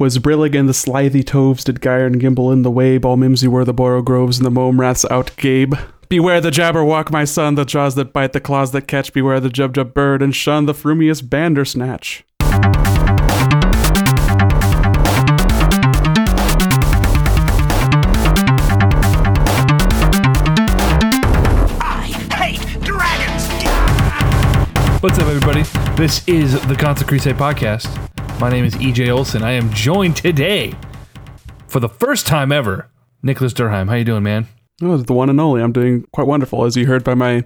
'Twas Brillig and the slithy toves did gyre and gimble in the wabe. All mimsy were the borough groves and the mome raths out gabe. Beware the jabberwock, my son, the jaws that bite, the claws that catch. Beware the jub jub bird, and shun the frumious bandersnatch. What's up, everybody? This is the Console Crusade podcast. My name is EJ Olson. I am joined today, for the first time ever, Nicholas Durheim. How you doing, man? Oh, the one and only. I'm doing quite wonderful, as you heard by my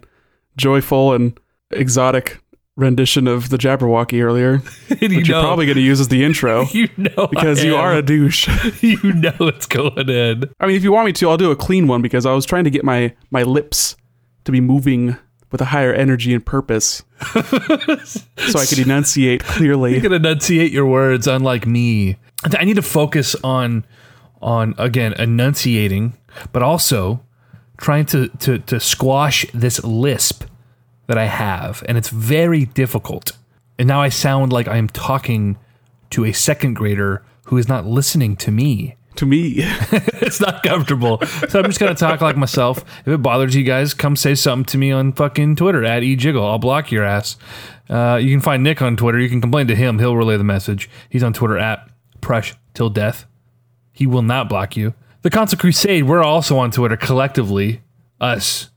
joyful and exotic rendition of the Jabberwocky earlier, you which you're probably going to use as the intro you know because you are a douche. you know it's going in. I mean, if you want me to, I'll do a clean one because I was trying to get my my lips to be moving with a higher energy and purpose, so I could enunciate clearly. You can enunciate your words, unlike me. I need to focus on on again enunciating, but also trying to to to squash this lisp that I have, and it's very difficult. And now I sound like I am talking to a second grader who is not listening to me. To me, It's not comfortable. So I'm just gonna talk like myself. If it bothers you guys, come say something to me on fucking Twitter at ejiggle. I'll block your ass. Uh, you can find Nick on Twitter. You can complain to him. He'll relay the message. He's on Twitter at Prush till death. He will not block you. The Console Crusade. We're also on Twitter collectively. Us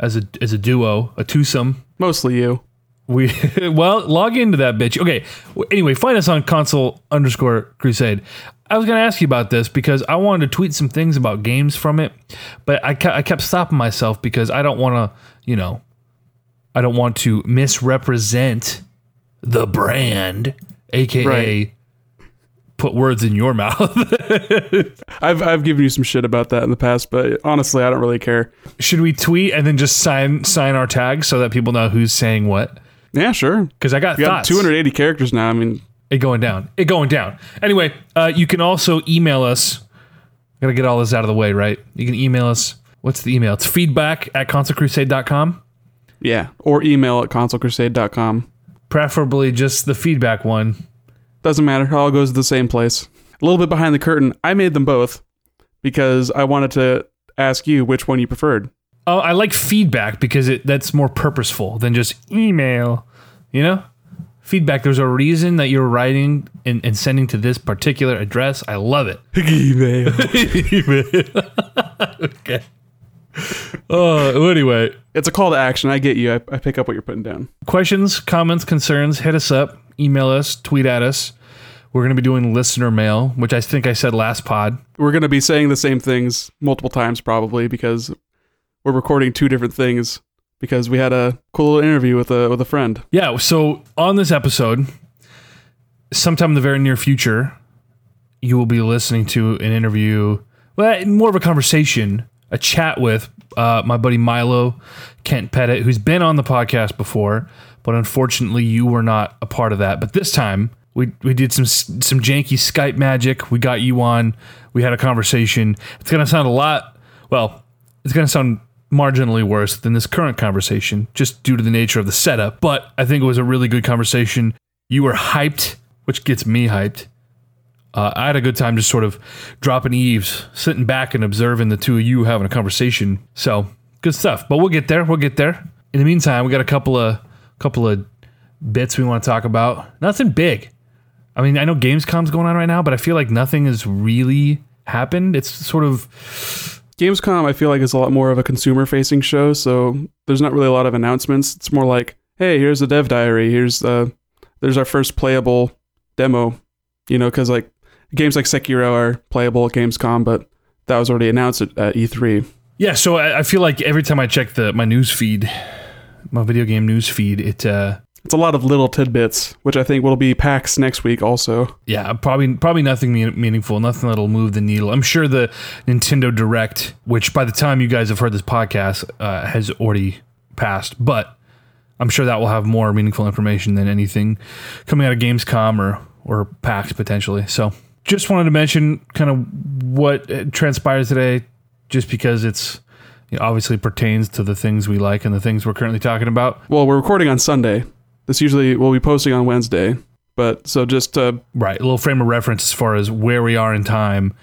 as a as a duo, a twosome. mostly you. We well log into that bitch. Okay. Anyway, find us on console underscore crusade. I was gonna ask you about this because I wanted to tweet some things about games from it, but I kept, I kept stopping myself because I don't want to, you know, I don't want to misrepresent the brand, aka Right. put words in your mouth. I've I've given you some shit about that in the past, but honestly, I don't really care. Should we tweet and then just sign sign our tags so that people know who's saying what? Yeah, sure. Because I got We got 280 characters now. I mean, It going down. It going down. Anyway, uh, you can also email us. Gotta get all this out of the way, right? You can email us. What's the email? It's feedback at consolecrusade.com. yeah, or email at consolecrusade.com. Preferably just the feedback one. Doesn't matter. It all goes to the same place. A little bit behind the curtain. I made them both because I wanted to ask you which one you preferred. Oh, I like feedback because it that's more purposeful than just email. You know? Feedback, there's a reason that you're writing and, and sending to this particular address. I love it. email. email. okay. Oh, anyway, it's a call to action. I get you. I, I pick up what you're putting down. questions, comments, concerns, hit us up, email us, tweet at us. We're going to be doing listener mail, which I think I said last pod. We're going to be saying the same things multiple times probably because we're recording two different things because we had a cool little interview with a with a friend. Yeah, so on this episode, sometime in the very near future, you will be listening to an interview, well, more of a conversation, a chat with uh, my buddy Milo Kent Pettit, who's been on the podcast before, but unfortunately you were not a part of that. But this time, we, we did some some janky Skype magic. We got you on. We had a conversation. It's gonna sound a lot. Well, it's gonna sound marginally worse than this current conversation, just due to the nature of the setup. But I think it was a really good conversation. You were hyped, which gets me hyped. Uh, I had a good time just sort of dropping eaves, sitting back and observing the two of you having a conversation. So good stuff. But we'll get there. We'll get there. In the meantime, we got a couple of couple of bits we want to talk about. Nothing big. I mean, I know Gamescom's going on right now, but I feel like nothing has really happened. It's sort of Gamescom, I feel like is a lot more of a consumer facing show, so there's not really a lot of announcements. It's more like, hey, here's the dev diary. Here's uh, there's our first playable demo. You know, because like games like Sekiro are playable at Gamescom, but that was already announced at, at E E3. Yeah, so I, I feel like every time I check the my news feed, my video game news feed, it uh It's a lot of little tidbits, which I think will be PAX next week also. yeah, probably probably nothing mean, meaningful, nothing that'll move the needle. I'm sure the Nintendo Direct, which by the time you guys have heard this podcast, uh, has already passed, but I'm sure that will have more meaningful information than anything coming out of Gamescom or or PAX potentially. So just wanted to mention kind of what uh, transpires today, just because it's you know, obviously pertains to the things we like and the things we're currently talking about. Well, we're recording on Sunday. This usually will be posting on Wednesday, But so just to Right. A little frame of reference as far as where we are in time.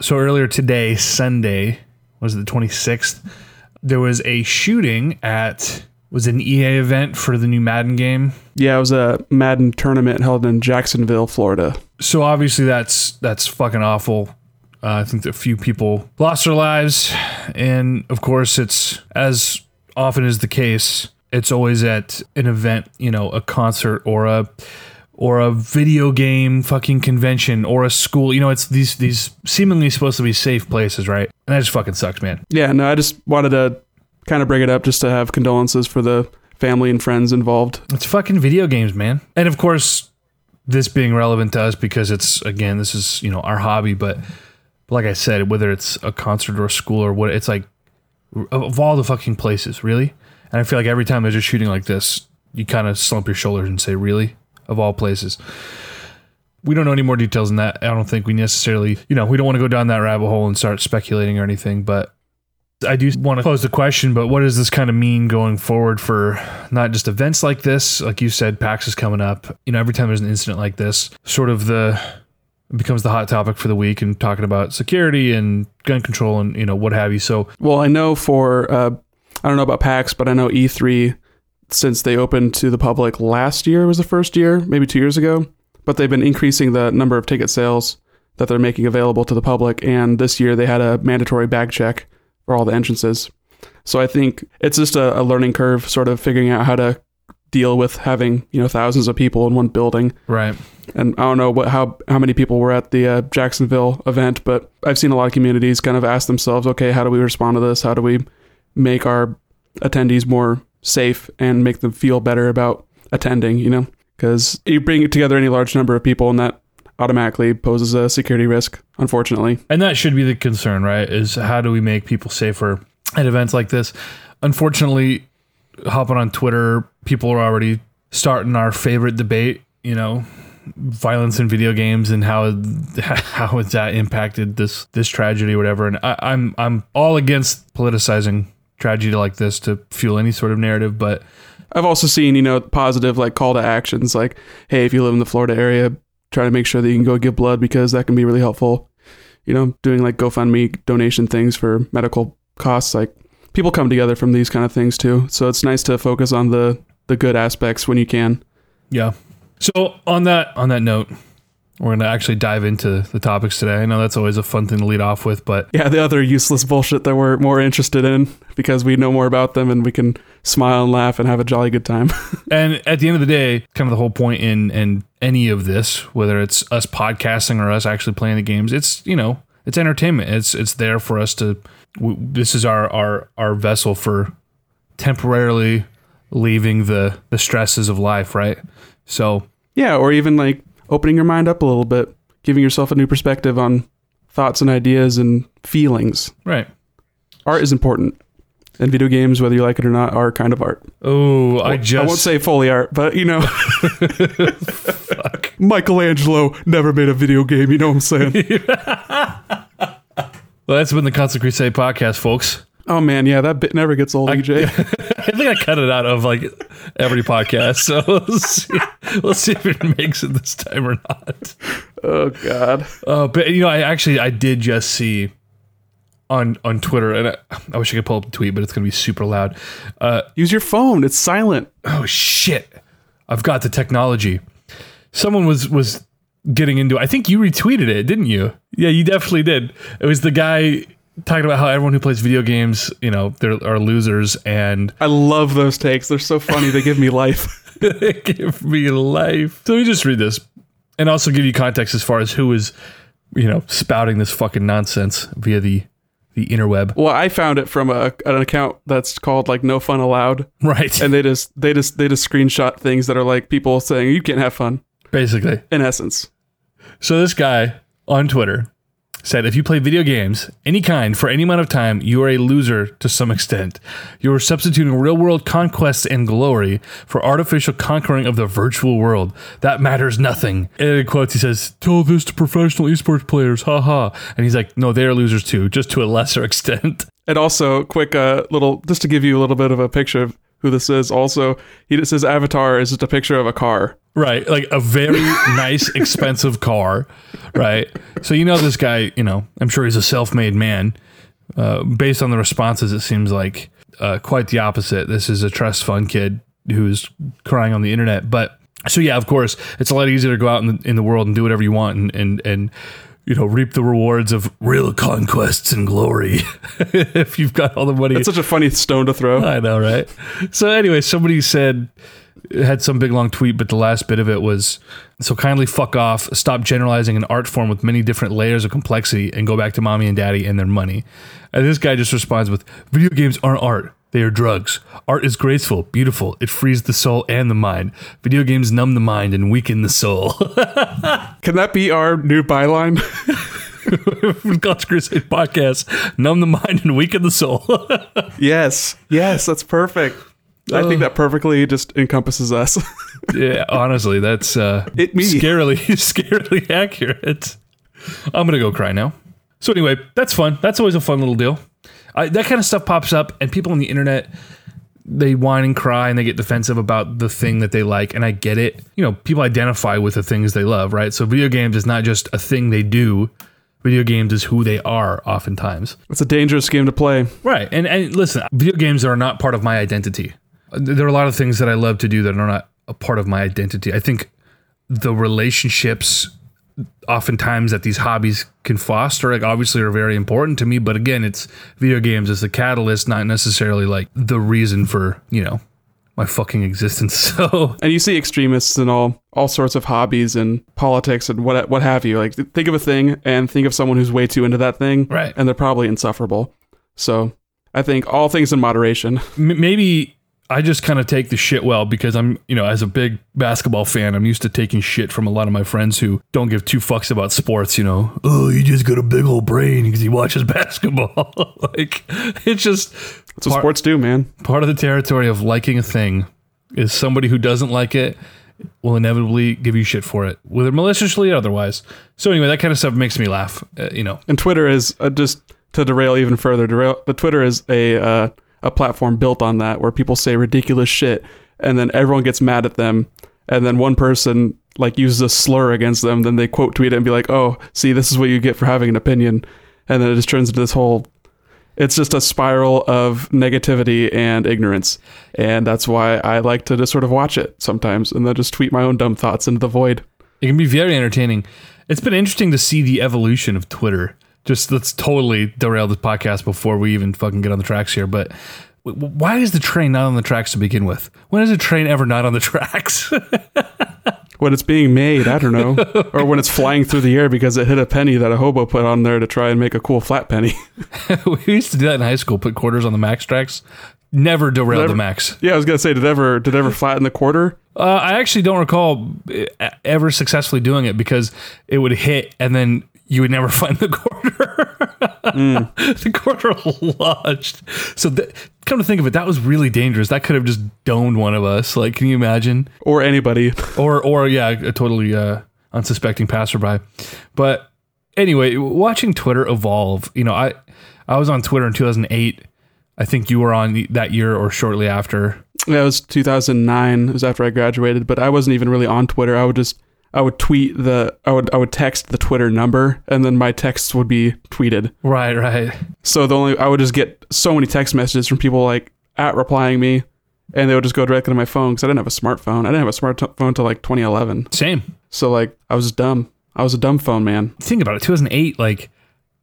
So earlier today, Sunday, was it the 26th? There was a shooting at was an EA event for the new Madden game. yeah, it was a Madden tournament held in Jacksonville, Florida. So obviously that's that's fucking awful. Uh, I think that a few people lost their lives, and of course it's as often is the case. It's always at an event, you know, a concert or a or a video game fucking convention or a school. You know, it's these these seemingly supposed to be safe places, right? And that just fucking sucks, man. Yeah, no, I just wanted to kind of bring it up just to have condolences for the family and friends involved. It's fucking video games, man. And of course, this being relevant to us because it's again, this is you know our hobby. But like I said, whether it's a concert or a school or what, it's like of all the fucking places, really. And I feel like every time there's a shooting like this, you kind of slump your shoulders and say, "Really?" Of all places. We don't know any more details than that. I don't think we necessarily, you know, we don't want to go down that rabbit hole and start speculating or anything. But I do want to pose the question, but what does this kind of mean going forward for not just events like this? Like you said, PAX is coming up. You know, every time there's an incident like this, sort of the becomes the hot topic for the week and talking about security and gun control and you know what have you. So Well, I know for uh, I don't know about PAX, but I know E3 since they opened to the public last year was the first year, maybe two years ago. But they've been increasing the number of ticket sales that they're making available to the public, and this year they had a mandatory bag check for all the entrances. So I think it's just a, a learning curve, sort of figuring out how to deal with having you know thousands of people in one building. right, And I don't know what how how many people were at the uh, Jacksonville event, but I've seen a lot of communities kind of ask themselves, okay, how do we respond to this? How do we make our attendees more safe and make them feel better about attending? You know, because you bring together any large number of people, and that automatically poses a security risk. Unfortunately, and that should be the concern, right? Is how do we make people safer at events like this? Unfortunately, hopping on Twitter, people are already starting our favorite debate. You know, violence in video games and how how has that impacted this this tragedy whatever. And I, I'm I'm all against politicizing tragedy like this to fuel any sort of narrative, but I've also seen you know positive like call to actions, like hey, if you live in the Florida area, try to make sure that you can go give blood because that can be really helpful. You know, doing like GoFundMe donation things for medical costs, like people come together from these kind of things too. So it's nice to focus on the the good aspects when you can. Yeah. So on that on that note, we're gonna actually dive into the topics today. I know that's always a fun thing to lead off with, but Yeah, the other useless bullshit that we're more interested in because we know more about them and we can smile and laugh and have a jolly good time. and at the end of the day, kind of the whole point in in any of this, whether it's us podcasting or us actually playing the games, it's you know it's entertainment. It's it's there for us to. W- this is our our our vessel for temporarily leaving the the stresses of life, right? So yeah, or even like opening your mind up a little bit, giving yourself a new perspective on thoughts and ideas and feelings. right. Art is important. And video games, whether you like it or not, are kind of art. Oh, I just I won't say fully art, but you know. Fuck. Michelangelo never made a video game, you know what I'm saying? Well, that's been the Console Crusade podcast, folks. Oh man, yeah, that bit never gets old, EJ. I think I cut it out of like every podcast, so let's see, we'll see if it makes it this time or not. oh god. Uh, but you know, I actually I did just see on on Twitter, and I, I wish I could pull up the tweet, but it's gonna be super loud. Uh, Use your phone. It's silent. oh shit! I've got the technology. Someone was was getting into. I think you retweeted it, didn't you? Yeah, you definitely did. It was the guy talking about how everyone who plays video games, you know, they are losers, and I love those takes. They're so funny. They give me life. They give me life. So let me just read this, and also give you context as far as who is, you know, spouting this fucking nonsense via the the interweb. Well, I found it from a an account that's called like No Fun Allowed, Right. and they just they just they just screenshot things that are like people saying you can't have fun. Basically. In essence, So this guy on Twitter said if you play video games any kind for any amount of time, you are a loser to some extent. You are substituting real world conquests and glory for artificial conquering of the virtual world. That matters nothing. And in quotes, he says, Tell this to professional esports players, haha. And he's like, No, they're losers too, just to a lesser extent. and also quick uh, little just to give you a little bit of a picture of who this is. Also, he just his avatar is just a picture of a car. Right. Like a very nice, expensive car. Right. So, you know, this guy, you know, I'm sure he's a self made man. Uh, based on the responses, it seems like uh, quite the opposite. This is a trust fund kid who's crying on the internet. But so, yeah, of course, it's a lot easier to go out in the, in the world and do whatever you want and, and, and, you know, reap the rewards of real conquests and glory if you've got all the money. It's such a funny stone to throw. I know, right? So anyway, somebody said had some big long tweet, but the last bit of it was so kindly fuck off, stop generalizing an art form with many different layers of complexity and go back to mommy and daddy and their money. And this guy just responds with video games aren't art. They are drugs. Art is graceful, beautiful. It frees the soul and the mind. Video games numb the mind and weaken the soul. Can that be our new byline? God's Crusade podcast, numb the mind and weaken the soul. yes. Yes, that's perfect. I think that perfectly just encompasses us. yeah, honestly, that's uh, It me. scarily, scarily accurate. I'm gonna go cry now. So anyway, that's fun. That's always a fun little deal. I, that kind of stuff pops up, and people on the internet they whine and cry and they get defensive about the thing that they like, and I get it. You know, people identify with the things they love, right? So video games is not just a thing they do. Video games is who they are, oftentimes. it's a dangerous game to play. Right. And and listen, video games are not part of my identity. There are a lot of things that I love to do that are not a part of my identity. I think the relationships oftentimes that these hobbies can foster like obviously are very important to me, but again, it's video games as the catalyst, not necessarily like the reason for, you know, my fucking existence. So And you see extremists in all all sorts of hobbies and politics and what what have you. Like think of a thing and think of someone who's way too into that thing, Right. And they're probably insufferable. So I think all things in moderation. maybe I just kind of take the shit well because I'm, you know, as a big basketball fan, I'm used to taking shit from a lot of my friends who don't give two fucks about sports, you know. Oh, you just got a big old brain because he watches basketball. like, it's just That's what Part- sports do, man. part of the territory of liking a thing is somebody who doesn't like it will inevitably give you shit for it, whether maliciously or otherwise. So anyway, that kind of stuff makes me laugh, uh, you know. And Twitter is uh, just to derail even further. Derail the Twitter is a uh, a platform built on that where people say ridiculous shit and then everyone gets mad at them and then one person like uses a slur against them then they quote tweet it and be like oh see this is what you get for having an opinion and then it just turns into this whole it's just a spiral of negativity and ignorance and that's why i like to just sort of watch it sometimes and then just tweet my own dumb thoughts into the void It can be very entertaining. It's been interesting to see the evolution of Twitter. Just let's totally derail this podcast before we even fucking get on the tracks here. But why is the train not on the tracks to begin with? When is a train ever not on the tracks? when it's being made, I don't know, or when it's flying through the air because it hit a penny that a hobo put on there to try and make a cool flat penny. we used to do that in high school. Put quarters on the max tracks. Never derail the max. yeah, I was gonna say, did ever did ever flatten the quarter? Uh, I actually don't recall uh, ever successfully doing it because it would hit and then you would never find the quarter. the quarter lodged. So that, come to think of it, that was really dangerous. That could have just domed one of us. Like, can you imagine? Or anybody? Or, or yeah, a totally uh, unsuspecting passerby. But anyway, watching Twitter evolve. You know, I I was on Twitter in 2008. I think you were on that year or shortly after. Yeah, it was 2009. It was after I graduated, but I wasn't even really on Twitter. I would just I would tweet the I would I would text the Twitter number, and then my texts would be tweeted. Right, right. So the only I would just get so many text messages from people like at replying me, and they would just go directly to my phone because I didn't have a smartphone. I didn't have a smartphone until like 2011. Same. So like I was dumb. I was a dumb phone man. think about it 2008 like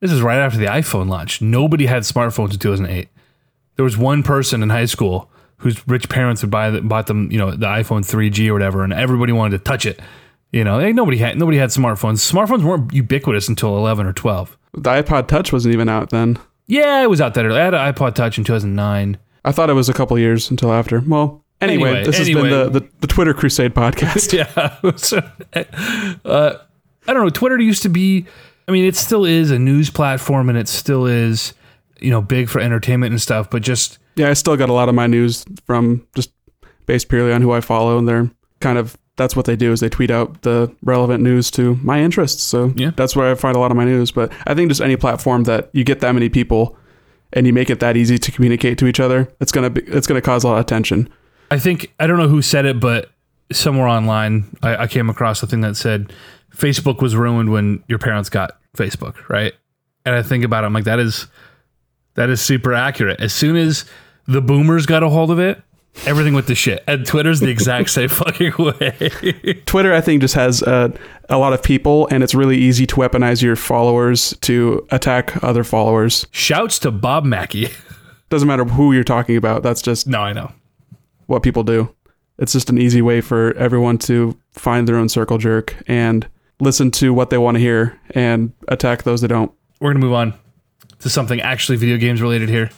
this is right after the iphone launched nobody had smartphones in 2008 there was one person in high school whose rich parents would buy the, bought them you know the iphone 3g or whatever and everybody wanted to touch it you know hey, nobody had nobody had smartphones smartphones weren't ubiquitous until 11 or 12 The iPod Touch wasn't even out then. yeah it was out that early i had an ipod touch in 2009 I thought it was a couple years until after. Well, anyway, Anyway, this anyway. has been the, the, the Twitter Crusade podcast. yeah. Uh, I don't know. Twitter used to be. I mean, it still is a news platform, and it still is, you know, big for entertainment and stuff. But just yeah, I still got a lot of my news from just based purely on who I follow, and they're kind of that's what they do is they tweet out the relevant news to my interests. So Yeah. that's where I find a lot of my news. But I think just any platform that you get that many people and you make it that easy to communicate to each other, it's gonna be it's gonna cause a lot of tension. I think I don't know who said it, but somewhere online I, I came across a thing that said Facebook was ruined when your parents got Facebook, right? And I think about it, I'm like, that is that is super accurate. As soon as the boomers got a hold of it, everything with the shit. And Twitter's the exact same fucking way. Twitter, I think, just has uh, a lot of people, and it's really easy to weaponize your followers to attack other followers. Shouts to Bob Mackey. Doesn't matter who you're talking about. That's just No, I know. what people do. It's just an easy way for everyone to find their own circle jerk and listen to what they want to hear and attack those that don't. We're gonna move on to something actually video games related here.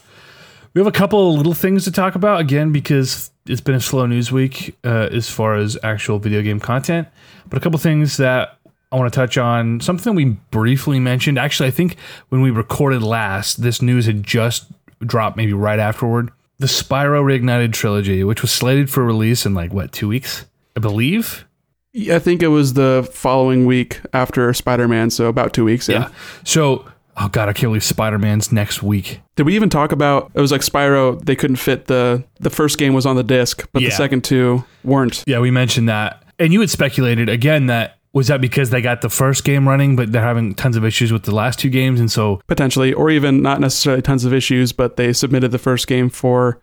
We have a couple of little things to talk about again because it's been a slow news week uh, as far as actual video game content. But a couple things that I want to touch on. Something we briefly mentioned. Actually, I think when we recorded last, this news had just dropped, maybe right afterward. The Spyro Reignited trilogy, which was slated for release in like what two weeks, I believe. Yeah, I think it was the following week after Spider Man, so about two weeks. Yeah. Yeah. So, oh god, I can't believe Spider Man's next week. Did we even talk about it was like Spyro, they couldn't fit the the first game was on the disc, but Yeah. the second two weren't. Yeah, we mentioned that. And you had speculated again that was that because they got the first game running, but they're having tons of issues with the last two games, and so Potentially, or even not necessarily tons of issues, but they submitted the first game for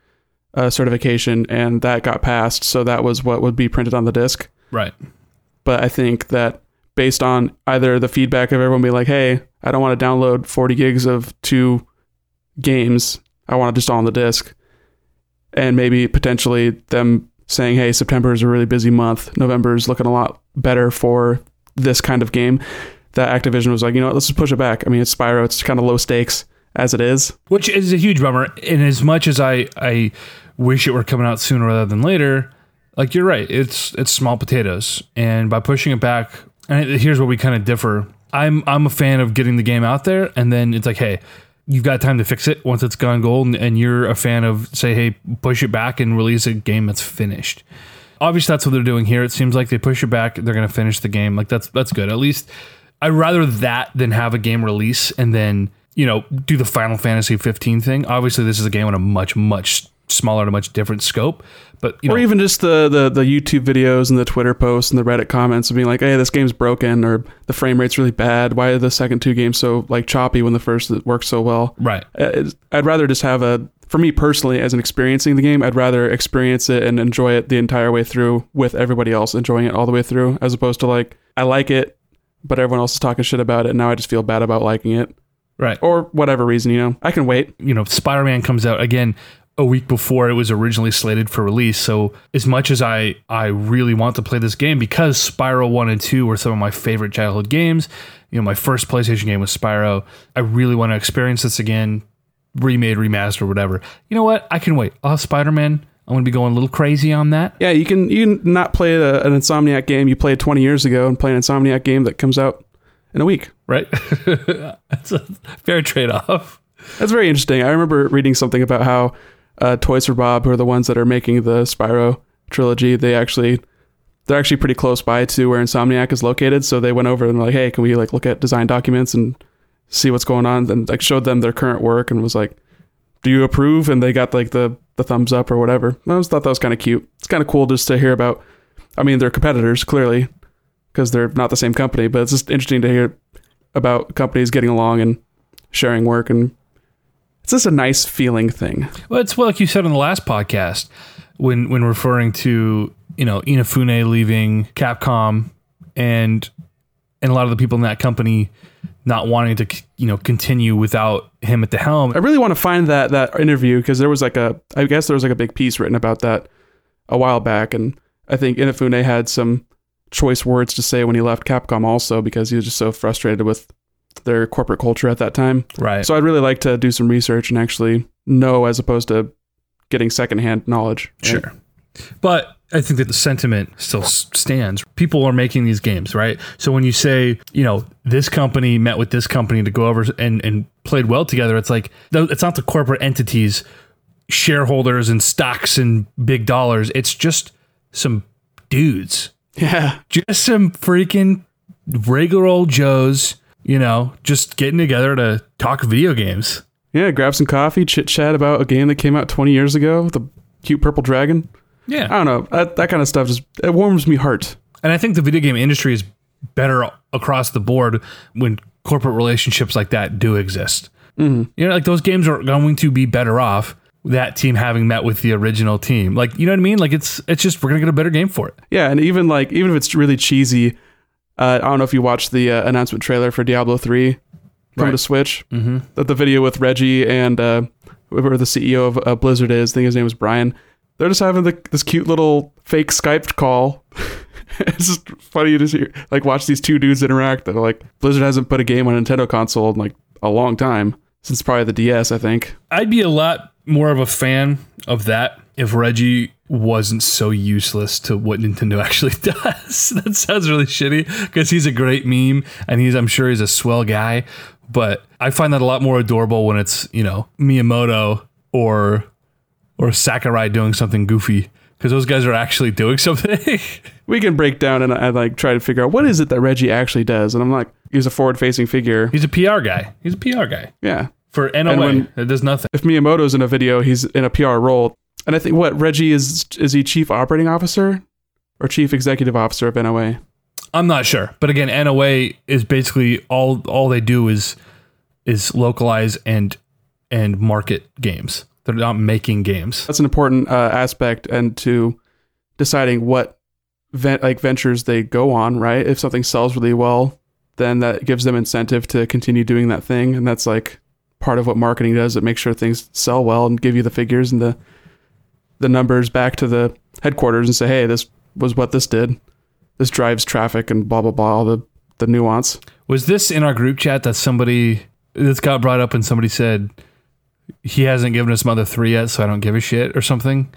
uh, certification and that got passed, so that was what would be printed on the disc. right, But I think that based on either the feedback of everyone being like, hey, I don't want to download 40 gigs of two games, I want it just all on the disc. And maybe potentially them saying, hey, September is a really busy month, November is looking a lot better for this kind of game. That Activision was like, you know what, let's just push it back. I mean, it's Spyro, it's kind of low stakes as it is. which is a huge bummer. And as much as I I wish it were coming out sooner rather than later, like you're right, it's it's small potatoes, and by pushing it back, and here's where we kind of differ. I'm I'm a fan of getting the game out there, and then it's like, hey. You've got time to fix it once it's gone gold, and, and you're a fan of say, hey, push it back and release a game that's finished. obviously that's what they're doing here. It seems like they push it back. They're going to finish the game. Like that's that's good. At least I'd rather that than have a game release and then you know do the Final Fantasy 15 thing. Obviously, this is a game on a much much smaller and a much different scope. But you or know, even just the, the the YouTube videos and the Twitter posts and the Reddit comments of being like, "Hey, this game's broken," or "The frame rate's really bad." Why are the second two games so like choppy when the first worked so well? right. Uh, I'd rather just have a. For me personally, as an experiencing the game, I'd rather experience it and enjoy it the entire way through with everybody else enjoying it all the way through, as opposed to like I like it, but everyone else is talking shit about it, and now I just feel bad about liking it, Right. or whatever reason. You know, I can wait. you know, Spider Man comes out again a week before it was originally slated for release. So as much as I I really want to play this game because Spyro One and Two were some of my favorite childhood games. You know, my first PlayStation game was Spyro. I really want to experience this again, remade, remastered, whatever. You know what? I can wait. I'll have Spider Man. I'm gonna be going a little crazy on that. Yeah, you can you can not play a, an Insomniac game you played 20 years ago and play an Insomniac game that comes out in a week. Right? That's a fair trade off. That's very interesting. I remember reading something about how uh, Toys for Bob, who are the ones that are making the Spyro trilogy, they actually they're actually pretty close by to where Insomniac is located. So they went over and like, hey, can we like look at design documents and see what's going on? And like showed them their current work and was like, do you approve? And they got like the the thumbs up or whatever. I always thought that was kind of cute. It's kind of cool just to hear about. I mean, they're competitors clearly because they're not the same company, but it's just interesting to hear about companies getting along and sharing work and it's just a nice feeling thing. Well, it's well, like you said on the last podcast when when referring to you know Inafune leaving Capcom and and a lot of the people in that company not wanting to you know continue without him at the helm. I really want to find that that interview because there was like a I guess there was like a big piece written about that a while back, and I think Inafune had some choice words to say when he left Capcom also because he was just so frustrated with their corporate culture at that time. Right. So I'd really like to do some research and actually know as opposed to getting secondhand knowledge. right? Sure. But I think that the sentiment still stands. People are making these games, right? So when you say, you know, this company met with this company to go over and, and played well together, it's like, it's not the corporate entities, shareholders and stocks and big dollars. It's just some dudes, Yeah. just some freaking regular old Joes, you know, just getting together to talk video games. Yeah, grab some coffee, chit chat about a game that came out 20 years ago, the cute purple dragon. Yeah. I don't know. That, that kind of stuff just it warms me heart. And I think the video game industry is better across the board when corporate relationships like that do exist. Mm-hmm. You know, like those games are going to be better off that team having met with the original team. Like, you know what I mean? Like it's it's just we're gonna get a better game for it. Yeah, and even like even if it's really cheesy, uh, I don't know if you watched the uh, announcement trailer for Diablo 3 coming Right. to Switch. Mm-hmm. That the video with Reggie and uh, whoever the CEO of uh, Blizzard is, I think his name is Brian. They're just having the, this cute little fake Skype call. it's just funny to see, like watch these two dudes interact. That are like Blizzard hasn't put a game on a Nintendo console in like a long time since probably the DS, I think. I'd be a lot more of a fan of that if Reggie wasn't so useless to what Nintendo actually does. that sounds really shitty because he's a great meme and he's I'm sure he's a swell guy, but I find that a lot more adorable when it's, you know, Miyamoto or or Sakurai doing something goofy because those guys are actually doing something. We can break down and I like try to figure out what is it that Reggie actually does, and I'm like, he's a forward-facing figure. he's a PR guy. He's a PR guy. Yeah, For NOA, when- it does nothing. if Miyamoto's in a video, he's in a PR role. And I think what Reggie is is he chief operating officer or chief executive officer of NOA? I'm not sure, but again, NOA is basically all all they do is is localize and and market games. They're not making games. That's an important uh, aspect and to deciding what ven- like ventures they go on, right? If something sells really well, then that gives them incentive to continue doing that thing, and that's like part of what marketing does. It makes sure things sell well and give you the figures and the the numbers back to the headquarters and say, "Hey, this was what this did. This drives traffic and blah blah blah." All the the nuance. Was this in our group chat that somebody this got brought up and somebody said he hasn't given us Mother Three yet, so I don't give a shit or something?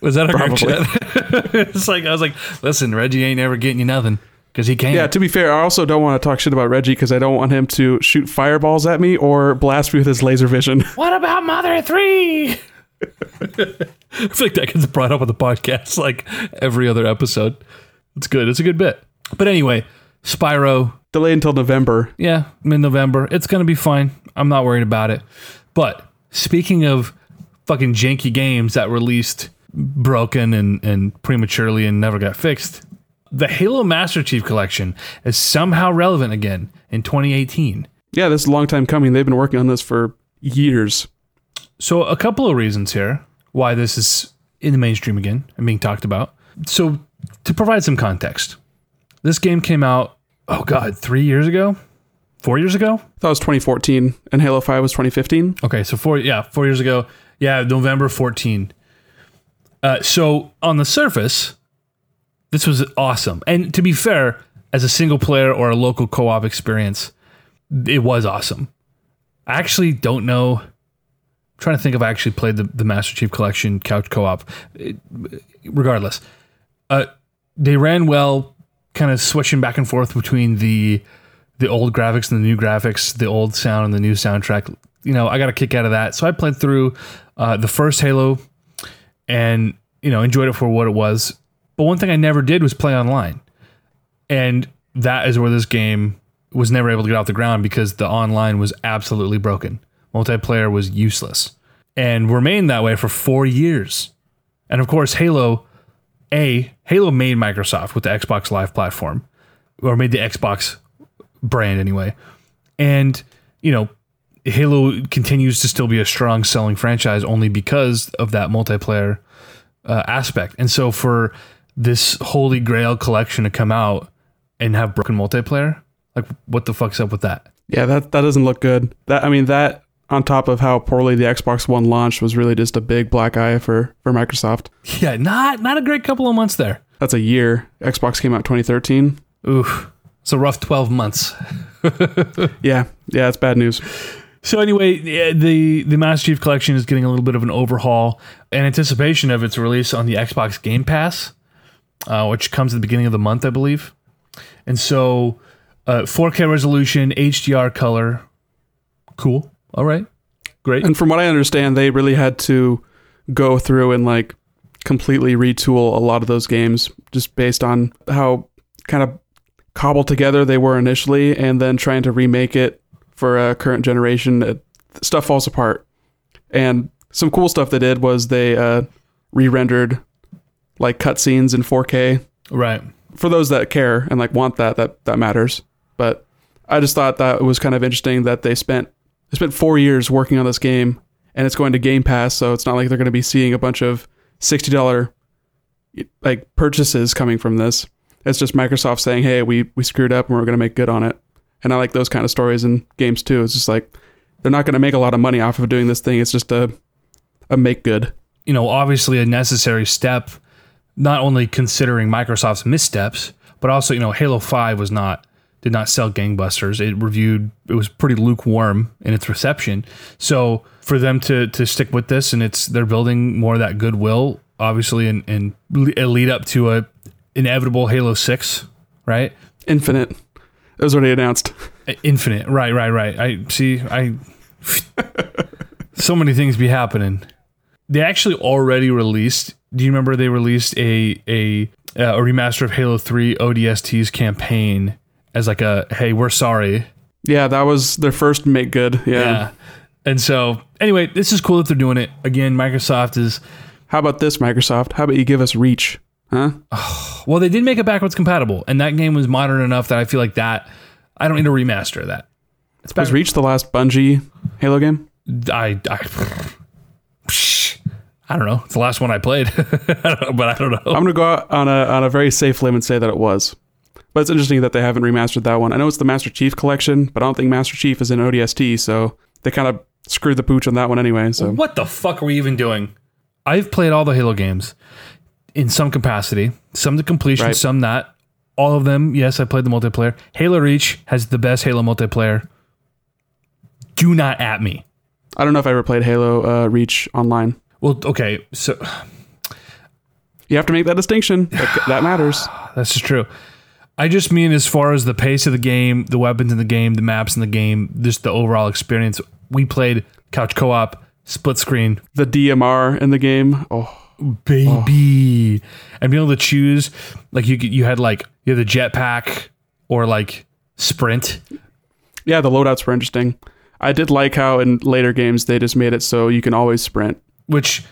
Was that our group Probably. chat? it's like I was like, listen, Reggie ain't ever getting you nothing because he can't. Yeah, to be fair, I also don't want to talk shit about Reggie because I don't want him to shoot fireballs at me or blast me with his laser vision. What about Mother 3? I feel like that gets brought up on the podcast like every other episode. It's good. It's a good bit. But anyway, Spyro, Delay until November. yeah, mid November. It's going to be fine. I'm not worried about it. But speaking of fucking janky games that released broken and, and prematurely and never got fixed, the Halo Master Chief Collection is somehow relevant again in 2018. Yeah, this is a long time coming. They've been working on this for years. So, a couple of reasons here why this is in the mainstream again and being talked about. So, to provide some context, this game came out, oh God, three years ago? Four years ago? That was 2014, and Halo 5 was 2015. Okay, so four, yeah, four years ago. Yeah, November 14. Uh, so, on the surface, this was awesome. And to be fair, as a single player or a local co op experience, it was awesome. I actually don't know. Trying to think if I actually played the, the Master Chief Collection couch co op. Regardless, uh, they ran well, kind of switching back and forth between the the old graphics and the new graphics, the old sound and the new soundtrack. You know, I got a kick out of that. So I played through uh, the first Halo and, you know, enjoyed it for what it was. But one thing I never did was play online. And that is where this game was never able to get off the ground because the online was absolutely broken. Multiplayer was useless and remained that way for four years. And of course, Halo, A, Halo made Microsoft with the Xbox Live platform, or made the Xbox brand anyway. And, you know, Halo continues to still be a strong selling franchise only because of that multiplayer uh, aspect. And so for this holy grail collection to come out and have broken multiplayer, like what the fuck's up with that? Yeah, that, that doesn't look good. That I mean, that on top of how poorly the Xbox One launched was really just a big black eye for, for Microsoft. Yeah, not not a great couple of months there. That's a year. Xbox came out 2013. Oof. It's a rough 12 months. Yeah, yeah, it's bad news. So anyway, the the Master Chief Collection is getting a little bit of an overhaul in anticipation of its release on the Xbox Game Pass, uh, which comes at the beginning of the month, I believe. And so, uh, 4K resolution, HDR color, cool. All right, great. And from what I understand, they really had to go through and like completely retool a lot of those games just based on how kind of cobbled together they were initially and then trying to remake it for a current generation. It, stuff falls apart. And some cool stuff they did was they uh, re-rendered like cutscenes in 4K. Right. For those that care and like want that, that that matters. But I just thought that was kind of interesting that they spent they spent four years working on this game, and it's going to Game Pass, so it's not like they're going to be seeing a bunch of sixty dollar like purchases coming from this. It's just Microsoft saying, "Hey, we we screwed up, and we're going to make good on it." And I like those kind of stories in games too. It's just like they're not going to make a lot of money off of doing this thing. It's just a a make good. You know, obviously a necessary step, not only considering Microsoft's missteps, but also, you know, Halo 5 was not did not sell gangbusters. It reviewed it was pretty lukewarm in its reception. So for them to to stick with this and it's they're building more of that goodwill, obviously, and and lead up to a inevitable Halo Six, right? Infinite. It was already announced. Infinite, right, right, right. I see. I so many things be happening. They actually already released. Do you remember they released a a uh, a remaster of Halo Three ODST's campaign as like a hey, we're sorry. Yeah, that was their first make good. Yeah. Yeah. And so, anyway, this is cool that they're doing it. Again, Microsoft is How about this, Microsoft? How about you give us Reach? Huh? well, they did make it backwards compatible, and that game was modern enough that I feel like that I don't need a remaster of that. It's Was. Reach the last Bungie Halo game? I, I, I don't know. It's the last one I played, I know, but I don't know. I'm gonna go out on a on a very safe limb and say that it was. But it's interesting that they haven't remastered that one. I know it's the Master Chief collection, but I don't think Master Chief is in ODST, so they kind of screwed the pooch on that one anyway. So What the fuck are we even doing? I've played all the Halo games in some capacity, some to completion, Right. some not. All of them, yes, I played the multiplayer. Halo Reach has the best Halo multiplayer. Do not at me. I don't know if I ever played Halo uh, Reach online. Well, okay, so You have to make that distinction. That, that matters. That's just true. I just mean as far as the pace of the game, the weapons in the game, the maps in the game, just the overall experience. We played couch co-op, split screen, The DMR in the game. Oh, baby, and being able to choose like you you had like you had the jetpack or like sprint. yeah, the loadouts were interesting. I did like how in later games they just made it so you can always sprint. which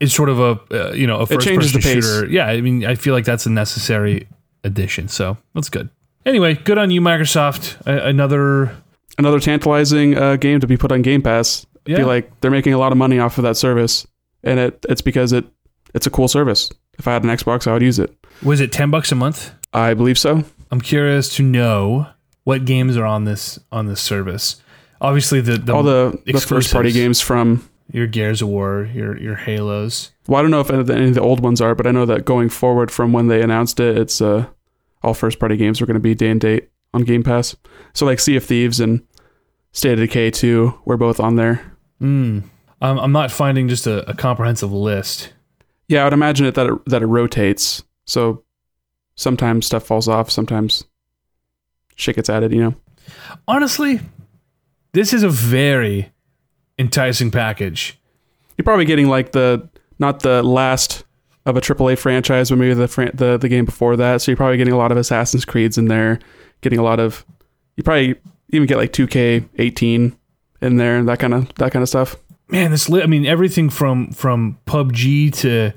is sort of a uh, you know a first person shooter. Yeah, I mean, I feel like that's a necessary addition. So that's good. Anyway, good on you, Microsoft. A- another Another tantalizing uh, game to be put on Game Pass. I Yeah. feel like they're making a lot of money off of that service, and it it's because it it's a cool service. If I had an Xbox, I would use it. was it ten bucks a month? I believe so. I'm curious to know what games are on this on this service. Obviously, the, the All the, the first party games from. your Gears of War, your your Halos. Well, I don't know if any of the- any of the old ones are, but I know that going forward from when they announced it, it's uh, all first party games are going to be day and date on Game Pass. So like Sea of Thieves and State of Decay 2 were both on there. Mm. I'm, I'm not finding just a, a comprehensive list. Yeah, I would imagine it that it, that it rotates. So sometimes stuff falls off, sometimes shit gets added. You know, Honestly, this is a very enticing package. you're probably getting like the not the last of a AAA franchise, but maybe the fran- the the game before that. So you're probably getting a lot of Assassin's Creeds in there. Getting a lot of you probably even get like 2K18 in there, that kind of that kind of stuff. man, this li- I mean everything from from PUBG to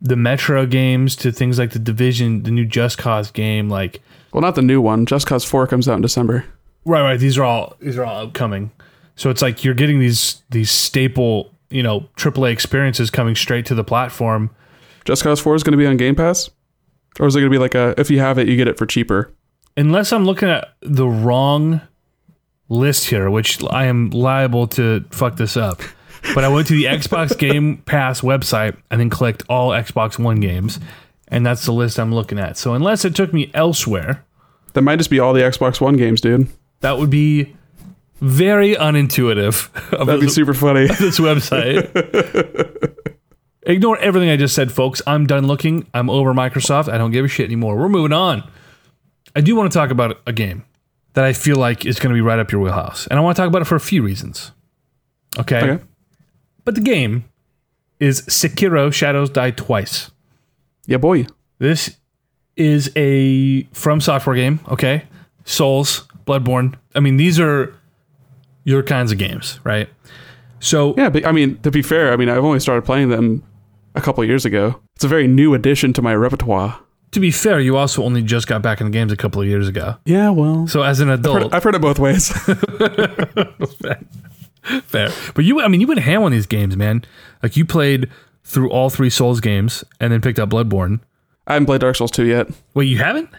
the Metro games to things like the Division, the new Just Cause game, like Well, not the new one. Just Cause 4 comes out in December. right, right. These are all these are all upcoming. So it's like you're getting these these staple, you know, AAA experiences coming straight to the platform. Just Cause 4 is going to be on Game Pass, or is it going to be like a if you have it, you get it for cheaper? Unless I'm looking at the wrong list here, which I am liable to fuck this up. But I went to the Xbox Game Pass website and then clicked all Xbox One games, and that's the list I'm looking at. So unless it took me elsewhere, That might just be all the Xbox One games, dude. that would be very unintuitive That'd be this, super funny. this website. Ignore everything I just said, folks. I'm done looking. I'm over Microsoft. I don't give a shit anymore. We're moving on. I do want to talk about a game that I feel like is going to be right up your wheelhouse. And I want to talk about it for a few reasons. Okay. Okay. But the game is Sekiro Shadows Die Twice. Yeah, boy. This is a From Software game, okay? Souls, Bloodborne. I mean, these are your kinds of games, right? So Yeah, but I mean, to be fair, I mean, I've only started playing them a couple years ago. It's a very new addition to my repertoire. to be fair, you also only just got back into games a couple of years ago. Yeah, well, So as an adult, I've heard it both ways. fair. But you, I mean, you went ham on these games, man. Like you played through all three Souls games and then picked up Bloodborne. I haven't played Dark Souls 2 yet. Wait, you haven't?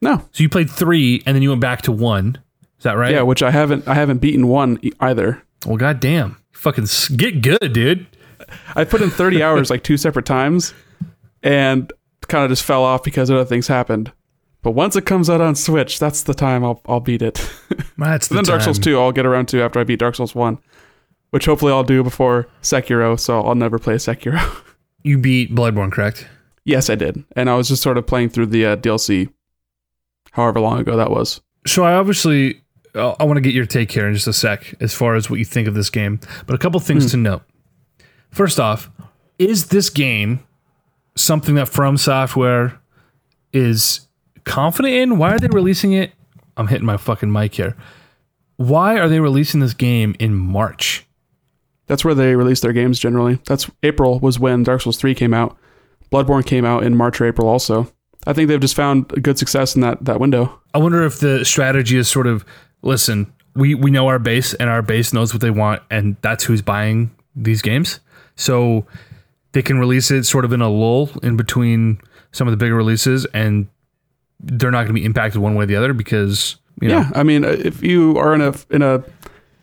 No. So you played three and then you went back to one. Is that right? Yeah, which I haven't I haven't beaten one e- either. Well, goddamn, fucking s- get good, dude. I put in 30 hours like two separate times and kind of just fell off because other things happened. But once it comes out on Switch, that's the time I'll I'll beat it. That's the then Dark Souls 2 I'll get around to after I beat Dark Souls 1, which hopefully I'll do before Sekiro, so I'll never play Sekiro. You beat Bloodborne, correct? yes, I did. And I was just sort of playing through the uh, DLC however long ago that was. So I obviously I want to get your take here in just a sec as far as what you think of this game. But a couple things hmm. to note. First off, is this game something that From Software is confident in? Why are they releasing it? I'm hitting my fucking mic here. Why are they releasing this game in March? That's where they release their games generally. That's April was when Dark Souls 3 came out. Bloodborne came out in March or April also. I think they've just found a good success in that that window. I wonder if the strategy is sort of listen, we we know our base and our base knows what they want and that's who's buying these games. So they can release it sort of in a lull in between some of the bigger releases and they're not going to be impacted one way or the other because you know Yeah, I mean, uh, if you are in a in a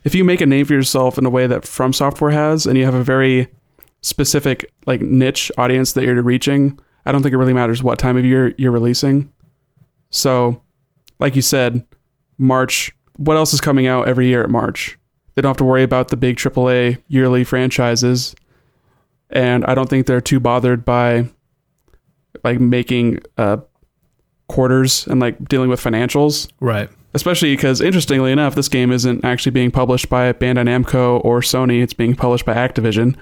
if you make a name for yourself in a way that From Software has, and you have a very specific like niche audience that you're reaching, I don't think it really matters what time of year you're releasing. So, like you said, March. What else is coming out every year at March? They don't have to worry about the big AAA yearly franchises, and I don't think they're too bothered by like making uh, quarters and like dealing with financials right. especially because interestingly enough this game isn't actually being published by bandai namco or sony it's being published by activision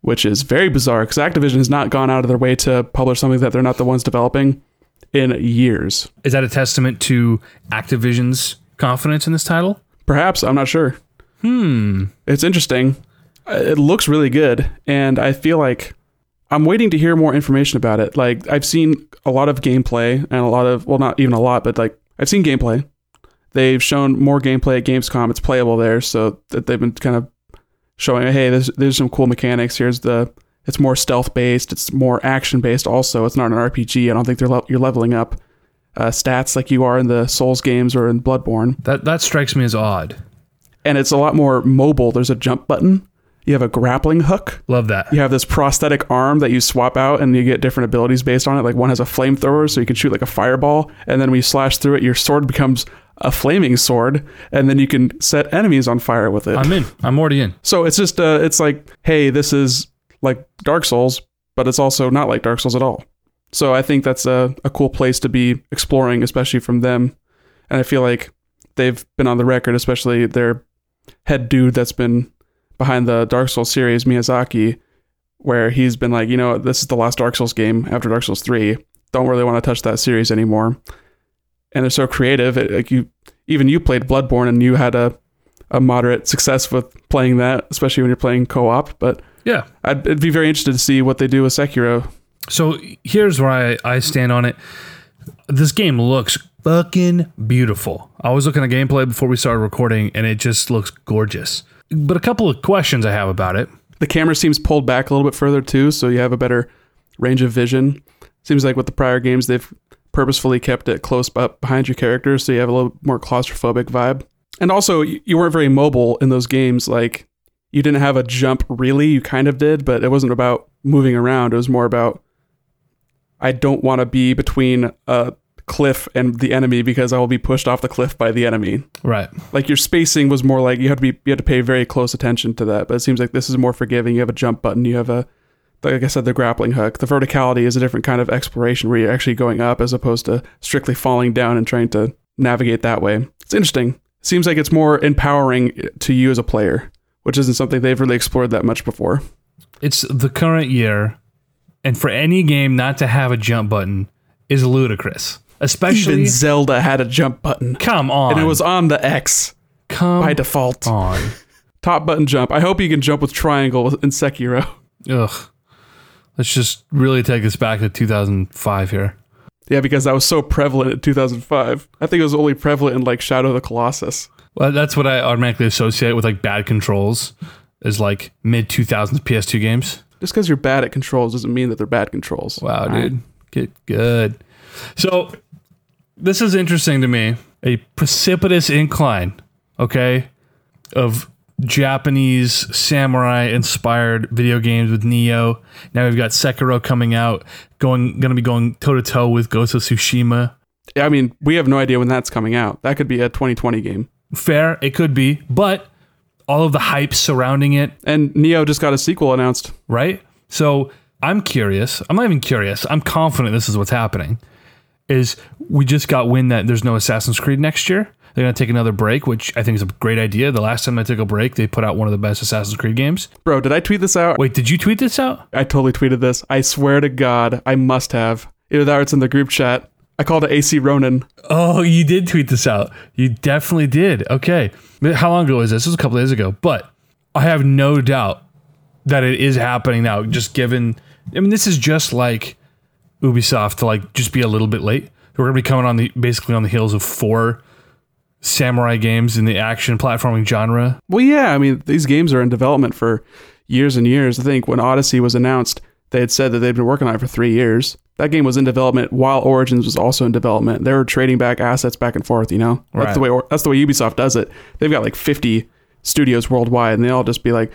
which is very bizarre because activision has not gone out of their way to publish something that they're not the ones developing in years Is that a testament to Activision's confidence in this title? perhaps i'm not sure. Hmm. it's interesting. Uh, it looks really good and i feel like i'm waiting to hear more information about it. Like i've seen a lot of gameplay and a lot of well not even a lot but like i've seen gameplay. They've shown more gameplay at gamescom. It's playable there so that they've been kind of showing hey there's there's some cool mechanics. Here's the it's more stealth based it's more action based also. It's not an rpg i don't think they're le- you're leveling up uh, stats like you are in the souls games or in bloodborne That that strikes me as odd. and it's a lot more mobile there's a jump button you have a grappling hook Love that. you have this prosthetic arm that you swap out and you get different abilities based on it. Like one has a flamethrower, so you can shoot like a fireball, and then when you slash through it, your sword becomes a flaming sword, and then you can set enemies on fire with it. I'm in. I'm already in. so it's just uh it's like, hey, this is like Dark Souls, but it's also not like Dark Souls at all. So I think that's a, a cool place to be exploring, especially from them. And I feel like they've been on the record, especially their head dude that's been behind the Dark Souls series, Miyazaki, where he's been like, you know, this is the last Dark Souls game after Dark Souls 3. Don't really want to touch that series anymore. And they're so creative. It, like you, even you played Bloodborne and you had a, a moderate success with playing that, especially when you're playing co-op. But Yeah. I'd, I'd be very interested to see what they do with Sekiro. So here's where I, I stand on it. This game looks fucking beautiful. I was looking at gameplay before we started recording, and it just looks gorgeous. But a couple of questions I have about it. The camera seems pulled back a little bit further too, so you have a better range of vision. Seems like with the prior games, they've purposefully kept it close up behind your character, so you have a little more claustrophobic vibe. And also, you weren't very mobile in those games. Like, you didn't have a jump really. You kind of did, but it wasn't about moving around. It was more about, I don't want to be between a cliff and the enemy because I will be pushed off the cliff by the enemy. Right. like your spacing was more like you had to be you had to pay very close attention to that but it seems like this is more forgiving. You have a jump button you have a like i said the grappling hook. The verticality is a different kind of exploration where you're actually going up as opposed to strictly falling down and trying to navigate that way. It's interesting. Seems like it's more empowering to you as a player which isn't something they've really explored that much before. It's the current year, and for any game not to have a jump button is ludicrous. Especially, even zelda had a jump button come on. and it was on the x Come by default. on. Top button jump. I hope you can jump with triangle in Sekiro. Ugh. Let's just really take us back to 2005 here. Yeah, because that was so prevalent in 2005. I think it was only prevalent in like Shadow of the Colossus. Well, that's what I automatically associate with like bad controls, is like mid 2000s PS2 games. Just because you're bad at controls doesn't mean that they're bad controls. Wow, All right? dude. Get good. So, this is interesting to me. A precipitous incline, okay, of Japanese samurai inspired video games with Nioh. Now we've got Sekiro coming out, going going to be going toe to toe with Ghost of Tsushima. Yeah, I mean, we have no idea when that's coming out. That could be a 2020 game. Fair, it could be, but all of the hype surrounding it And Nioh just got a sequel announced. right? So I'm curious. I'm not even curious. I'm confident this is what's happening. Is we just got wind that there's no Assassin's Creed next year. They're gonna take another break, which I think is a great idea. The last time they took a break, they put out one of the best Assassin's Creed games. Bro, did I tweet this out? Wait, did you tweet this out? I totally tweeted this. I swear to God, I must have. Either that or it's in the group chat. I called it AC Ronin. Oh, you did tweet this out. You definitely did. Okay. How long ago was this? This was a couple days ago. But I have no doubt that it is happening now, just given I mean, this is just like Ubisoft to like just be a little bit late. We're gonna be coming on the basically on the heels of four samurai games in the action platforming genre. Well, yeah, I mean, these games are in development for years and years. I think when Odyssey was announced, they had said that they'd been working on it for three years. That game was in development while Origins was also in development. They were trading back assets back and forth. You know, that's the way that's the way Ubisoft does it. They've got like fifty studios worldwide, and they all just be like,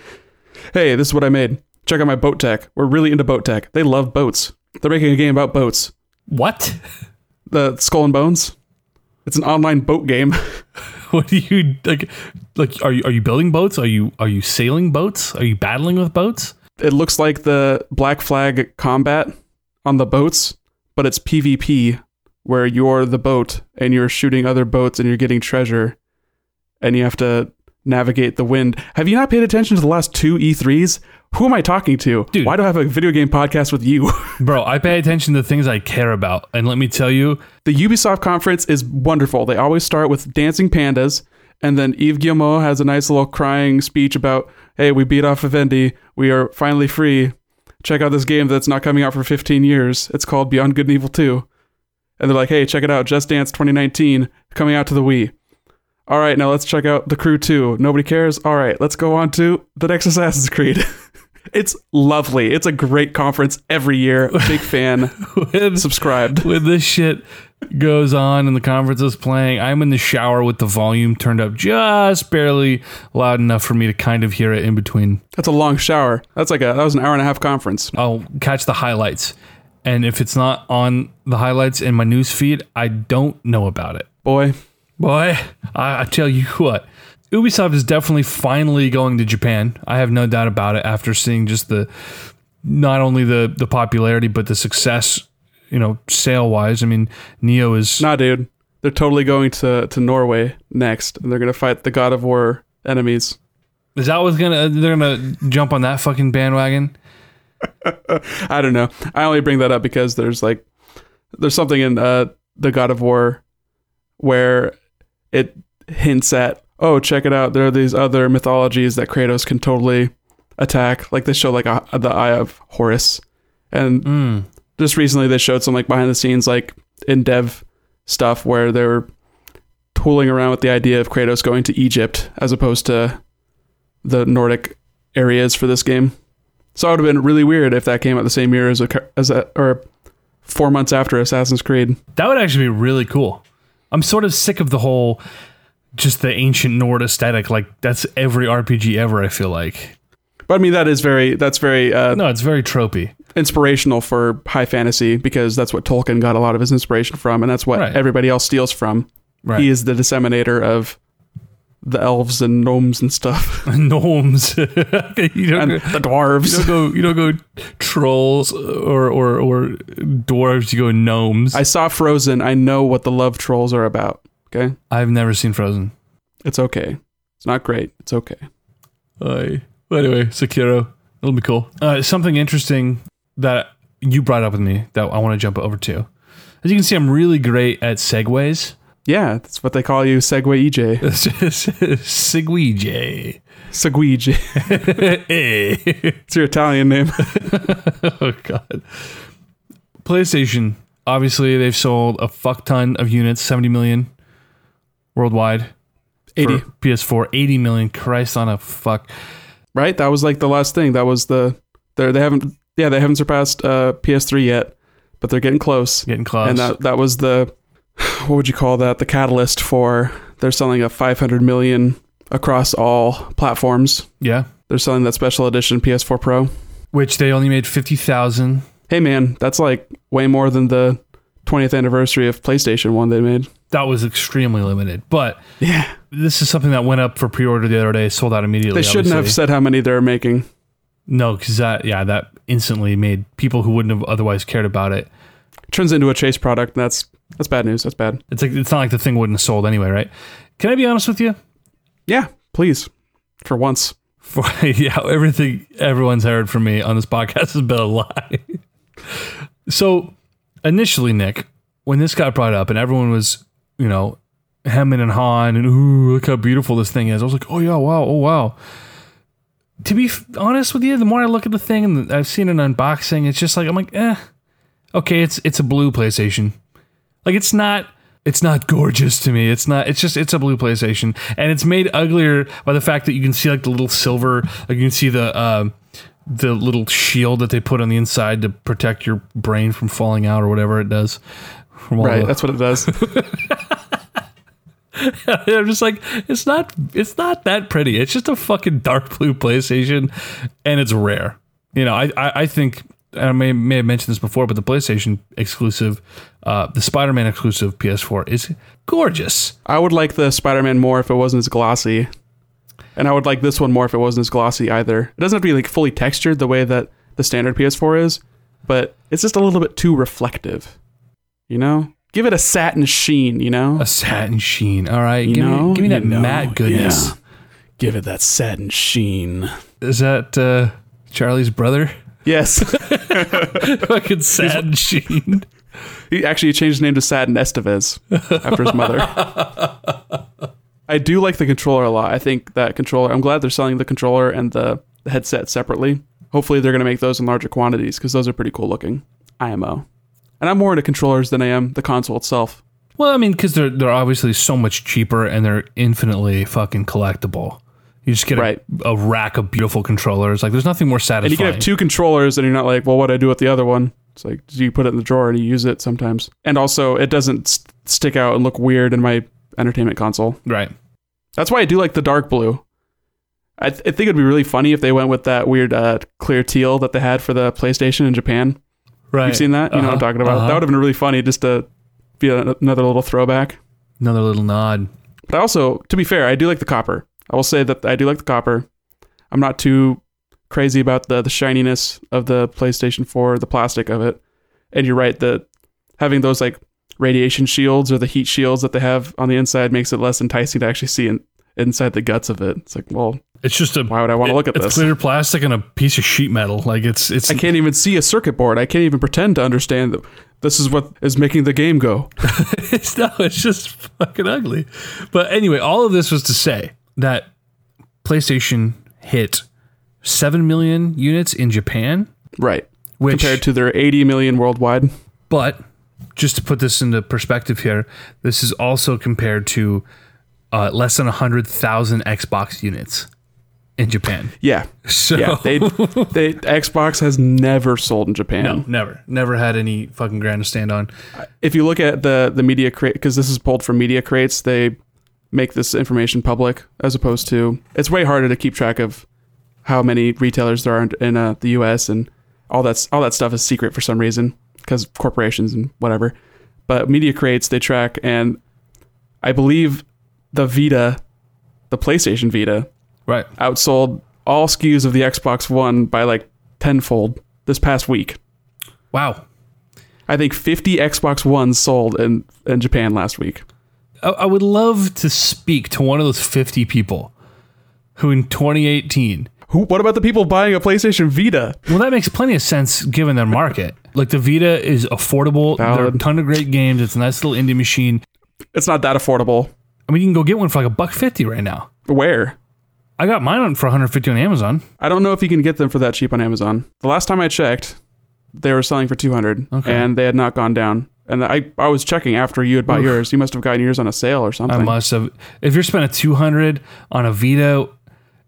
"Hey, this is what I made. Check out my boat tech. We're really into boat tech. They love boats. They're making a game about boats. What? The Skull and Bones. It's an online boat game. What do you like? Like, are you are you building boats? Are you are you sailing boats? Are you battling with boats? It looks like the Black Flag combat on the boats, but it's PvP where you're the boat and you're shooting other boats and you're getting treasure and you have to navigate the wind. Have you not paid attention to the last two E3s? Who am I talking to? Dude. Why do I have a video game podcast with you? Bro, I pay attention to the things I care about, and let me tell you, the Ubisoft conference is wonderful. They always start with dancing pandas, and then Yves Guillemot has a nice little crying speech about, "Hey, we beat off Vivendi. We are finally free. Check out this game that's not coming out for 15 years. It's called Beyond Good and Evil 2." And they're like, "Hey, check it out. Just Dance 2019 coming out to the Wii." All right, now let's check out The Crew 2. Nobody cares. All right, let's go on to the next Assassin's Creed. it's lovely. It's a great conference every year. Big fan. when, Subscribed. when this shit goes on and the conference is playing, I'm in the shower with the volume turned up just barely loud enough for me to kind of hear it in between. That's a long shower. That's like a that was an hour and a half conference. I'll catch the highlights. And if it's not on the highlights in my news feed, I don't know about it. Boy, Boy, I, I tell you what, Ubisoft is definitely finally going to Japan. I have no doubt about it after seeing just the not only the the popularity but the success, you know, sale wise. I mean, Nioh is nah, dude. They're totally going to to Norway next, and they're gonna fight the God of War enemies. is that what's gonna they're gonna jump on that fucking bandwagon? I don't know. I only bring that up because there's like there's something in uh, the God of War where it hints at oh check it out there are these other mythologies that Kratos can totally attack like they show like a, the Eye of Horus and Mm. Just recently they showed some like behind the scenes like in dev stuff where they were tooling around with the idea of Kratos going to Egypt as opposed to the Nordic areas for this game. So it would have been really weird if that came out the same year as a, as a or four months after Assassin's Creed. That would actually be really cool. I'm sort of sick of the whole just the ancient Nord aesthetic. Like that's every RPG ever. I feel like But I mean that is very that's very uh, no, it's very tropey. Inspirational for high fantasy because that's what Tolkien got a lot of his inspiration from, and that's what Right. everybody else steals from. Right. He is the disseminator of the elves and gnomes and stuff, gnomes. you don't and go, the dwarves. you don't go. You don't go trolls or or or dwarves. You go gnomes. I saw Frozen. I know what the love trolls are about. Okay, I've never seen Frozen. it's okay. It's not great. It's okay. Well, anyway, Sekiro. It'll be cool. Uh, something interesting that you brought up with me that I want to jump over to. As you can see, I'm really great at segues. Yeah, that's what they call you, Segway EJ. Sigweej. Segwij. hey. It's your Italian name. oh god. PlayStation. Obviously, they've sold a fuck ton of units, 70 million worldwide. 80. PS4, 80 million. Christ on a fuck. right? That was like the last thing. That was the they haven't yeah they haven't surpassed uh, PS3 yet, but they're getting close. Getting close. And that that was the what would you call that? The catalyst for they're selling a 500 million across all platforms. yeah. They're selling that special edition PS4 Pro. Which they only made 50,000. Hey man, that's like way more than the 20th anniversary of PlayStation one they made. That was extremely limited. But Yeah, this is something that went up for pre-order the other day, sold out immediately. they shouldn't have said how many they're making. No, because that, yeah, that instantly made people who wouldn't have otherwise cared about it. turns into a chase product. That's that's bad news. That's bad. It's like it's not like the thing wouldn't have sold anyway, right? Can I be honest with you? Yeah, please, for once. For yeah, everything everyone's heard from me on this podcast has been a lie. so initially, Nick, when this got brought up and everyone was, you know, hemming and hawing and ooh, look how beautiful this thing is. I was like, oh yeah, wow, oh wow. To be f- honest with you, the more I look at the thing and I've seen an unboxing, it's just like I'm like, eh, okay, it's it's a blue PlayStation. Like it's not it's not gorgeous to me. It's not it's just it's a blue PlayStation. And it's made uglier by the fact that you can see like the little silver like you can see the um the little shield that they put on the inside to protect your brain from falling out or whatever it does. Right, the- that's what it does. I'm just like, it's not it's not that pretty. It's just a fucking dark blue PlayStation, and it's rare. You know, I I, I think I may may have mentioned this before, but the PlayStation exclusive, uh, the Spider-Man exclusive PS4 is gorgeous. I would like the Spider-Man more if it wasn't as glossy, and I would like this one more if it wasn't as glossy either. It doesn't have to be like fully textured the way that the standard PS4 is, but it's just a little bit too reflective. You know, give it a satin sheen. You know, A satin sheen. All right, You give know? me give me You that know, matte goodness. yeah. give it that satin sheen. Is that uh, Charlie's brother? Yes, Fucking satin sheen. he actually changed his name to Satin Estevez after his mother. I do like the controller a lot. I think that controller. I'm glad they're selling the controller and the, the headset separately. Hopefully, they're going to make those in larger quantities because those are pretty cool looking. IMO, and I'm more into controllers than I am the console itself. Well, I mean, because they're they're obviously so much cheaper and they're infinitely fucking collectible. You just get a, a rack of beautiful controllers. Like, there's nothing more satisfying. And you can have two controllers, and you're not like, well, what do I do with the other one? It's like, do you put it in the drawer and you use it sometimes? And also, it doesn't st- stick out and look weird in my entertainment console. Right. That's why I do like the dark blue. I, th- I think it'd be really funny if they went with that weird uh, clear teal that they had for the PlayStation in Japan. Right. You've seen that? You know what I'm Uh-huh, talking about? uh-huh. That would have been really funny just to be a, another little throwback. Another little nod. But also, to be fair, I do like the copper. I will say that I do like the copper. I'm not too crazy about the the shininess of the PlayStation 4, the plastic of it. And you're right that having those like radiation shields or the heat shields that they have on the inside makes it less enticing to actually see in, inside the guts of it. It's like, well, It's just a. why would I want to look at it's this? clear plastic and a piece of sheet metal. Like it's it's. I can't even see a circuit board. I can't even pretend to understand that this is what is making the game go. it's no. It's just fucking ugly. But anyway, all of this was to say that PlayStation hit seven million units in Japan, Right. which Compared to their 80 million worldwide. But just to put this into perspective here, this is also compared to uh, less than 100,000 Xbox units in Japan. Yeah. So, Yeah. They, they, Xbox has never sold in Japan. no, never. Never had any fucking ground to stand on. if you look at the the Media Create because this is pulled from Media Creates they make this information public as opposed to it's way harder to keep track of how many retailers there are in, in uh, the US and all that's all that stuff is secret for some reason because corporations and whatever but Media Creates they track and I believe the Vita the PlayStation Vita Right. outsold all SKUs of the Xbox One by like tenfold this past week Wow. I think 50 Xbox Ones sold in, in Japan last week. I, I would love to speak to one of those 50 people who in 2018 Who? What about the people buying a PlayStation Vita? Well, that makes plenty of sense given their market. Like the Vita is affordable. There are a ton of great games. It's a nice little indie machine. it's not that affordable. I mean, you can go get one for like a buck fifty right now. Where? I got mine on for 150 on Amazon. I don't know if you can get them for that cheap on Amazon. The last time I checked, they were selling for 200 Okay. and they had not gone down. And I, I was checking after you had bought yours. You must have gotten yours on a sale or something. I must have. If you're spending 200 on a Vita,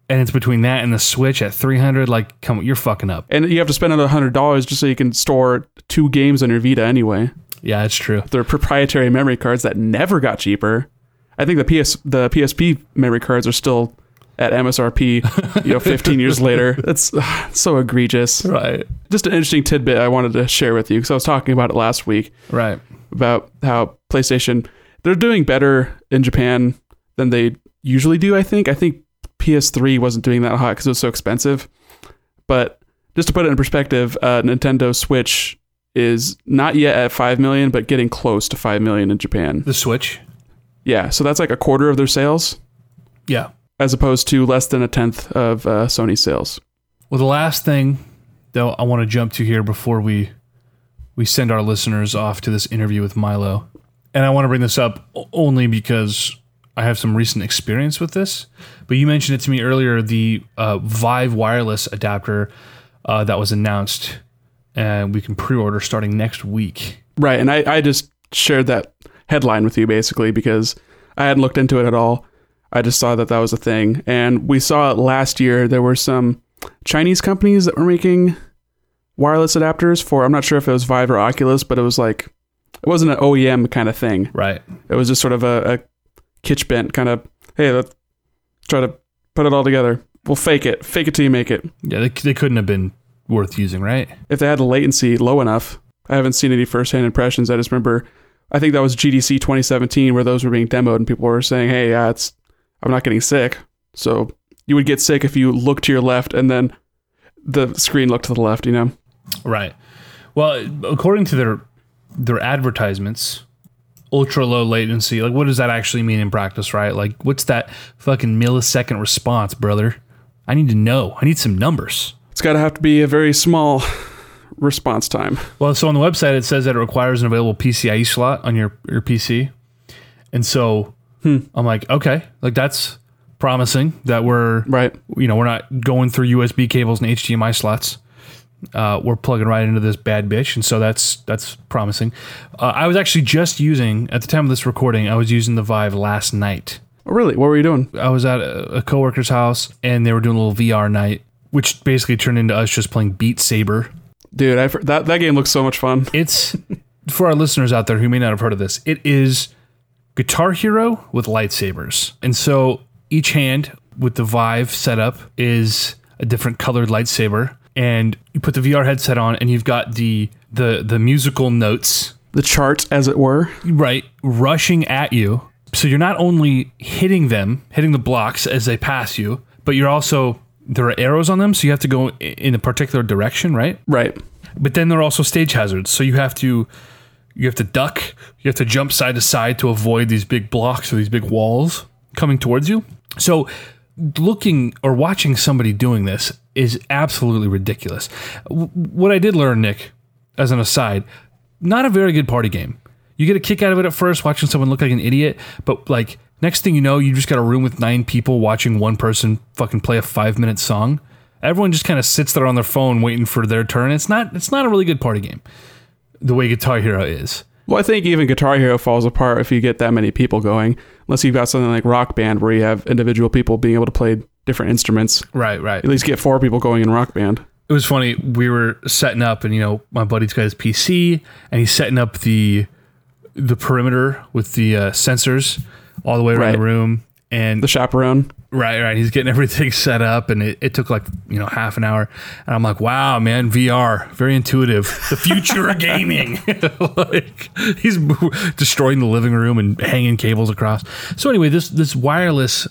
and it's between that and the Switch at 300, like, come, on, you're fucking up. and you have to spend another hundred dollars just so you can store two games on your Vita anyway. Yeah, it's true. They're proprietary memory cards that never got cheaper. I think the PS the PSP memory cards are still at MSRP, you know, 15 years later. That's ugh, so egregious. Right. Just an interesting tidbit I wanted to share with you because I was talking about it last week Right. about how PlayStation they're doing better in Japan than they usually do. I think. I think PS3 wasn't doing that hot because it was so expensive. But just to put it in perspective, uh, Nintendo Switch is not yet at five million, but getting close to five million in Japan. The Switch. Yeah, so that's like a quarter of their sales, Yeah. As opposed to less than a tenth of uh, Sony's sales. Well, the last thing though I want to jump to here before we we send our listeners off to this interview with Milo, and I want to bring this up only because I have some recent experience with this. But you mentioned it to me earlier, the uh, Vive wireless adapter uh, that was announced, and we can pre-order starting next week. Right, and I, I just shared that headline with you basically because I hadn't looked into it at all. I just saw that that was a thing, and we saw it last year. There were some Chinese companies that were making wireless adapters for. I'm not sure if it was Vive or Oculus, but it was like it wasn't an OEM kind of thing. Right. It was just sort of a, a kitsch bent kind of. Hey, let's try to put it all together. We'll fake it, fake it till you make it. Yeah, they, they couldn't have been worth using, right? if they had the latency low enough. I haven't seen any firsthand impressions. I just remember, I think that was GDC 2017 where those were being demoed and people were saying, "Hey, yeah, it's I'm not getting sick." So you would get sick if you look to your left and then the screen looked to the left. You know, Right. Well, according to their their advertisements, ultra low latency. Like, what does that actually mean in practice? Right? Like, what's that fucking millisecond response, brother? I need to know. I need some numbers. it's got to have to be a very small response time. Well, so on the website it says that it requires an available PCIe slot on your your PC, and so I'm like, okay, like that's promising that we're Right. you know, we're not going through USB cables and HDMI slots. Uh, we're plugging right into this bad bitch, and so that's that's promising. Uh, I was actually just using at the time of this recording. I was using the Vive last night. Oh, really? What were you doing? I was at a, a coworker's house, and they were doing a little VR night, which basically turned into us just playing Beat Saber. Dude, I, that that game looks so much fun. It's for our listeners out there who may not have heard of this. It is Guitar Hero with lightsabers, and so each hand with the Vive setup is a different colored lightsaber. And you put the VR headset on, and you've got the the the musical notes The charts, as it were. right rushing at you. So you're not only hitting them, hitting the blocks as they pass you, but you're also there are arrows on them, so you have to go in a particular direction, right? Right. but then there are also stage hazards so you have to you have to duck. You have to jump side to side to avoid these big blocks or these big walls coming towards you. So looking or watching somebody doing this is absolutely ridiculous. What i did learn nick as an aside not a very good party game. You get a kick out of it at first watching someone look like an idiot but like next thing you know you just got a room with nine people watching one person fucking play a five minute song. Everyone just kind of sits there on their phone waiting for their turn. It's not it's not a really good party game. The way Guitar Hero is. Well, I think even Guitar Hero falls apart if you get that many people going, unless you've got something like Rock Band where you have individual people being able to play different instruments. Right, right. At least get four people going in Rock Band. It was funny. We were setting up, and you know, my buddy's got his PC, and he's setting up the the perimeter with the uh, sensors all the way around Right. the room. And The chaperone. Right, right. He's getting everything set up, and it, it took like you know half an hour. And I'm like, wow, man, VR, very intuitive. The future of gaming. like he's destroying the living room and hanging cables across. So anyway, this this wireless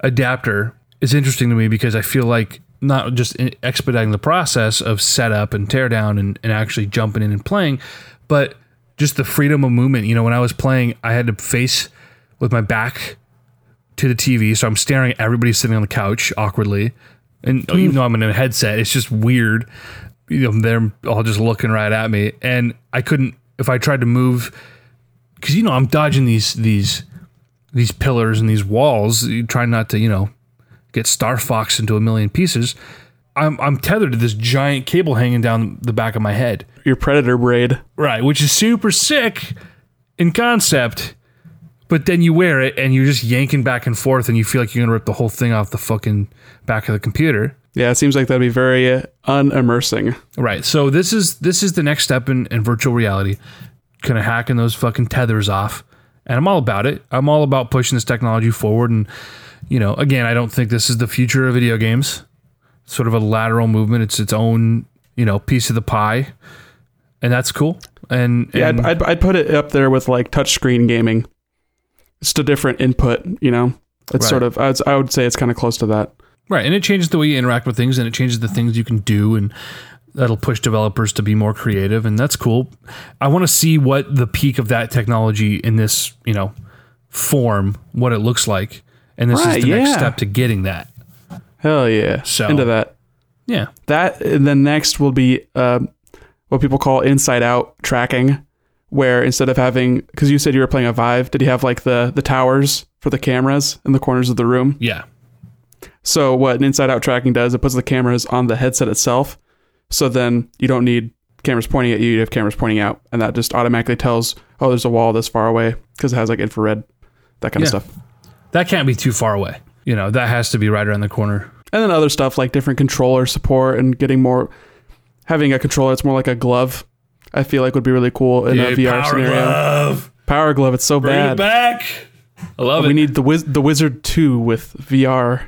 adapter is interesting to me because I feel like not just expediting the process of setup and teardown and, and actually jumping in and playing, but just the freedom of movement. You know, when I was playing, I had to face with my back to the TV, so I'm staring at everybody sitting on the couch awkwardly. And oh, even though I'm in a headset, it's just weird. You know, they're all just looking right at me, and I couldn't. If I tried to move because you know I'm dodging these these these pillars and these walls, trying not to you know get Star Fox into a million pieces. I'm I'm tethered to this giant cable hanging down the back of my head, Your predator braid. right? Which is super sick in concept, but then you wear it and you're just yanking back and forth, and you feel like you're gonna rip the whole thing off the fucking back of the computer. Yeah, it seems like that'd be very uh, unimmersing. Right. So this is this is the next step in, in virtual reality. Kind of hacking those fucking tethers off. And I'm all about it. I'm all about pushing this technology forward. And, you know, again, I don't think this is the future of video games. Sort of a lateral movement. It's its own, you know, piece of the pie. And that's cool. And, Yeah, and I'd, I'd, I'd put it up there with like touchscreen gaming. Just a different input, you know. It's Right. sort of I would, I would say it's kind of close to that. Right, and it changes the way you interact with things, and it changes the things you can do, and that'll push developers to be more creative, and that's cool. I want to see what the peak of that technology in this, you know, form, what it looks like, and this Right, is the next step to getting that. Hell yeah, So- into that. Yeah, That and then next will be um, what people call inside out tracking, where instead of having because you said you were playing a Vive, did you have like the the towers for the cameras in the corners of the room? yeah, So what an inside out tracking does, it puts the cameras on the headset itself. So then you don't need cameras pointing at you, you have cameras pointing out, and that just automatically tells, oh, there's a wall this far away because it has like infrared, that kind Yeah. of stuff. that can't be too far away. You know, that has to be right around the corner. And then other stuff like different controller support and getting more, having a controller that's more like a glove. I feel like would be really cool in a Dude, VR Power scenario. Glove. Power glove, it's so Bring bad. it back. I love We it. We need the Wiz- the Wizard Two with VR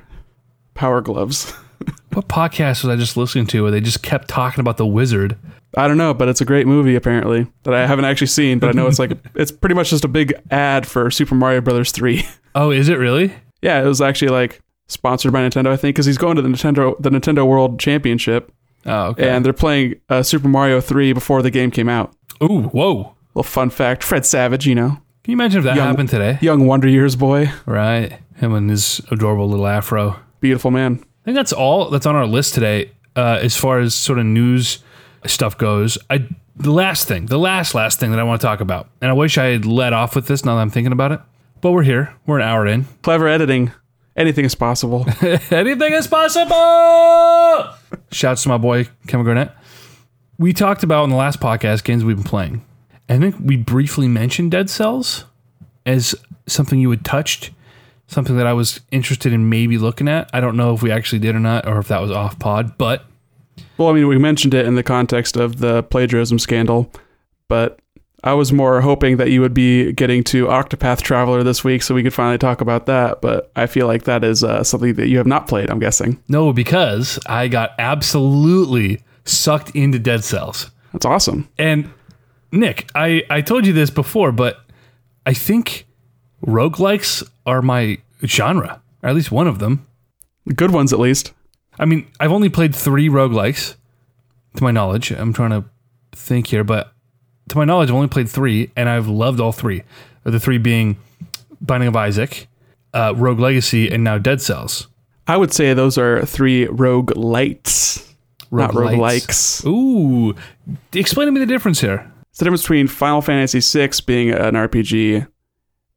power gloves. what podcast was I just listening to where they just kept talking about the wizard? I don't know, but it's a great movie apparently that I haven't actually seen, but I know it's like it's pretty much just a big ad for Super Mario Brothers 3. Oh, is it really? yeah, it was actually like sponsored by Nintendo, I think, because he's going to the Nintendo the Nintendo World Championship, Oh, okay. and they're playing uh, Super Mario 3 before the game came out. Ooh, whoa. Little fun fact: Fred Savage, you know, Can you imagine if that Young- happened today? young Wonder Years boy, Right. Him and his adorable little afro. beautiful man. I think that's all that's on our list today uh, as far as sort of news stuff goes. I the last thing, the last last thing that I want to talk about, and I wish I had let off with this now that I'm thinking about it, but we're here. We're an hour in. Clever editing. Anything is possible. Anything is possible. Shouts to my boy Kevin Garnett. We talked about in the last podcast games we've been playing. I think we briefly mentioned Dead Cells as something you had touched, something that I was interested in maybe looking at. I don't know if we actually did or not, or if that was off pod, but Well, I mean, we mentioned it in the context of the plagiarism scandal, but I was more hoping that you would be getting to Octopath Traveler this week so we could finally talk about that. But I feel like that is uh, something that you have not played, I'm guessing. no, because I got absolutely sucked into Dead Cells. That's awesome. And Nick, I, I told you this before, but I think roguelikes are my genre, or at least one of them. Good ones, at least. I mean, I've only played three roguelikes, to my knowledge. I'm trying to think here, but to my knowledge, I've only played three, and I've loved all three. The three being Binding of Isaac, uh, Rogue Legacy, and now Dead Cells. I would say those are three roguelites, not rogue likes. Ooh, explain to me the difference here. It's the difference between Final Fantasy VI being an RPG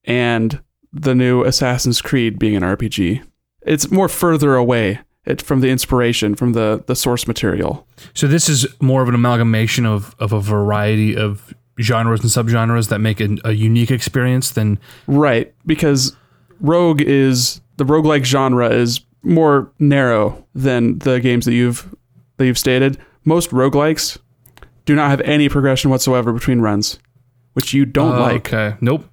and the new Assassin's Creed being an RPG. It's more further away it, from the inspiration, from the, the source material. So this is more of an amalgamation of, of a variety of genres and subgenres that make a, a unique experience than Right, because rogue is the roguelike genre is more narrow than the games that you've that you've stated. Most roguelikes do not have any progression whatsoever between runs, which you don't Oh, like. Okay. Nope.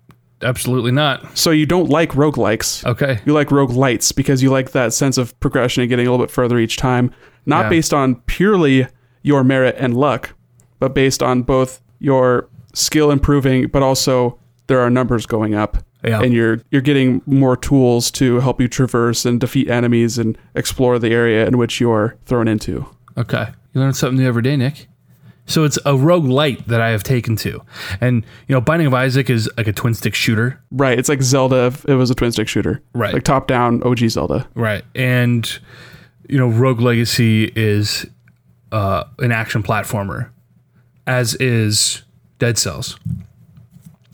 Absolutely not. So you don't like roguelikes. Okay. You like rogue roguelites because you like that sense of progression and getting a little bit further each time, not Yeah. based on purely your merit and luck, but based on both your skill improving, but also there are numbers going up. Yeah. And you're you're getting more tools to help you traverse and defeat enemies and explore the area in which you're thrown into. Okay. You learn something new every day, Nick. So it's a roguelite that I have taken to. And, you know, Binding of Isaac is like a twin stick shooter. Right. It's like Zelda if it was a twin stick shooter. Right. Like top down OG Zelda. Right. And, you know, Rogue Legacy is uh, an action platformer, as is Dead Cells.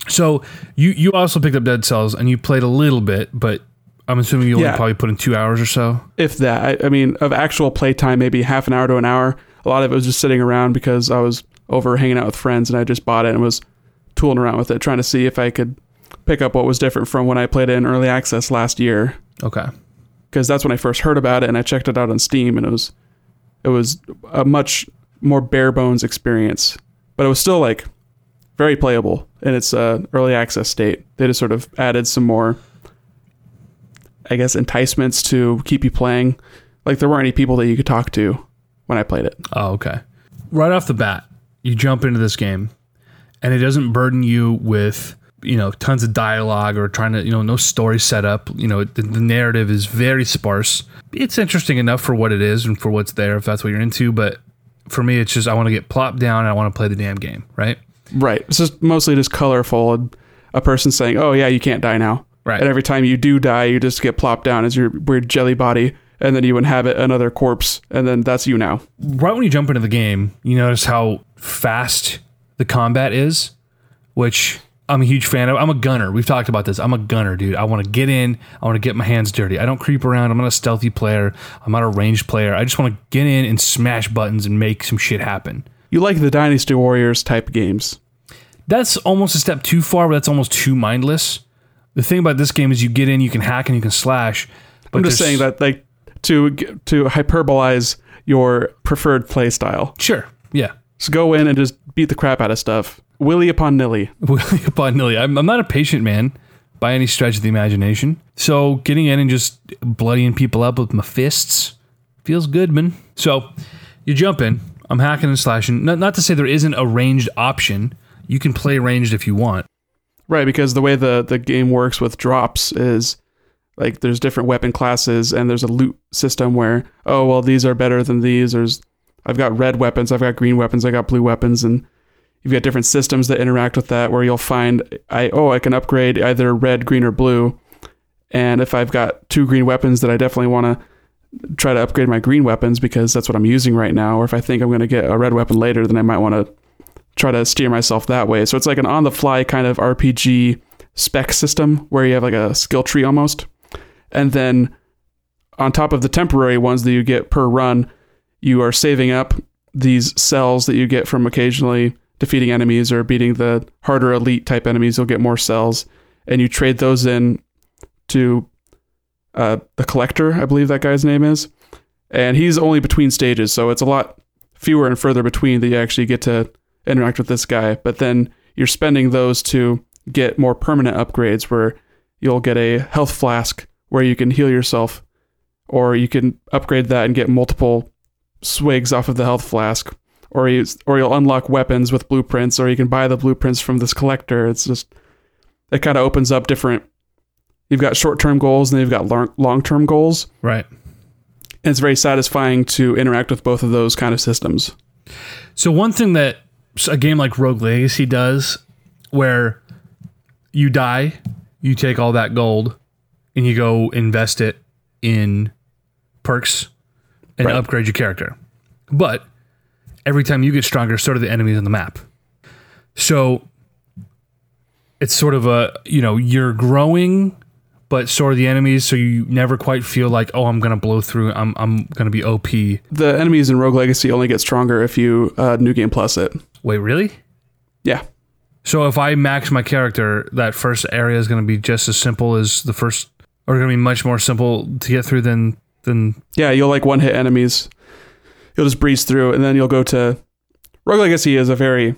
So you you also picked up Dead Cells and you played a little bit, but I'm assuming you only Yeah. probably put in two hours or so. if that. I, I mean, of actual playtime, maybe half an hour to an hour. A lot of it was just sitting around because I was over hanging out with friends and I just bought it and was tooling around with it, trying to see if I could pick up what was different from when I played it in early access last year. Okay. Because that's when I first heard about it and I checked it out on Steam and it was it was a much more bare bones experience, but it was still like very playable in its uh, early access state. They just sort of added some more, I guess, enticements to keep you playing. Like there weren't any people that you could talk to when I played it. Oh, okay. Right off the bat, you jump into this game and it doesn't burden you with, you know, tons of dialogue or trying to, you know, no story setup. You know, the, the narrative is very sparse. It's interesting enough for what it is and for what's there if that's what you're into, but for me it's just I want to get plopped down and I want to play the damn game, right? Right. It's just mostly just colorful and a person saying, "Oh yeah, you can't die now." Right. And every time you do die, you just get plopped down as your weird jelly body, and then you inhabit another corpse, and then that's you now. right when you jump into the game, you notice how fast the combat is, which I'm a huge fan of. I'm a gunner. We've talked about this. I'm a gunner, dude. I want to get in. I want to get my hands dirty. I don't creep around. I'm not a stealthy player. I'm not a ranged player. I just want to get in and smash buttons and make some shit happen. You like the Dynasty Warriors type games. That's almost a step too far, but that's almost too mindless. The thing about this game is you get in, you can hack and you can slash. But I'm just saying that like to to hyperbolize your preferred play style. Sure. Yeah. So go in and just beat the crap out of stuff. Willy upon nilly. Willy upon nilly. I'm, I'm not a patient man by any stretch of the imagination. So getting in and just bloodying people up with my fists feels good, man. So you jump in. I'm hacking and slashing. Not, not to say there isn't a ranged option. You can play ranged if you want. Right, because the way the the game works with drops is like there's different weapon classes and there's a loot system where oh well these are better than these. There's I've got red weapons, I've got green weapons, I got blue weapons, and you've got different systems that interact with that where you'll find I oh I can upgrade either red, green, or blue. And if I've got two green weapons that I definitely want to try to upgrade my green weapons because that's what I'm using right now, or if I think I'm going to get a red weapon later, then I might want to try to steer myself that way. So it's like an on the fly kind of RPG spec system where you have like a skill tree almost. And then on top of the temporary ones that you get per run, you are saving up these cells that you get from occasionally defeating enemies or beating the harder elite type enemies. You'll get more cells and you trade those in to uh, the collector, I believe that guy's name is. And he's only between stages, so it's a lot fewer and further between that you actually get to interact with this guy. But then you're spending those to get more permanent upgrades where you'll get a health flask where you can heal yourself, or you can upgrade that and get multiple swigs off of the health flask, or you or you'll unlock weapons with blueprints, or you can buy the blueprints from this collector. It's just it kind of opens up different. You've got short term goals and then you've got long term goals. Right. And it's very satisfying to interact with both of those kind of systems. So one thing that a game like Rogue Legacy does, where you die, you take all that gold, and you go invest it in perks and Right. upgrade your character. But every time you get stronger, so do the enemies on the map. So it's sort of a you know you're growing, but so are the enemies. So you never quite feel like oh I'm gonna blow through. I'm I'm gonna be OP. The enemies in Rogue Legacy only get stronger if you uh, New Game Plus it. Wait, really? Yeah. So if I max my character, that first area is going to be just as simple as the first, or going to be much more simple to get through than than. Yeah, you'll like one hit enemies. You'll just breeze through, and then you'll go to Rogue Legacy is a very,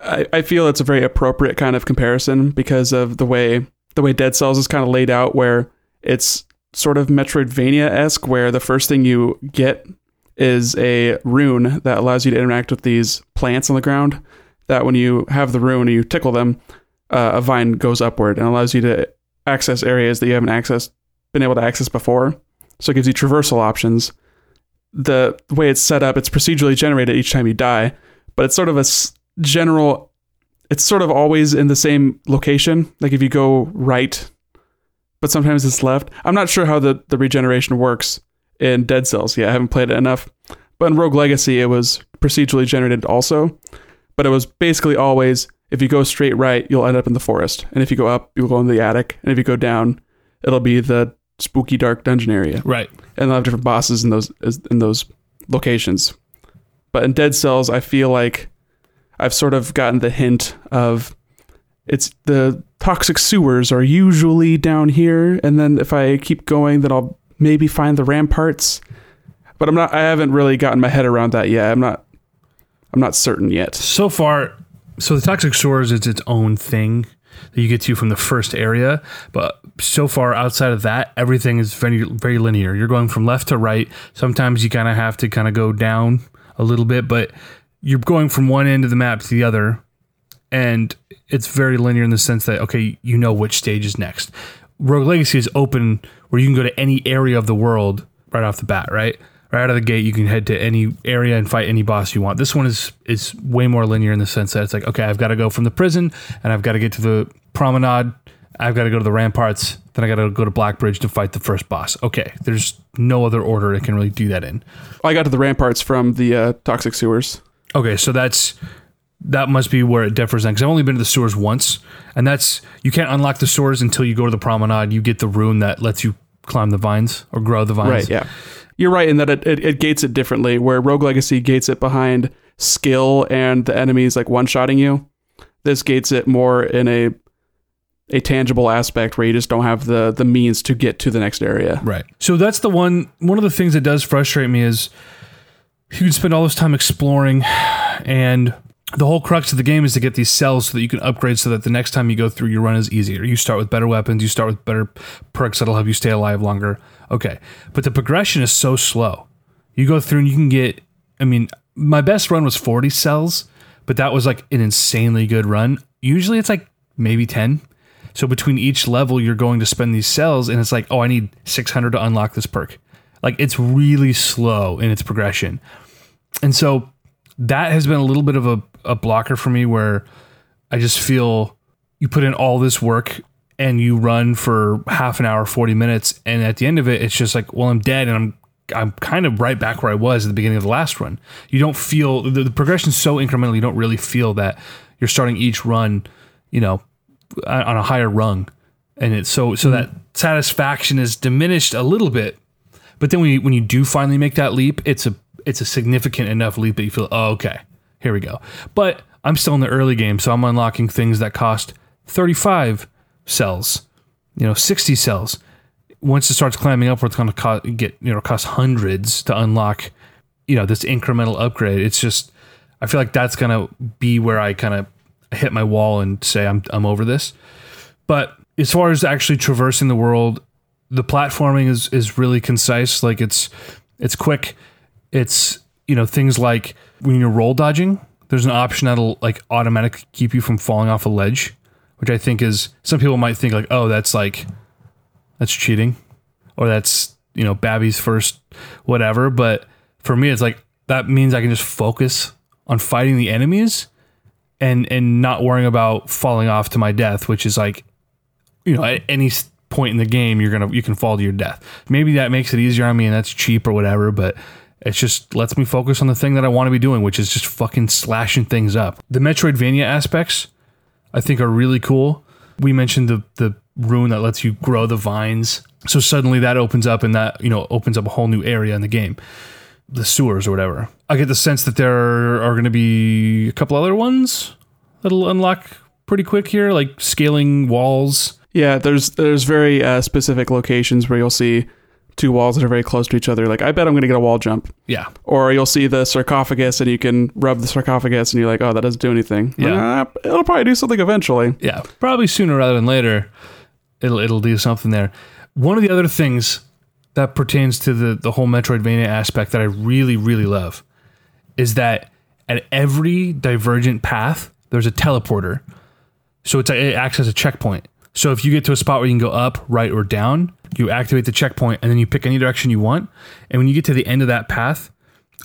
I, I feel it's a very appropriate kind of comparison because of the way the way Dead Cells is kind of laid out, where it's sort of Metroidvania esque, where the first thing you get is a rune that allows you to interact with these plants on the ground. That when you have the rune and you tickle them, uh, a vine goes upward and allows you to access areas that you haven't accessed, been able to access before. So it gives you traversal options. The way it's set up, it's procedurally generated each time you die, but it's sort of a general. It's sort of always in the same location. Like if you go right, but sometimes it's left. I'm not sure how the, the regeneration works in Dead Cells Yeah, I haven't played it enough. But in Rogue Legacy, it was procedurally generated also. But it was basically always if you go straight right, you'll end up in the forest, and if you go up, you'll go in the attic, and if you go down, it'll be the spooky dark dungeon area, Right. and they'll have different bosses in those in those locations. But in Dead Cells, I feel like I've sort of gotten the hint of it's the toxic sewers are usually down here, and then if I keep going, then I'll maybe find the ramparts. But I'm not. I haven't really gotten my head around that yet. I'm not. I'm not certain yet. So far, so the toxic sewers is its own thing that you get to from the first area, but so far outside of that, everything is very very linear. You're going from left to right. Sometimes you kind of have to kind of go down a little bit, but you're going from one end of the map to the other, and it's very linear in the sense that okay, you know which stage is next. Rogue Legacy is open where you can go to any area of the world right off the bat, right? Right out of the gate, you can head to any area and fight any boss you want. This one is is way more linear in the sense that it's like, okay, I've got to go from the prison and I've got to get to the promenade. I've got to go to the ramparts. Then I got to go to Blackbridge to fight the first boss. Okay, there's no other order it can really do that in. I got to the ramparts from the uh, toxic sewers. Okay, so that's that must be where it differs then because I've only been to the sewers once, and that's you can't unlock the sewers until you go to the promenade. You get the rune that lets you climb the vines or grow the vines. Right. Yeah. You're right in that it, it, it gates it differently. Where Rogue Legacy gates it behind skill and the enemies like one shotting you. This gates it more in a a tangible aspect where you just don't have the the means to get to the next area. Right. So that's the one. One of the things that does frustrate me is you can spend all this time exploring, and the whole crux of the game is to get these cells so that you can upgrade, so that the next time you go through, your run is easier. You start with better weapons. You start with better perks that'll help you stay alive longer. Okay, but the progression is so slow. You go through and you can get. I mean, my best run was forty cells, but that was like an insanely good run. Usually, it's like maybe ten. So between each level, you're going to spend these cells, and it's like, oh, I need 600 to unlock this perk. Like it's really slow in its progression, and so that has been a little bit of a, a blocker for me, where I just feel you put in all this work and you run for half an hour, 40 minutes, and at the end of it, it's just like, well, I'm dead, and I'm I'm kind of right back where I was at the beginning of the last run. You don't feel the, the progression's so incremental. You don't really feel that you're starting each run, you know, on a higher rung, and it's so so mm-hmm. that satisfaction is diminished a little bit. But then when you when you do finally make that leap, it's a it's a significant enough leap that you feel, oh, okay, here we go. But I'm still in the early game, so I'm unlocking things that cost 35 cells, you know, 60 cells. Once it starts climbing up, it's going to co- get you know cost hundreds to unlock, you know, this incremental upgrade. It's just, I feel like that's going to be where I kind of hit my wall and say I'm I'm over this. But as far as actually traversing the world, the platforming is is really concise. Like it's it's quick. It's you know things like when you're roll dodging, there's an option that'll like automatically keep you from falling off a ledge, which I think is some people might think like, oh, that's like that's cheating, or that's you know Babby's first whatever. But for me, it's like that means I can just focus on fighting the enemies and and not worrying about falling off to my death, which is like, you know, at any point in the game, you're gonna you can fall to your death. Maybe that makes it easier on me, and that's cheap or whatever, but. It just lets me focus on the thing that I want to be doing, which is just fucking slashing things up. The Metroidvania aspects, I think, are really cool. We mentioned the the rune that lets you grow the vines, so suddenly that opens up, and that you know opens up a whole new area in the game the sewers or whatever. I get the sense that there are going to be a couple other ones that'll unlock pretty quick here, like scaling walls. Yeah, there's there's very uh, specific locations where you'll see two walls that are very close to each other. Like I bet I'm gonna get a wall jump, Yeah, or you'll see the sarcophagus and you can rub the sarcophagus and you're like, oh, that doesn't do anything. Yeah. Uh, it'll probably do something eventually. yeah, probably sooner rather than later, it'll it'll do something there. One of the other things that pertains to the the whole Metroidvania aspect that I really really love is that at every divergent path there's a teleporter, so it's a, it acts as a checkpoint. So if you get to a spot where you can go up, right, or down, you activate the checkpoint and then you pick any direction you want. And when you get to the end of that path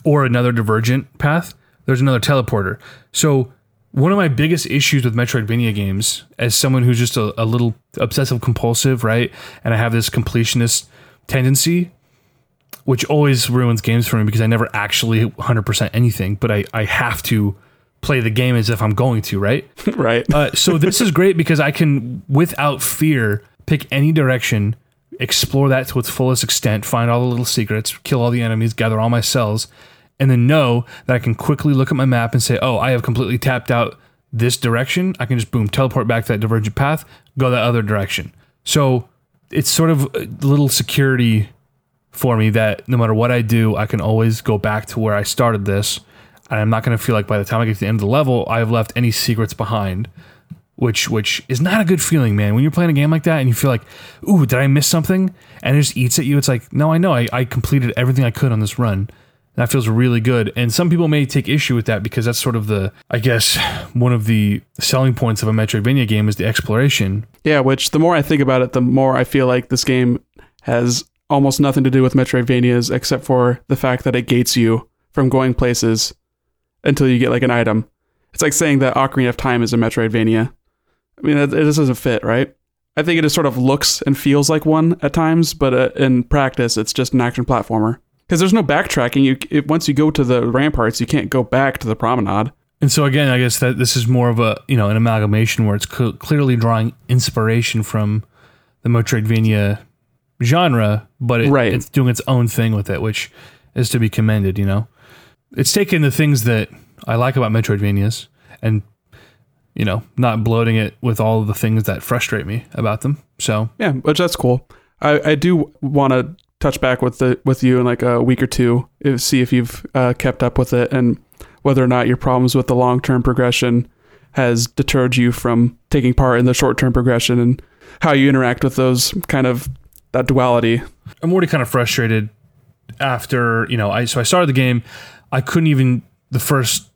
or another divergent path, there's another teleporter. So one of my biggest issues with Metroidvania games, as someone who's just a, a little obsessive compulsive, right, and I have this completionist tendency, which always ruins games for me because I never actually 100% anything, but I, I have to play the game as if I'm going to, right? right. Uh, so this is great because I can, without fear, pick any direction, explore that to its fullest extent, find all the little secrets, kill all the enemies, gather all my cells, and then know that I can quickly look at my map and say, "Oh, I have completely tapped out this direction." I can just boom teleport back to that divergent path, go that other direction. So it's sort of a little security for me that no matter what I do, I can always go back to where I started this. And I'm not going to feel like by the time I get to the end of the level, I've left any secrets behind, which which is not a good feeling, man. When you're playing a game like that and you feel like, ooh, did I miss something? And it just eats at you. It's like, no, I know. I, I completed everything I could on this run. That feels really good. And some people may take issue with that because that's sort of the, I guess, one of the selling points of a Metroidvania game is the exploration. Yeah, which the more I think about it, the more I feel like this game has almost nothing to do with Metroidvanias except for the fact that it gates you from going places until you get like an item. It's like saying that Ocarina of Time is a Metroidvania. I mean, just doesn't fit, right? I think it just sort of looks and feels like one at times, but uh, in practice, it's just an action platformer. Because there's no backtracking. You it, once you go to the ramparts, you can't go back to the promenade. And so again, I guess that this is more of a you know an amalgamation where it's cl- clearly drawing inspiration from the Metroidvania genre, but it, Right. it's doing its own thing with it, which is to be commended. You know, it's taken the things that I like about Metroidvanias and you know not bloating it with all of the things that frustrate me about them. So Yeah, which that's cool. I, I do want to touch back with the with you in like a week or two, if, see if you've uh, kept up with it and whether or not your problems with the long term progression has deterred you from taking part in the short term progression and how you interact with those kind of that duality. I'm already kind of frustrated after you know I so I started the game. I couldn't even the first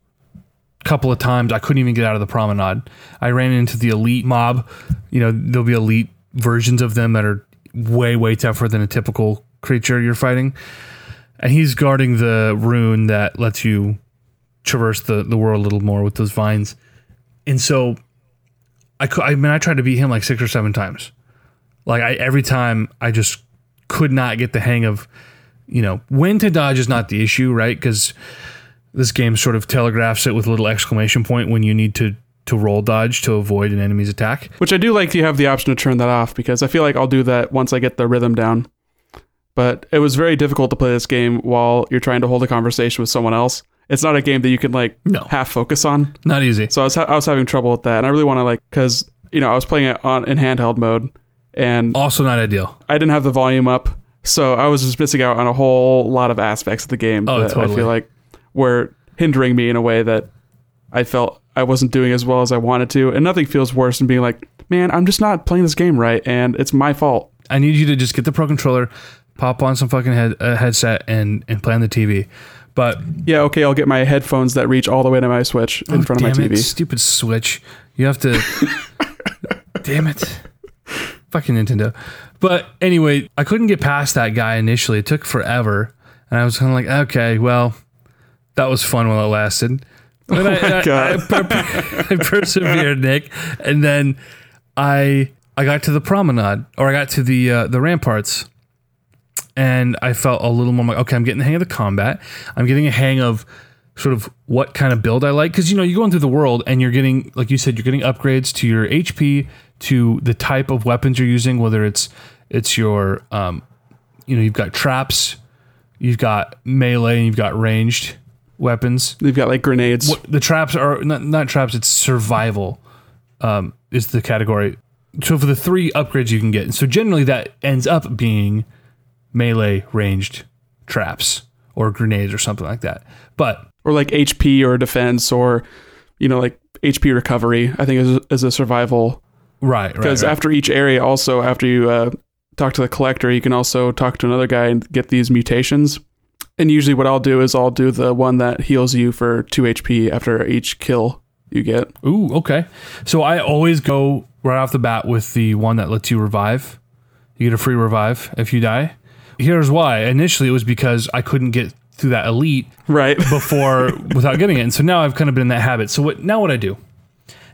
couple of times I couldn't even get out of the promenade. I ran into the elite mob. You know there'll be elite versions of them that are way way tougher than a typical creature you're fighting, and he's guarding the rune that lets you traverse the the world a little more with those vines. And so I I mean I tried to beat him like six or seven times. Like I every time I just could not get the hang of, you know, when to dodge is not the issue, right? Because this game sort of telegraphs it with a little exclamation point when you need to to roll dodge to avoid an enemy's attack. Which I do like you have the option to turn that off because I feel like I'll do that once I get the rhythm down. But it was very difficult to play this game while you're trying to hold a conversation with someone else. It's not a game that you can like No. half focus on. Not easy. So I was ha- I was having trouble with that, and I really want to like because you know I was playing it on in handheld mode, and Also not ideal. I didn't have the volume up, so I was just missing out on a whole lot of aspects of the game Oh, that I feel like were hindering me in a way that I felt I wasn't doing as well as I wanted to, and nothing feels worse than being like, man, I'm just not playing this game right, and it's my fault. I need you to just get the pro controller, pop on some fucking head, uh, headset, and and play on the TV. But Yeah, okay, I'll get my headphones that reach all the way to my Switch in front of my Oh, TV. it, stupid Switch. You have to. damn it. Fucking Nintendo. But anyway, I couldn't get past that guy initially. It took forever. And I was kind of like, okay, well, that was fun while it lasted. But I, my I- God. I, per- I persevered, Nick. And then I I got to the promenade, or I got to the uh, the ramparts, and I felt a little more like, okay, I'm getting the hang of the combat. I'm getting a hang of sort of what kind of build I like. Because, you know, you're going through the world and you're getting, like you said, you're getting upgrades to your HP, to the type of weapons you're using, whether it's, it's your, um, you know, you've got traps, you've got melee, and you've got ranged weapons. They've got like grenades. What, the traps are not, not traps, it's survival um, is the category. So for the three upgrades you can get, so generally that ends up being melee ranged traps or grenades or something like that. But or like HP or defense or you know like HP recovery. I think is is a survival right, right, because right. after each area, also after you uh, talk to the collector, you can also talk to another guy and get these mutations. And usually, what I'll do is I'll do the one that heals you for two HP after each kill you get. Ooh, okay. So I always go right off the bat with the one that lets you revive. You get a free revive if you die. Here's why. Initially, it was because I couldn't get through that elite Right. before without getting it. And so now I've kind of been in that habit. So what now what I do?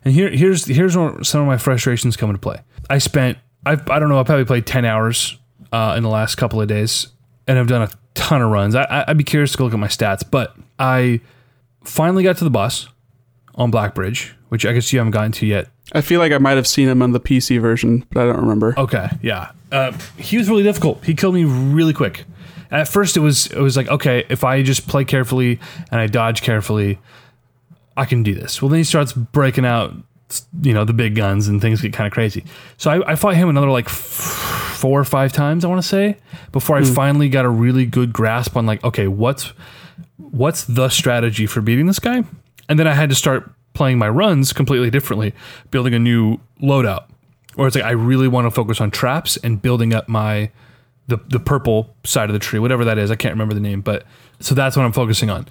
And here here's here's where some of my frustrations come into play. I spent I I don't know I probably played ten hours uh, in the last couple of days, and I've done a ton of runs. I, I- I'd be curious to go look at my stats, but I finally got to the boss. on Blackbridge, which I guess you haven't gotten to yet. I feel like I might have seen him on the PC version, but I don't remember. Okay, yeah. Uh, he was really difficult. He killed me really quick. At first, it was it was like okay, if I just play carefully and I dodge carefully, I can do this. Well, then he starts breaking out, you know, the big guns and things get kind of crazy. So I, I fought him another like four or five times, I want to say, before I hmm. finally got a really good grasp on like okay, what's what's the strategy for beating this guy? And then I had to start playing my runs completely differently, building a new loadout. Or it's like I really want to focus on traps and building up my the the purple side of the tree, whatever that is. I can't remember the name, but so that's what I'm focusing on.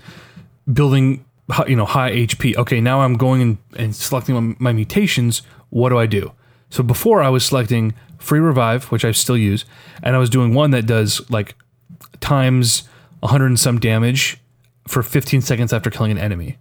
Building you know high HP. Okay, now I'm going and, and selecting my, my mutations. What do I do? So before I was selecting free revive, which I still use, and I was doing one that does like times 100 and some damage for 15 seconds after killing an enemy.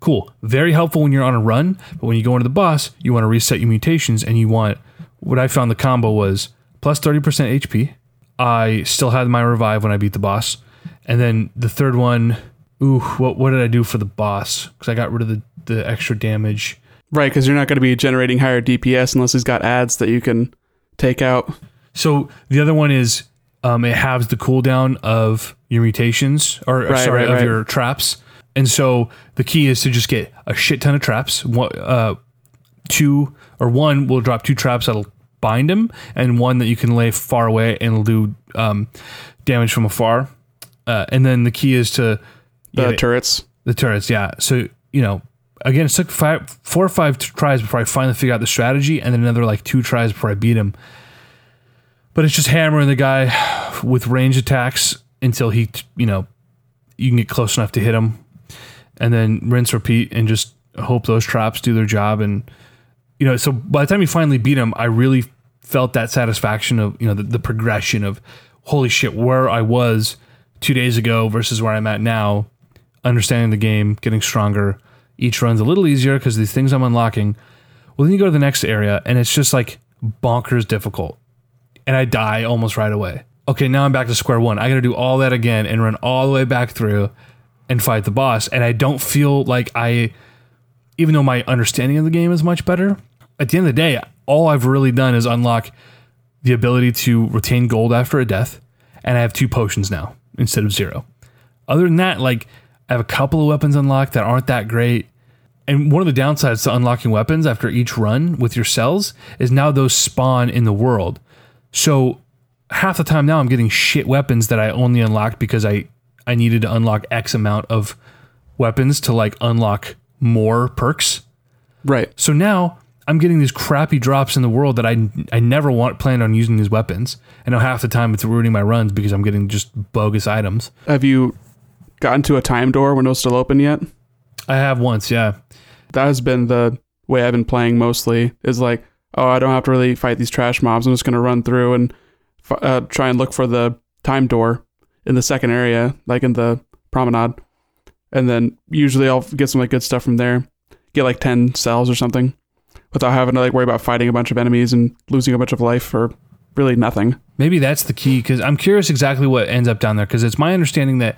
Cool. Very helpful when you're on a run, but when you go into the boss, you want to reset your mutations and you want what I found the combo was plus 30% HP. I still had my revive when I beat the boss. And then the third one, ooh, what what did I do for the boss? Cuz I got rid of the the extra damage. Right, because you're not going to be generating higher DPS unless he's got ads that you can take out. So the other one is um, it halves the cooldown of your mutations or, Right, sorry right, of right. your traps. And so the key is to just get a shit ton of traps. One, uh, two or one will drop two traps that'll bind him, and one that you can lay far away and will do um, damage from afar. Uh, and then the key is to The yeah, turrets. the turrets, yeah. So you know, again, it took five, four or five tries before I finally figured out the strategy, and then another like two tries before I beat him. But it's just hammering the guy with range attacks until he, you know, you can get close enough to hit him, and then rinse, repeat, and just hope those traps do their job. And you know, so by the time you finally beat him, I really felt that satisfaction of you know the, the progression of holy shit, where I was two days ago versus where I'm at now understanding the game, getting stronger. Each run's a little easier because these things I'm unlocking. Well, then you go to the next area and it's just like bonkers difficult. And I die almost right away. Okay, now I'm back to square one. I got to do all that again and run all the way back through and fight the boss. And I don't feel like I, even though my understanding of the game is much better, at the end of the day, all I've really done is unlock the ability to retain gold after a death. And I have two potions now instead of zero. Other than that, like I have a couple of weapons unlocked that aren't that great. And one of the downsides to unlocking weapons after each run with your cells is now those spawn in the world. So half the time now I'm getting shit weapons that I only unlocked because I I needed to unlock X amount of weapons to like unlock more perks. Right. So now I'm getting these crappy drops in the world that I I never want planned on using these weapons. And now half the time it's ruining my runs because I'm getting just bogus items. Have you gotten to a time door when it was still open yet? I have once, yeah. That has been the way I've been playing mostly. Is like, oh, I don't have to really fight these trash mobs. I'm just gonna run through and uh, try and look for the time door in the second area, like in the promenade, and then usually I'll get some like good stuff from there. Get like ten cells or something, without having to like worry about fighting a bunch of enemies and losing a bunch of life for really nothing. Maybe that's the key because I'm curious exactly what ends up down there because it's my understanding that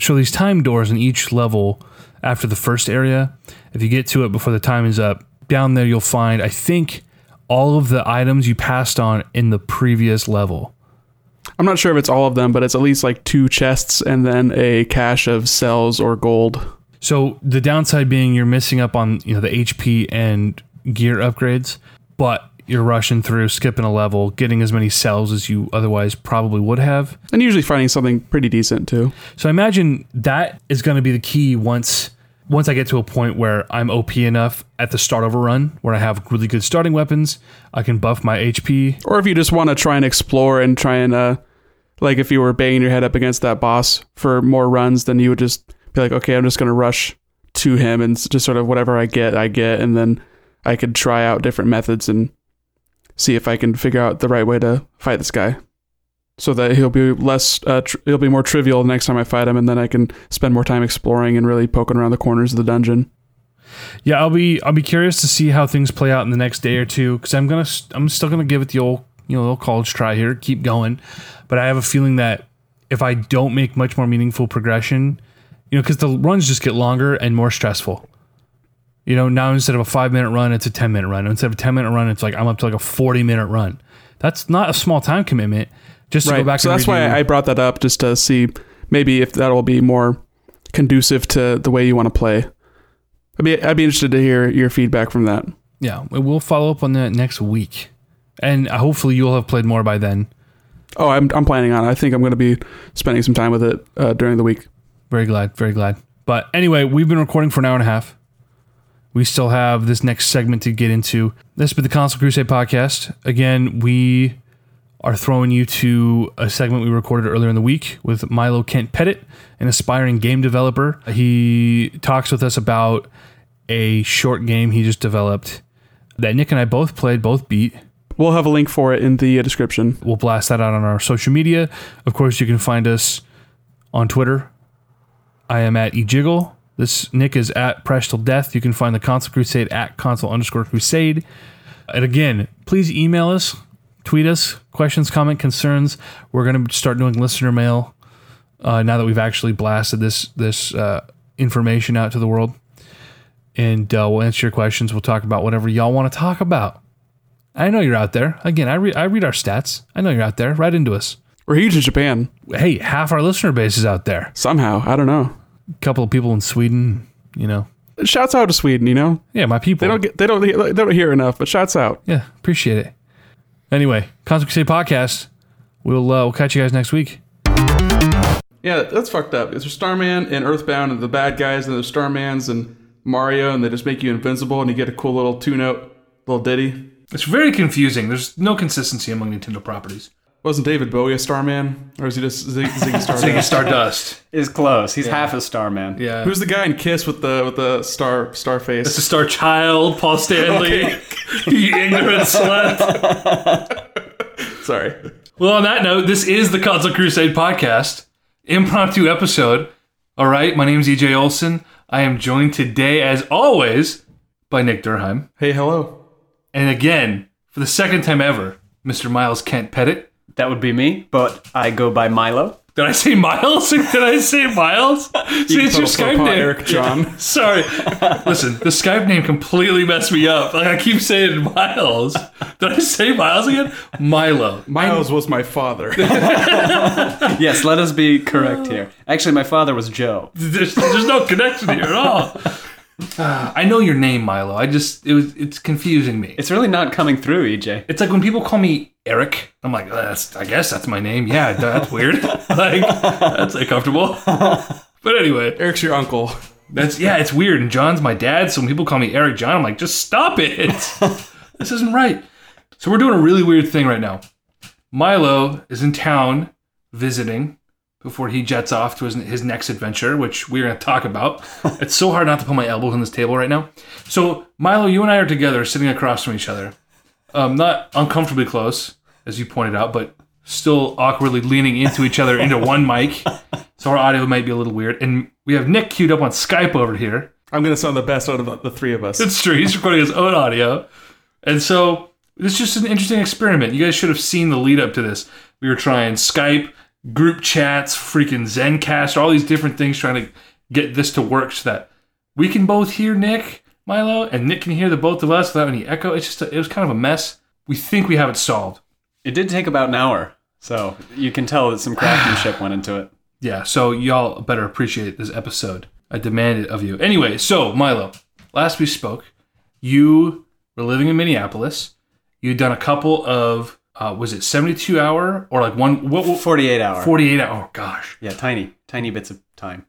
so these time doors in each level after the first area, if you get to it before the time is up, down there you'll find I think all of the items you passed on in the previous level. I'm not sure if it's all of them, but it's at least like two chests and then a cache of cells or gold. So the downside being you're missing up on you know the HP and gear upgrades, but you're rushing through, skipping a level, getting as many cells as you otherwise probably would have. And usually finding something pretty decent too. So I imagine that is going to be the key once once I get to a point where I'm OP enough at the start of a run where I have really good starting weapons, I can buff my HP. Or if you just want to try and explore and try and uh like if you were banging your head up against that boss for more runs, then you would just be like, okay, I'm just gonna rush to him and just sort of whatever I get, I get, and then I could try out different methods and see if I can figure out the right way to fight this guy. So that he'll be less, uh, tr- he'll be more trivial the next time I fight him, and then I can spend more time exploring and really poking around the corners of the dungeon. Yeah, I'll be I'll be curious to see how things play out in the next day or two because I'm gonna I'm still gonna give it the old you know old college try here, keep going, but I have a feeling that if I don't make much more meaningful progression, you know, because the runs just get longer and more stressful. You know, now instead of a five minute run, it's a 10 minute run. Instead of a 10 minute run, it's like I'm up to like a 40 minute run. That's not a small time commitment just to go back So that's why I brought that up just to see maybe if that'll be more conducive to the way you want to play. I'd be I'd be interested to hear your feedback from that. Yeah, we'll follow up on that next week. And hopefully you'll have played more by then. Oh, I'm I'm planning on. it. I think I'm going to be spending some time with it uh, during the week. Very glad, very glad. But anyway, we've been recording for an hour and a half. We still have this next segment to get into. This has been the Console Crusade podcast. Again, we are throwing you to a segment we recorded earlier in the week with Milo Kent Pettit, an aspiring game developer. He talks with us about a short game he just developed that Nick and I both played, both beat. We'll have a link for it in the uh, description. We'll blast that out on our social media. Of course, you can find us on Twitter. I am at ejiggle. This Nick is at Press Till Death. You can find the Console Crusade at console underscore crusade. And again, please email us, tweet us, questions, comment, concerns. We're going to start doing listener mail uh, now that we've actually blasted this this uh, information out to the world. And uh, we'll answer your questions. We'll talk about whatever y'all want to talk about. I know you're out there. Again, I read I read our stats. I know you're out there. Write into us. We're huge in Japan Hey, half our listener base is out there. somehow. I don't know. A couple of people in Sweden. You know, Shouts out to Sweden. You know yeah, my people. they don't get they don't they don't hear enough, but shouts out. yeah, appreciate it. Anyway, Console Crusade podcast. We'll uh, we'll catch you guys next week. Yeah, that's fucked up. There's Starman and Earthbound and the bad guys and the Starmans and Mario and they just make you invincible and you get a cool little two note little ditty. It's very confusing. There's no consistency among Nintendo properties. Wasn't David Bowie a Starman or is he just Zig, Ziggy Stardust? Stardust. Is close. He's half a star man. Yeah. Who's the guy in Kiss with the with the star star face? It's a star child, Paul Stanley. you ignorant slut. Sorry. Well, on that note, this is the Console Crusade podcast, impromptu episode. All right, my name is EJ Olson. I am joined today, as always, by Nick Durheim. Hey, hello. And again, for the second time ever, Mr. Miles Kent Pettit. That would be me, but I go by Milo. Did I say Miles? Did I say Miles? See, it's your Skype name. Eric John. Sorry. Listen, the Skype name completely messed me up. Like I keep saying Miles. Did I say Miles again? Milo. Miles was my father. Yes, let us be correct here. Actually, my father was Joe. There's, there's no connection here at all. I know your name, Milo. I just it was it's confusing me. It's really not coming through, EJ. It's like when people call me Eric. I'm like, that's I guess that's my name. Yeah, that's weird. like that's uncomfortable. But anyway, Eric's your uncle. that's yeah, it's weird. And John's my dad, so when people call me Eric John, I'm like, just stop it. this isn't right. So we're doing a really weird thing right now. Milo is in town visiting before he jets off to his, his next adventure, which we're going to talk about. it's so hard not to put my elbows on this table right now. So, Milo, you and I are together sitting across from each other. Um, not uncomfortably close, as you pointed out, but still awkwardly leaning into each other into one mic. So our audio might be a little weird. And we have Nick queued up on Skype over here. I'm gonna sound the best out of the, the three of us. It's true. He's recording his own audio. And so it's just an interesting experiment. You guys should have seen the lead up to this. We were trying Skype, group chats, freaking Zencast, all these different things trying to get this to work so that we can both hear Nick, Milo, and Nick can hear the both of us without any echo. It's just, a, it was kind of a mess. We think we have it solved. It did take about an hour, so you can tell that some craftsmanship went into it. Yeah, so y'all better appreciate this episode. I demand it of you. Anyway, so Milo, last we spoke, you were living in Minneapolis. You'd done a couple of, uh, was it 72 hour or like one, what, what 48 hour. 48 hour? Oh gosh. Yeah, tiny, tiny bits of time.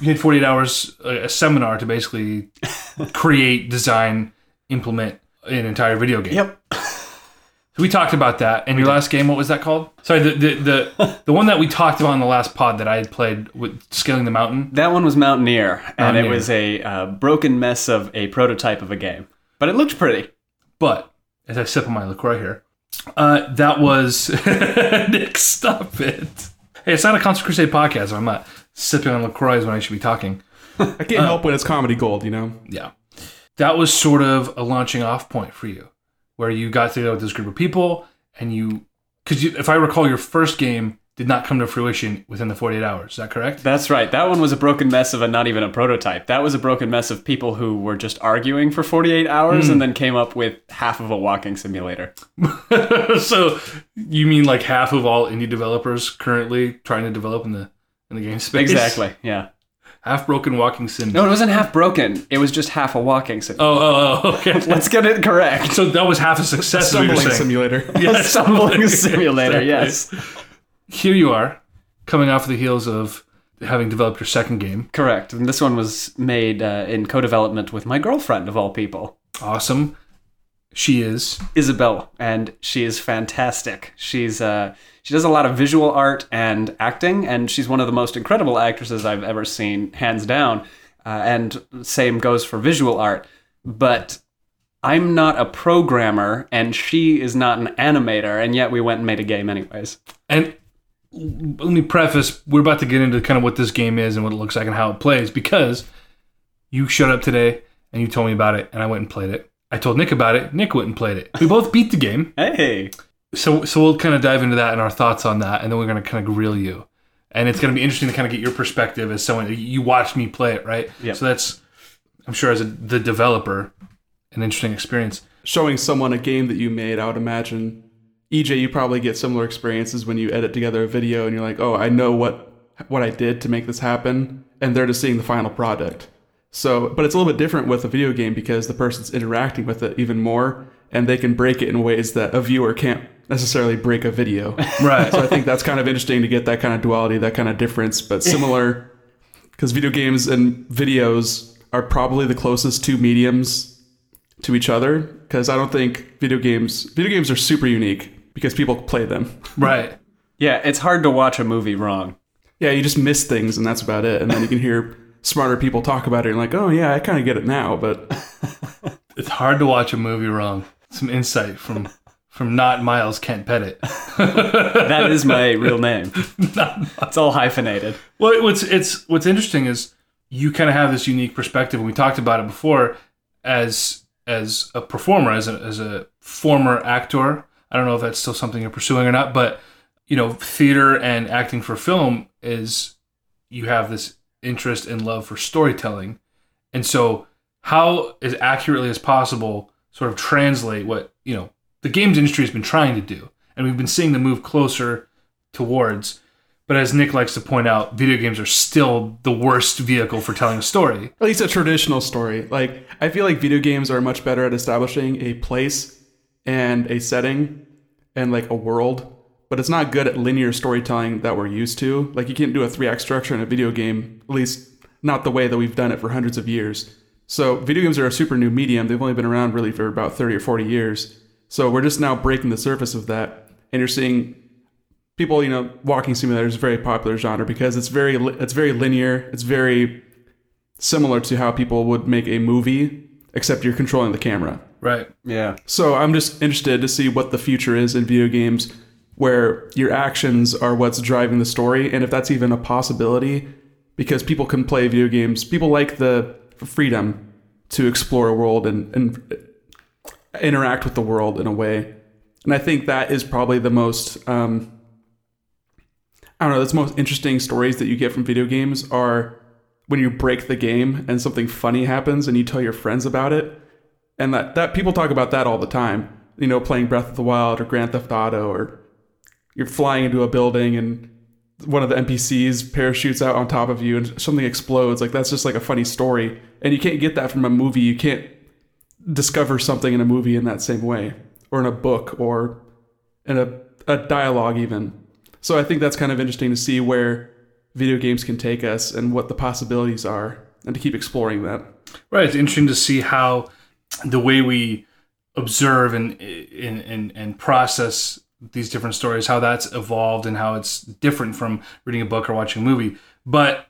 You had 48 hours, uh, a seminar to basically create, design, implement an entire video game. Yep. So we talked about that. And your last game, what was that called? Sorry, the the the, the one that we talked about in the last pod that I had played with scaling the mountain. That one was Mountaineer, and Mountaineer. it was a uh, broken mess of a prototype of a game. But it looked pretty. But as I sip on my LaCroix here, uh, that was Nick, stop it. Hey, it's not a Console Crusade podcast. I'm not sipping on LaCroix when I should be talking. I can't help when it's comedy gold, you know. Yeah. That was sort of a launching off point for you, where you got together with this group of people and you, because if I recall, your first game did not come to fruition within the 48 hours. Is that correct? That's right. That one was a broken mess of a not even a prototype. That was a broken mess of people who were just arguing for 48 hours and hmm. then came up with half of a walking simulator. so you mean like half of all indie developers currently trying to develop in the in the game space? Exactly. Yeah. Half broken walking sim. No, it wasn't half broken. It was just half a walking simulator. Oh, oh, oh, okay. Let's get it correct. so that was half a success. is what you're Stumbling saying. simulator. a stumbling simulator, yes. Here you are, coming off the heels of having developed your second game. Correct. And this one was made uh, in co development with my girlfriend, of all people. Awesome. She is. Isabel, and she is fantastic. She's uh, she does a lot of visual art and acting, and she's one of the most incredible actresses I've ever seen, hands down. Uh, and same goes for visual art. But I'm not a programmer, and she is not an animator, and yet we went and made a game anyways. And let me preface we're about to get into kind of what this game is and what it looks like and how it plays because you showed up today and you told me about it and I went and played it. I told Nick about it. Nick went and played it. We both beat the game. Hey, So so we'll kind of dive into that and our thoughts on that and then we're going to kind of grill you. And it's going to be interesting to kind of get your perspective as someone you watched me play it, right? Yep. So that's I'm sure as a, the developer an interesting experience. Showing someone a game that you made, I would imagine. EJ, you probably get similar experiences when you edit together a video and you're like, oh, I know what what I did to make this happen, and they're just seeing the final product. So, but it's a little bit different with a video game because the person's interacting with it even more, and they can break it in ways that a viewer can't necessarily break a video. Right. so I think that's kind of interesting to get that kind of duality, that kind of difference, but similar because video games and videos are probably the closest two mediums to each other. Because I don't think video games video games are super unique because people play them. right. yeah, it's hard to watch a movie wrong. Yeah, you just miss things and that's about it. And then you can hear smarter people talk about it and like, oh yeah, I kind of get it now. But It's hard to watch a movie wrong. Some insight from from not Miles Kent Pettit. That is my real name. it's all hyphenated. Well, what's it's what's interesting is you kind of have this unique perspective, and we talked about it before as as a performer, as a as a former actor. I don't know if that's still something you're pursuing or not, but you know, theater and acting for film is you have this interest and love for storytelling, and so how as accurately as possible sort of translate what you know the games industry has been trying to do, and we've been seeing the move closer towards. But as Nick likes to point out, video games are still the worst vehicle for telling a story. at least a traditional story. Like I feel like video games are much better at establishing a place and a setting and like a world, but it's not good at linear storytelling that we're used to. Like you can't do a three act structure in a video game, at least not the way that we've done it for hundreds of years. So video games are a super new medium. They've only been around really for about 30 or 40 years. So we're just now breaking the surface of that. And you're seeing people, you know, walking simulators is a very popular genre because it's very it's very linear. It's very similar to how people would make a movie, except you're controlling the camera. Right. Yeah. So I'm just interested to see what the future is in video games where your actions are what's driving the story and if that's even a possibility because people can play video games. People like the freedom to explore a world and, and interact with the world in a way. And I think that is probably the most um, I don't know, that's the most interesting stories that you get from video games are when you break the game and something funny happens and you tell your friends about it and that that people talk about that all the time. You know, playing Breath of the Wild or Grand Theft Auto, or you're flying into a building and one of the NPCs parachutes out on top of you and something explodes. Like that's just like a funny story, and you can't get that from a movie. You can't discover something in a movie in that same way, or in a book, or in a, a dialogue even. So I think that's kind of interesting to see where video games can take us and what the possibilities are, and to keep exploring that. Right. It's interesting to see how the way we observe and and and, process these different stories, how that's evolved and how it's different from reading a book or watching a movie. But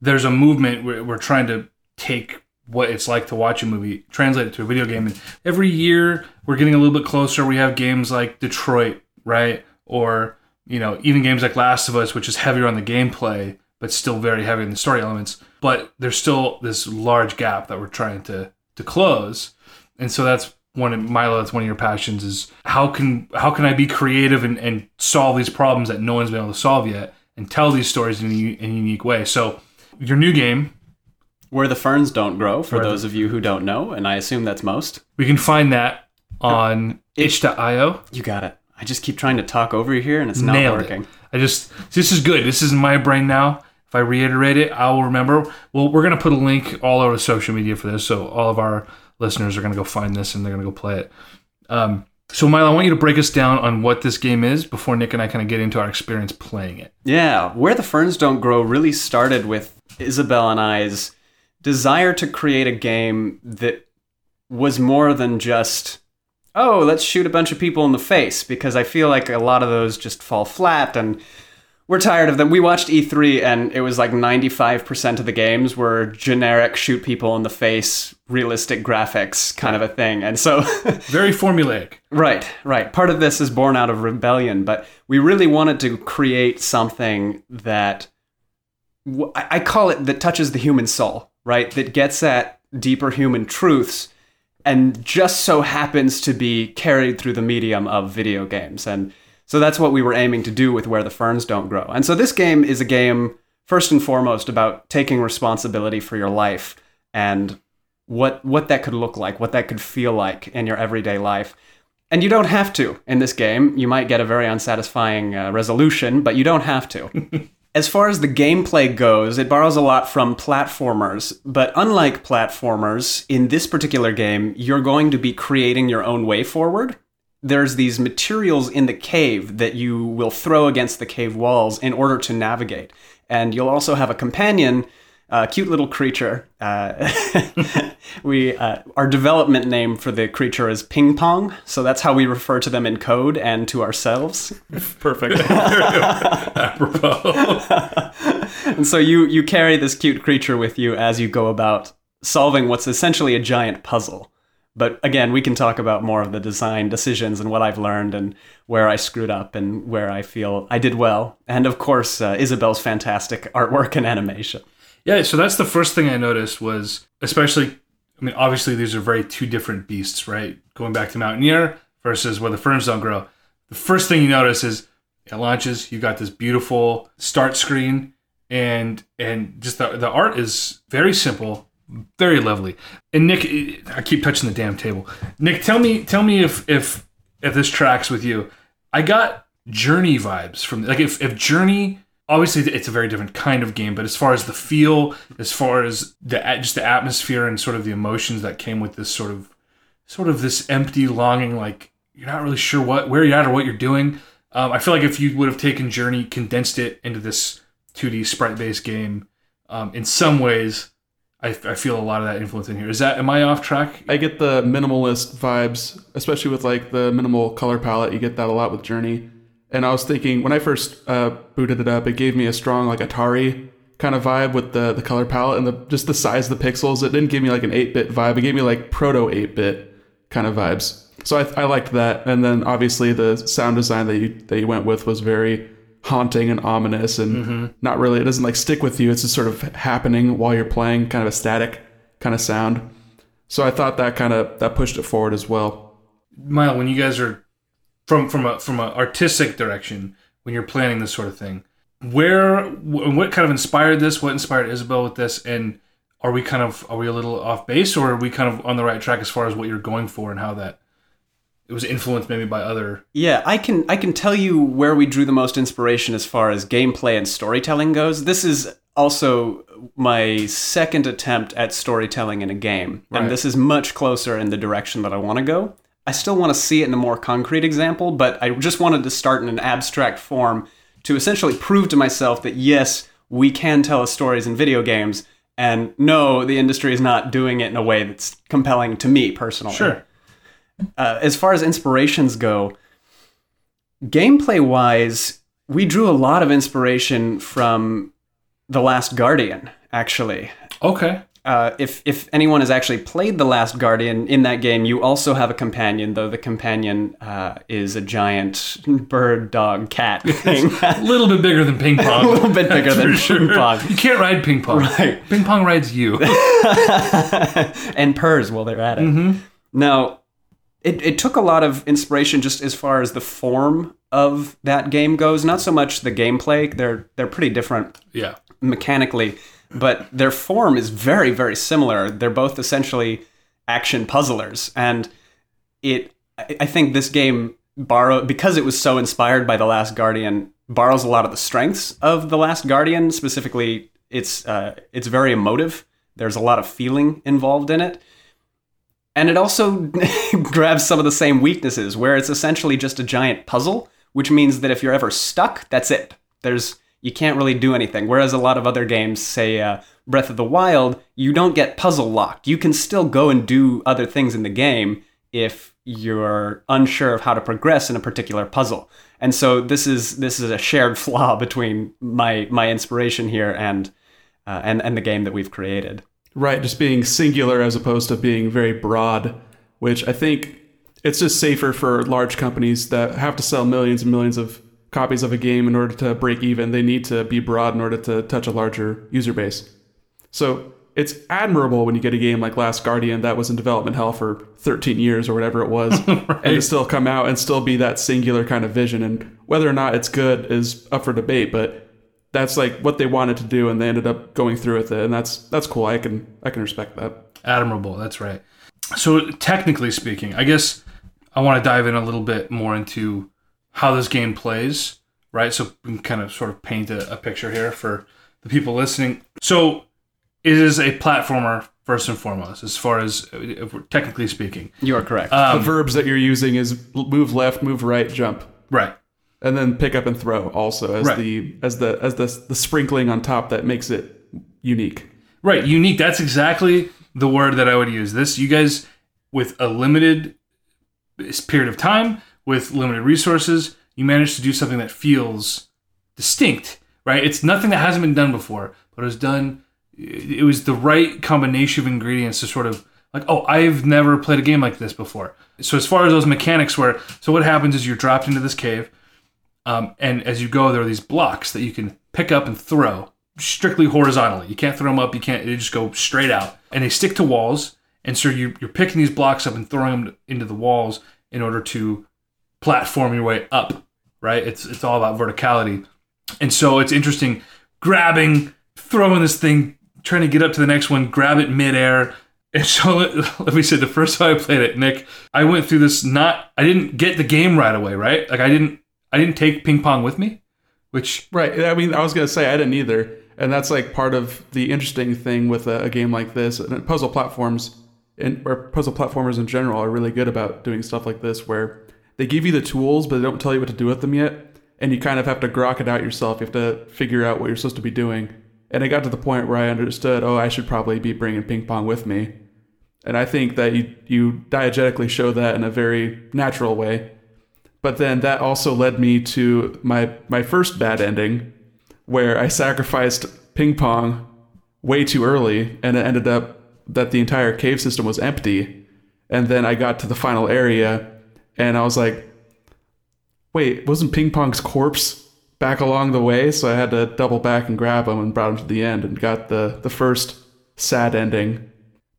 there's a movement where we're trying to take what it's like to watch a movie, translate it to a video game. And every year we're getting a little bit closer. We have games like Detroit, right? Or, you know, even games like Last of Us, which is heavier on the gameplay, but still very heavy in the story elements. But there's still this large gap that we're trying to to close. And so that's one of Milo, that's one of your passions is how can how can I be creative and, and solve these problems that no one's been able to solve yet and tell these stories in a, in a unique way. So your new game, Where the ferns don't grow, for Where the- those of you who don't know, and I assume that's most. we can find that on itch.io. You got it. I just keep trying to talk over you here, and it's not Nailed working. it. I just this is good. This is in my brain now. If I reiterate it, I will remember. Well, we're gonna put a link all over social media for this, so all of our listeners are gonna go find this and they're gonna go play it. Um, so, Milo, I want you to break us down on what this game is before Nick and I kind of get into our experience playing it. Yeah, Where the Ferns Don't Grow really started with Isabel and I's desire to create a game that was more than just, oh, let's shoot a bunch of people in the face, because I feel like a lot of those just fall flat and we're tired of them. We watched E3 and it was like 95% of the games were generic shoot people in the face, realistic graphics kind of a thing. And so Very formulaic. Right, right. Part of this is born out of rebellion, but we really wanted to create something that I call it that touches the human soul, right? That gets at deeper human truths and just so happens to be carried through the medium of video games. And so that's what we were aiming to do with Where the Ferns Don't Grow. And so this game is a game, first and foremost, about taking responsibility for your life and what what that could look like, what that could feel like in your everyday life. And you don't have to in this game. You might get a very unsatisfying uh, resolution, but you don't have to. as far as the gameplay goes, it borrows a lot from platformers, but unlike platformers, in this particular game, you're going to be creating your own way forward. There's these materials in the cave that you will throw against the cave walls in order to navigate. And you'll also have a companion, a cute little creature. Uh, we uh, our development name for the creature is Ping Pong, so that's how we refer to them in code and to ourselves. Perfect. Apropos. and so you you carry this cute creature with you as you go about solving what's essentially a giant puzzle. But again, we can talk about more of the design decisions and what I've learned and where I screwed up and where I feel I did well. And of course, uh, Isabel's fantastic artwork and animation. Yeah, so that's the first thing I noticed was especially I mean, obviously these are very two different beasts, right? Going back to Mountaineer versus where the ferns don't grow. The first thing you notice is it launches, you got this beautiful start screen and and just the, the art is very simple, very lovely. And Nick I keep touching the damn table. Nick, tell me tell me if if if this tracks with you. I got Journey vibes from like if if Journey obviously it's a very different kind of game but as far as the feel as far as the just the atmosphere and sort of the emotions that came with this sort of sort of this empty longing like you're not really sure what where you're at or what you're doing um, i feel like if you would have taken journey condensed it into this 2d sprite based game um, in some ways I, I feel a lot of that influence in here is that am i off track I get the minimalist vibes, especially with like the minimal color palette. You get that a lot with Journey. And I was thinking when I first uh, booted it up, it gave me a strong like Atari kind of vibe with the the color palette and the just the size of the pixels. It didn't give me like an 8-bit vibe. It gave me like proto 8-bit kind of vibes. So I, I liked that. And then obviously the sound design that you that you went with was very haunting and ominous and not really it doesn't like stick with you. It's just sort of happening while you're playing, kind of a static kind of sound. So I thought that kind of that pushed it forward as well. Mile, when you guys are from from a from a artistic direction, when you're planning this sort of thing, where what kind of inspired this? What inspired Isabel with this? And are we kind of are we a little off base, or are we kind of on the right track as far as what you're going for and how that it was influenced maybe by other? Yeah, I can I can tell you where we drew the most inspiration as far as gameplay and storytelling goes. This is also my second attempt at storytelling in a game, Right. and this is much closer in the direction that I want to go. I still want to see it in a more concrete example, but I just wanted to start in an abstract form to essentially prove to myself that yes, we can tell stories in video games, and no, the industry is not doing it in a way that's compelling to me personally Sure. uh, as far as inspirations go, gameplay wise, we drew a lot of inspiration from The Last Guardian, actually. Okay. Uh, if, if anyone has actually played The Last Guardian, in that game, you also have a companion, though the companion uh, is a giant bird, dog, cat thing. A little bit bigger than ping pong. a little bit bigger than ping pong. You can't ride ping pong. Right. Ping pong rides you. and purrs while they're at it. Now, it, it took a lot of inspiration just as far as the form of that game goes. Not so much the gameplay; they're they're pretty different Yeah. mechanically, but their form is very very similar. They're both essentially action puzzlers, and it. I think this game borrow because it was so inspired by the Last Guardian borrows a lot of the strengths of the Last Guardian. Specifically, it's uh, it's very emotive. There's a lot of feeling involved in it. And it also grabs some of the same weaknesses, where it's essentially just a giant puzzle, which means that if you're ever stuck, that's it. There's you can't really do anything. Whereas a lot of other games, say uh, Breath of the Wild, you don't get puzzle locked. You can still go and do other things in the game if you're unsure of how to progress in a particular puzzle. And so this is this is a shared flaw between my my inspiration here and uh, and and the game that we've created. Right, just being singular as opposed to being very broad, which I think it's just safer for large companies that have to sell millions and millions of copies of a game in order to break even. They need to be broad in order to touch a larger user base. So it's admirable when you get a game like Last Guardian that was in development hell for 13 years or whatever it was, and to still come out and still be that singular kind of vision. And whether or not it's good is up for debate, but that's like what they wanted to do, and they ended up going through with it, and that's that's cool. I can I can respect that. Admirable. That's right. So technically speaking, I guess I want to dive in a little bit more into how this game plays, right? So we can kind of sort of paint a, a picture here for the people listening. So it is a platformer first and foremost, as far as if we're technically speaking. You are correct. the um, verbs that you're using is move left, move right, jump, Right. and then pick up and throw also as Right. the as the as the the sprinkling on top that makes it unique. Right, unique. That's exactly the word that I would use. This, you guys, with a limited period of time, with limited resources, you manage to do something that feels distinct, right? It's nothing that hasn't been done before, but it was done. It was the right combination of ingredients to sort of like, oh, I've never played a game like this before. So as far as those mechanics were, so what happens is you're dropped into this cave, um, and as you go, there are these blocks that you can pick up and throw strictly horizontally. You can't throw them up. You can't. They just go straight out, and they stick to walls. And so you, you're picking these blocks up and throwing them into the walls in order to platform your way up. Right? It's it's all about verticality, and so it's interesting grabbing, throwing this thing, trying to get up to the next one, grab it midair. And so let, let me say, the first time I played it, Nick, I went through this. Not, I didn't get the game right away. Right? Like I didn't, I didn't take ping pong with me, which Right. I mean, I was gonna say I didn't either, and that's like part of the interesting thing with a, a game like this. And puzzle platforms, and or puzzle platformers in general, are really good about doing stuff like this, where they give you the tools, but they don't tell you what to do with them yet, and you kind of have to grok it out yourself. You have to figure out what you're supposed to be doing. And it got to the point where I understood, oh, I should probably be bringing ping pong with me. And I think that you you diegetically show that in a very natural way. But then that also led me to my my first bad ending, where I sacrificed ping pong way too early, and it ended up that the entire cave system was empty. And then I got to the final area, and I was like, "Wait, wasn't ping pong's corpse back along the way?" So I had to double back and grab him and brought him to the end, and got the the first sad ending.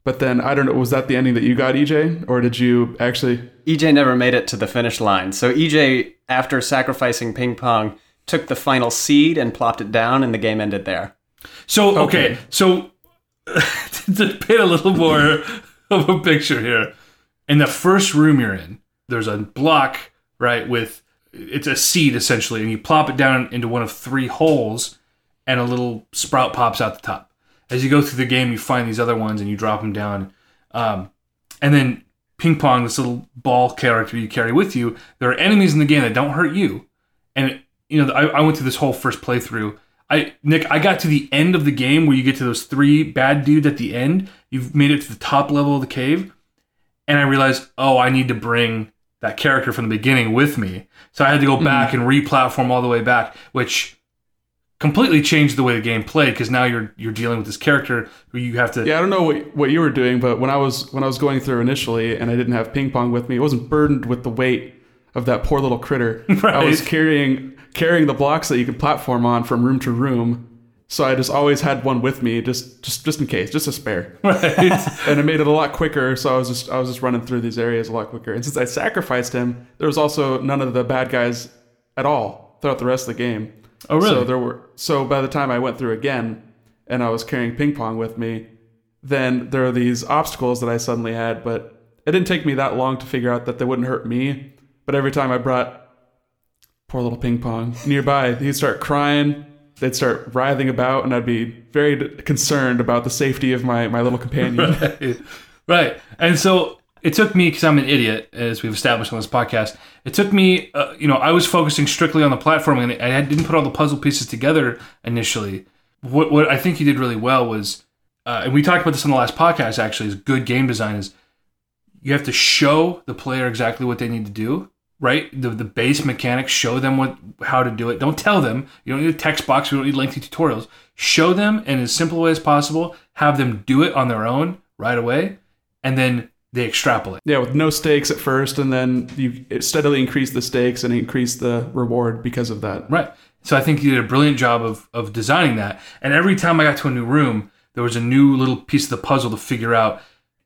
But then I don't know, was that the ending that you got, EJ, or did you actually? EJ never made it to the finish line. So EJ, after sacrificing ping pong, took the final seed and plopped it down, and the game ended there. So okay, Okay. so to paint a little more of a picture here, in the first room you're in, there's a block right with it's a seed essentially, and you plop it down into one of three holes, and a little sprout pops out the top. As you go through the game, you find these other ones and you drop them down, um, and then ping pong, this little ball character you carry with you. There are enemies in the game that don't hurt you, and you know I, I went through this whole first playthrough. I Nick, I got to the end of the game where you get to those three bad dudes at the end. You've made it to the top level of the cave, and I realized, oh, I need to bring that character from the beginning with me. So I had to go mm-hmm. back and re-platform all the way back, which completely changed the way the game played because now you're you're dealing with this character who you have to Yeah, I don't know what, what you were doing, but when I was when I was going through initially and I didn't have ping pong with me, I wasn't burdened with the weight of that poor little critter. I was carrying carrying the blocks that you could platform on from room to room, So I just always had one with me, just just just in case, just a spare. Right. and it made it a lot quicker. So I was just I was just running through these areas a lot quicker. And since I sacrificed him, there was also none of the bad guys at all throughout the rest of the game. Oh, really? So there were so by the time I went through again, and I was carrying ping pong with me, then there are these obstacles that I suddenly had. But it didn't take me that long to figure out that they wouldn't hurt me. But every time I brought poor little ping pong nearby, he'd start crying. They'd start writhing about, and I'd be very concerned about the safety of my, my little companion. right. And so it took me, because I'm an idiot, as we've established on this podcast, it took me, uh, you know, I was focusing strictly on the platforming and I didn't put all the puzzle pieces together initially. What, what I think you did really well was, uh, and we talked about this on the last podcast actually, is good game design is you have to show the player exactly what they need to do. Right, the the base mechanics. Show them what how to do it. Don't tell them. You don't need a text box. You don't need lengthy tutorials. Show them in as simple a way as possible. Have them do it on their own right away, and then they extrapolate. yeah, with no stakes at first, and then you steadily increase the stakes and increase the reward because of that. Right. So I think you did a brilliant job of of designing that. And every time I got to a new room, there was a new little piece of the puzzle to figure out.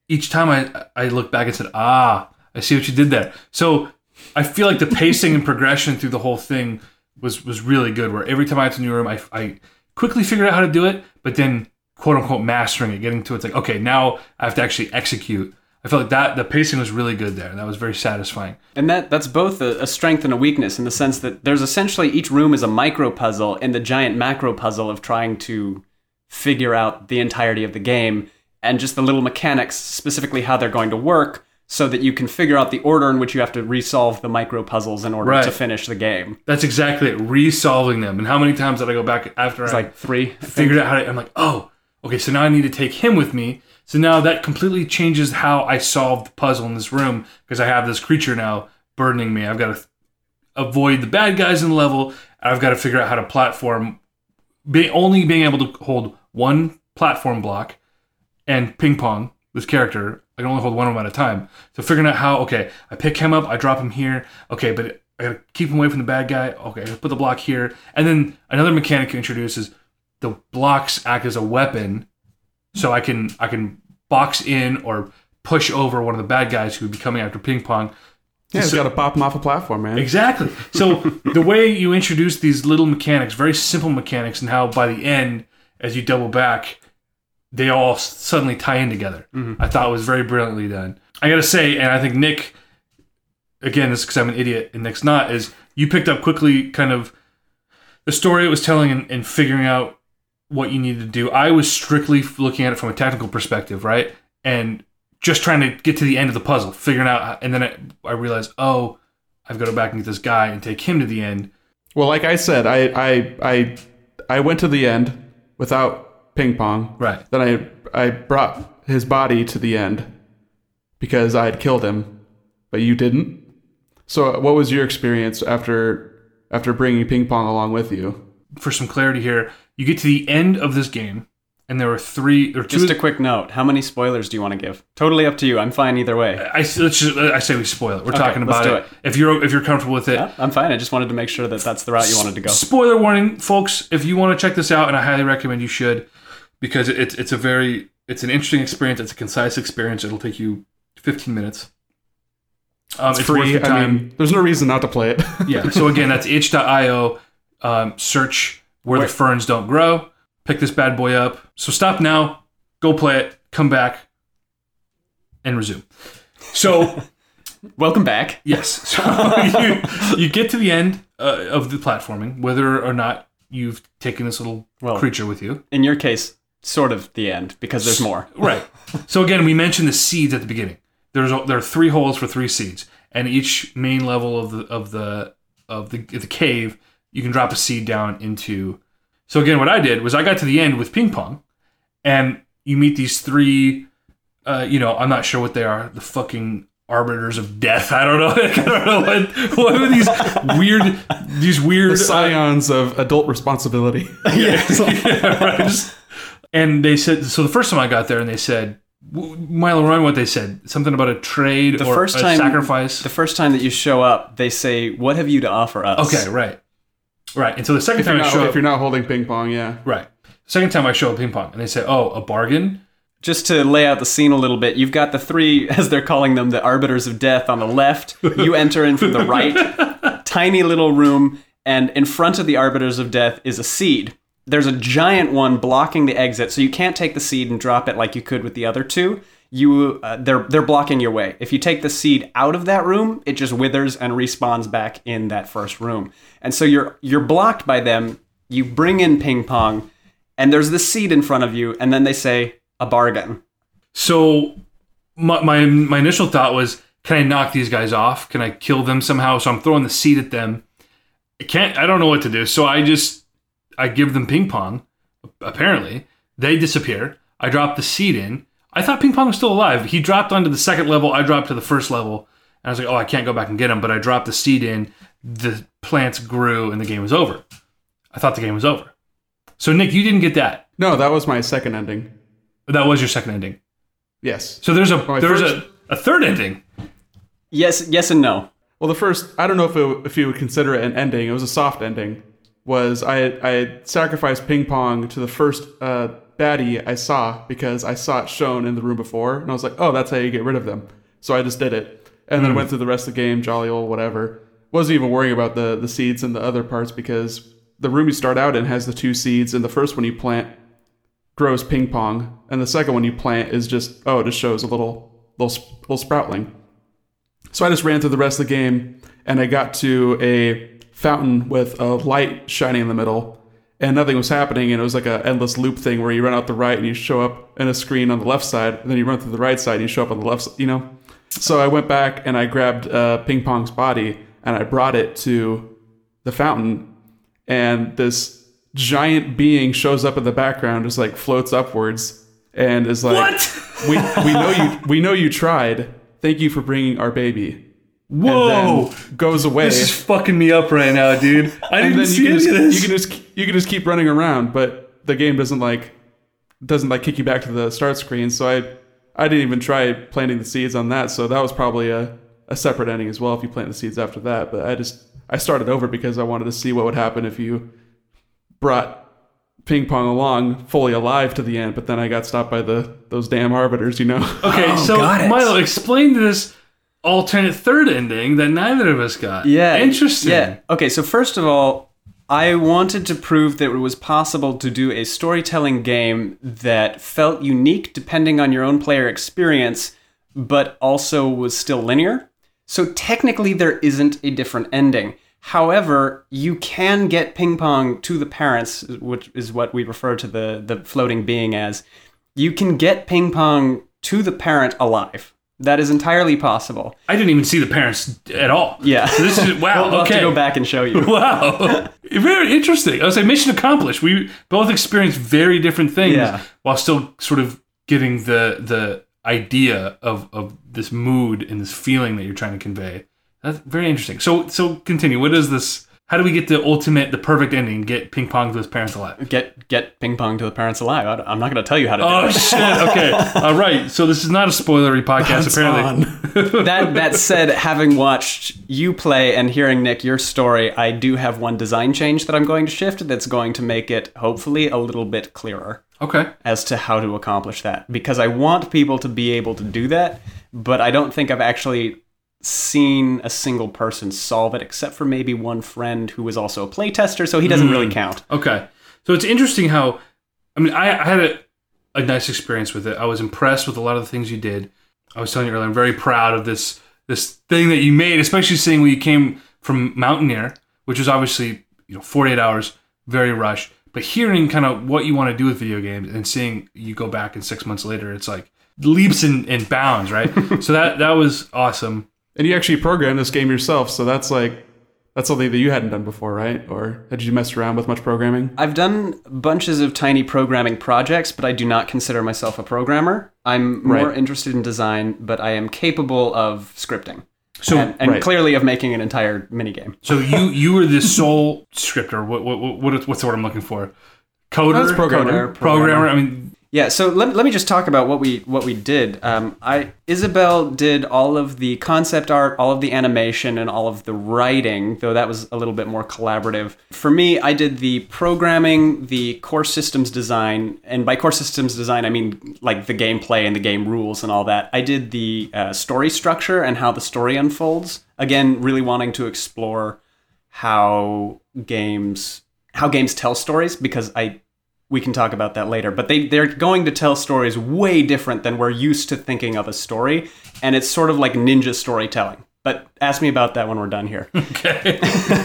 Each time I I looked back and said, "Ah, I see what you did there." So I feel like the pacing and progression through the whole thing was was really good. Where every time I got to a new room, I I quickly figured out how to do it, but then quote unquote mastering it, getting to it's like okay, now I have to actually execute. I felt like that the pacing was really good there. That was very satisfying. And that that's both a, a strength and a weakness in the sense that there's essentially each room is a micro puzzle in the giant macro puzzle of trying to figure out the entirety of the game and just the little mechanics, specifically how they're going to work, so that you can figure out the order in which you have to resolve the micro puzzles in order Right. to finish the game. That's exactly it. Resolving them. And how many times did I go back after It's I like three. I think. figured out how to? I'm like, oh, okay. So now I need to take him with me. So now that completely changes how I solve the puzzle in this room because I have this creature now burdening me. I've got to avoid the bad guys in the level. I've got to figure out how to platform. Be, only being able to hold one platform block and ping pong this character. I can only hold one of them at a time. So figuring out how, okay, I pick him up, I drop him here. Okay, but I gotta keep him away from the bad guy. Okay, I gotta put the block here. And then another mechanic introduces the blocks act as a weapon. So I can I can box in or push over one of the bad guys who would be coming after ping pong. Yeah, it's got to pop him off a platform, man. Exactly. So the way you introduce these little mechanics, very simple mechanics, and how by the end, as you double back, they all suddenly tie in together. Mm-hmm. I thought it was very brilliantly done. I got to say, and I think Nick, again, this is because I'm an idiot and Nick's not, is you picked up quickly kind of the story it was telling and, and figuring out what you needed to do. I was strictly looking at it from a technical perspective, right? And just trying to get to the end of the puzzle, figuring out, how- and then I, I realized, oh, I've got to go back and get this guy and take him to the end. Well, like I said, I I I I went to the end without ping pong. Right. Then I I brought his body to the end because I had killed him, but you didn't. So, uh, what was your experience after after bringing ping pong along with you? For some clarity here, you get to the end of this game, and there are three or two. Just a quick note: How many spoilers do you want to give? Totally up to you. I'm fine either way. I, let's just, uh, I say we spoil it. We're talking let's about do it. it. If you're if you're comfortable with it, Yeah, I'm fine. I just wanted to make sure that that's the route you wanted to go. Spoiler warning, folks. If you want to check this out, and I highly recommend you should, because it's it's a very it's an interesting experience. It's a concise experience. It'll take you 15 minutes. Um, it's, worth Free. I time. mean, there's no reason not to play it. yeah. So again, that's itch.io. Um, search where Wait. the ferns don't grow. Pick this bad boy up. So stop now. Go play it. Come back. And resume. So Welcome back. Yes. So you, you get to the end uh, of the platforming, whether or not you've taken this little Well- creature with you. In your case, sort of the end because there's more. Right. So again, we mentioned the seeds at the beginning. There's there are three holes for three seeds, and each main level of the of the of the the cave, you can drop a seed down into. So again, what I did was I got to the end with ping pong, and you meet these three. Uh, you know, I'm not sure what they are. The fucking arbiters of death. I don't know. I don't know what what are these weird these weird the uh, scions of adult responsibility. yeah, right. Just- And they said so. The first time I got there, and they said, w- Milo, run what they said. Something about a trade The or first a time, sacrifice. The first time that you show up, they say, "What have you to offer us?" okay, right, right. And so the second if, you're time I not, show if up, if you're not holding ping pong, yeah. right. Second time I show up ping pong, and they say, "Oh, a bargain." Just to lay out the scene a little bit, you've got the three, as they're calling them, the arbiters of death on the left. You enter in from the right, tiny little room, and in front of the arbiters of death is a seed. There's a giant one blocking the exit, so you can't take the seed and drop it like you could with the other two. You, uh, they're they're blocking your way. If you take the seed out of that room, it just withers and respawns back in that first room. And so you're you're blocked by them. You bring in ping pong, and there's the seed in front of you, and then they say a bargain. So my, my my initial thought was, can I knock these guys off? Can I kill them somehow? So I'm throwing the seed at them. I can't. I don't know what to do. So I just I give them ping pong. Apparently, they disappear. I drop the seed in. I thought ping pong was still alive. He dropped onto the second level. I dropped to the first level. And I was like, oh, I can't go back and get him. But I dropped the seed in. The plants grew, and the game was over. I thought the game was over. So Nick, you didn't get that. No, that was my second ending. That was your second ending. Yes. So there's a my there's first- a, a third ending. Yes, yes, and no. Well, the first, I don't know if it, if you would consider it an ending. It was a soft ending. Was I I sacrificed ping pong to the first uh, baddie I saw because I saw it shown in the room before, and I was like, oh, that's how you get rid of them. So I just did it, and then went through the rest of the game, jolly old whatever. Wasn't even worrying about the the seeds and the other parts because the room you start out in has the two seeds, and the first one you plant grows ping pong, and the second one you plant is just oh, it just shows a little little little sproutling. So I just ran through the rest of the game, and I got to a fountain with a light shining in the middle, and nothing was happening. And it was like a endless loop thing where you run out the right and you show up in a screen on the left side, and then you run through the right side and you show up on the left. side, You know. So I went back and I grabbed uh, Ping Pong's body and I brought it to the fountain, and this giant being shows up in the background, just like floats upwards, and is like, What? we we know you we know you tried. Thank you for bringing our baby." Whoa! And then goes away. This is fucking me up right now, dude. I and didn't then see you can any just of this. you can just you can just keep running around, but the game doesn't like doesn't like kick you back to the start screen. So I I didn't even try planting the seeds on that. So that was probably a a separate ending as well if you plant the seeds after that. But I just I started over because I wanted to see what would happen if you brought ping pong along fully alive to the end. But then I got stopped by the those damn arbiters, you know. okay, oh, so got it. Milo, explain this alternate third ending that neither of us got. Yeah. Interesting. Yeah. Okay, so first of all, I wanted to prove that it was possible to do a storytelling game that felt unique depending on your own player experience, but also was still linear. So technically, there isn't a different ending. However, you can get ping pong to the parents, which is what we refer to the, the floating being as. You can get ping pong to the parent alive. That is entirely possible. I didn't even see the parents at all. Yeah. So this is wow. We'll have okay. to go back and show you. Wow. very interesting. I was like, mission accomplished. We both experienced very different things Yeah. while still sort of getting the the idea of, of this mood and this feeling that you're trying to convey. That's very interesting. So so continue. What is this? How do we get the ultimate, the perfect ending? Get ping pong to his parents alive. get get ping pong to the parents alive. I- I'm not going to tell you how to do Oh shit! Okay, all right. So this is not a spoilery podcast. apparently, that that said, having watched you play and hearing Nick your story, I do have one design change that I'm going to shift that's going to make it hopefully a little bit clearer okay. as to how to accomplish that because I want people to be able to do that, but I don't think I've actually seen a single person solve it except for maybe one friend who was also a playtester, so he doesn't really hmm. count. Okay. So it's interesting how, I mean, I, I had a, a nice experience with it. I was impressed with a lot of the things you did. I was telling you earlier, I'm very proud of this this thing that you made, especially seeing when you came from Mountaineer, which was obviously you know 48 hours, very rush. But hearing kind of what you want to do with video games and seeing you go back and six months later, it's like leaps and, and bounds, right? so that that was awesome. And you actually programmed this game yourself, so that's like that's something that you hadn't done before, right? Or had you messed around with much programming? I've done bunches of tiny programming projects, but I do not consider myself a programmer. I'm more Right. interested in design, but I am capable of scripting. So and, and right. clearly of making an entire minigame. So you you were the sole scripter. What what what what's the word I'm looking for? Coder, That's programmer. Coder, programmer. I mean, Yeah, so let, let me just talk about what we what we did. Um, I Isabel did all of the concept art, all of the animation, and all of the writing. Though that was a little bit more collaborative. For me, I did the programming, the core systems design, and by core systems design, I mean like the gameplay and the game rules and all that. I did the uh, story structure and how the story unfolds. Again, really wanting to explore how games how games tell stories because I we can talk about that later. But they they're going to tell stories way different than we're used to thinking of a story, and it's sort of like ninja storytelling. But ask me about that when we're done here. Okay.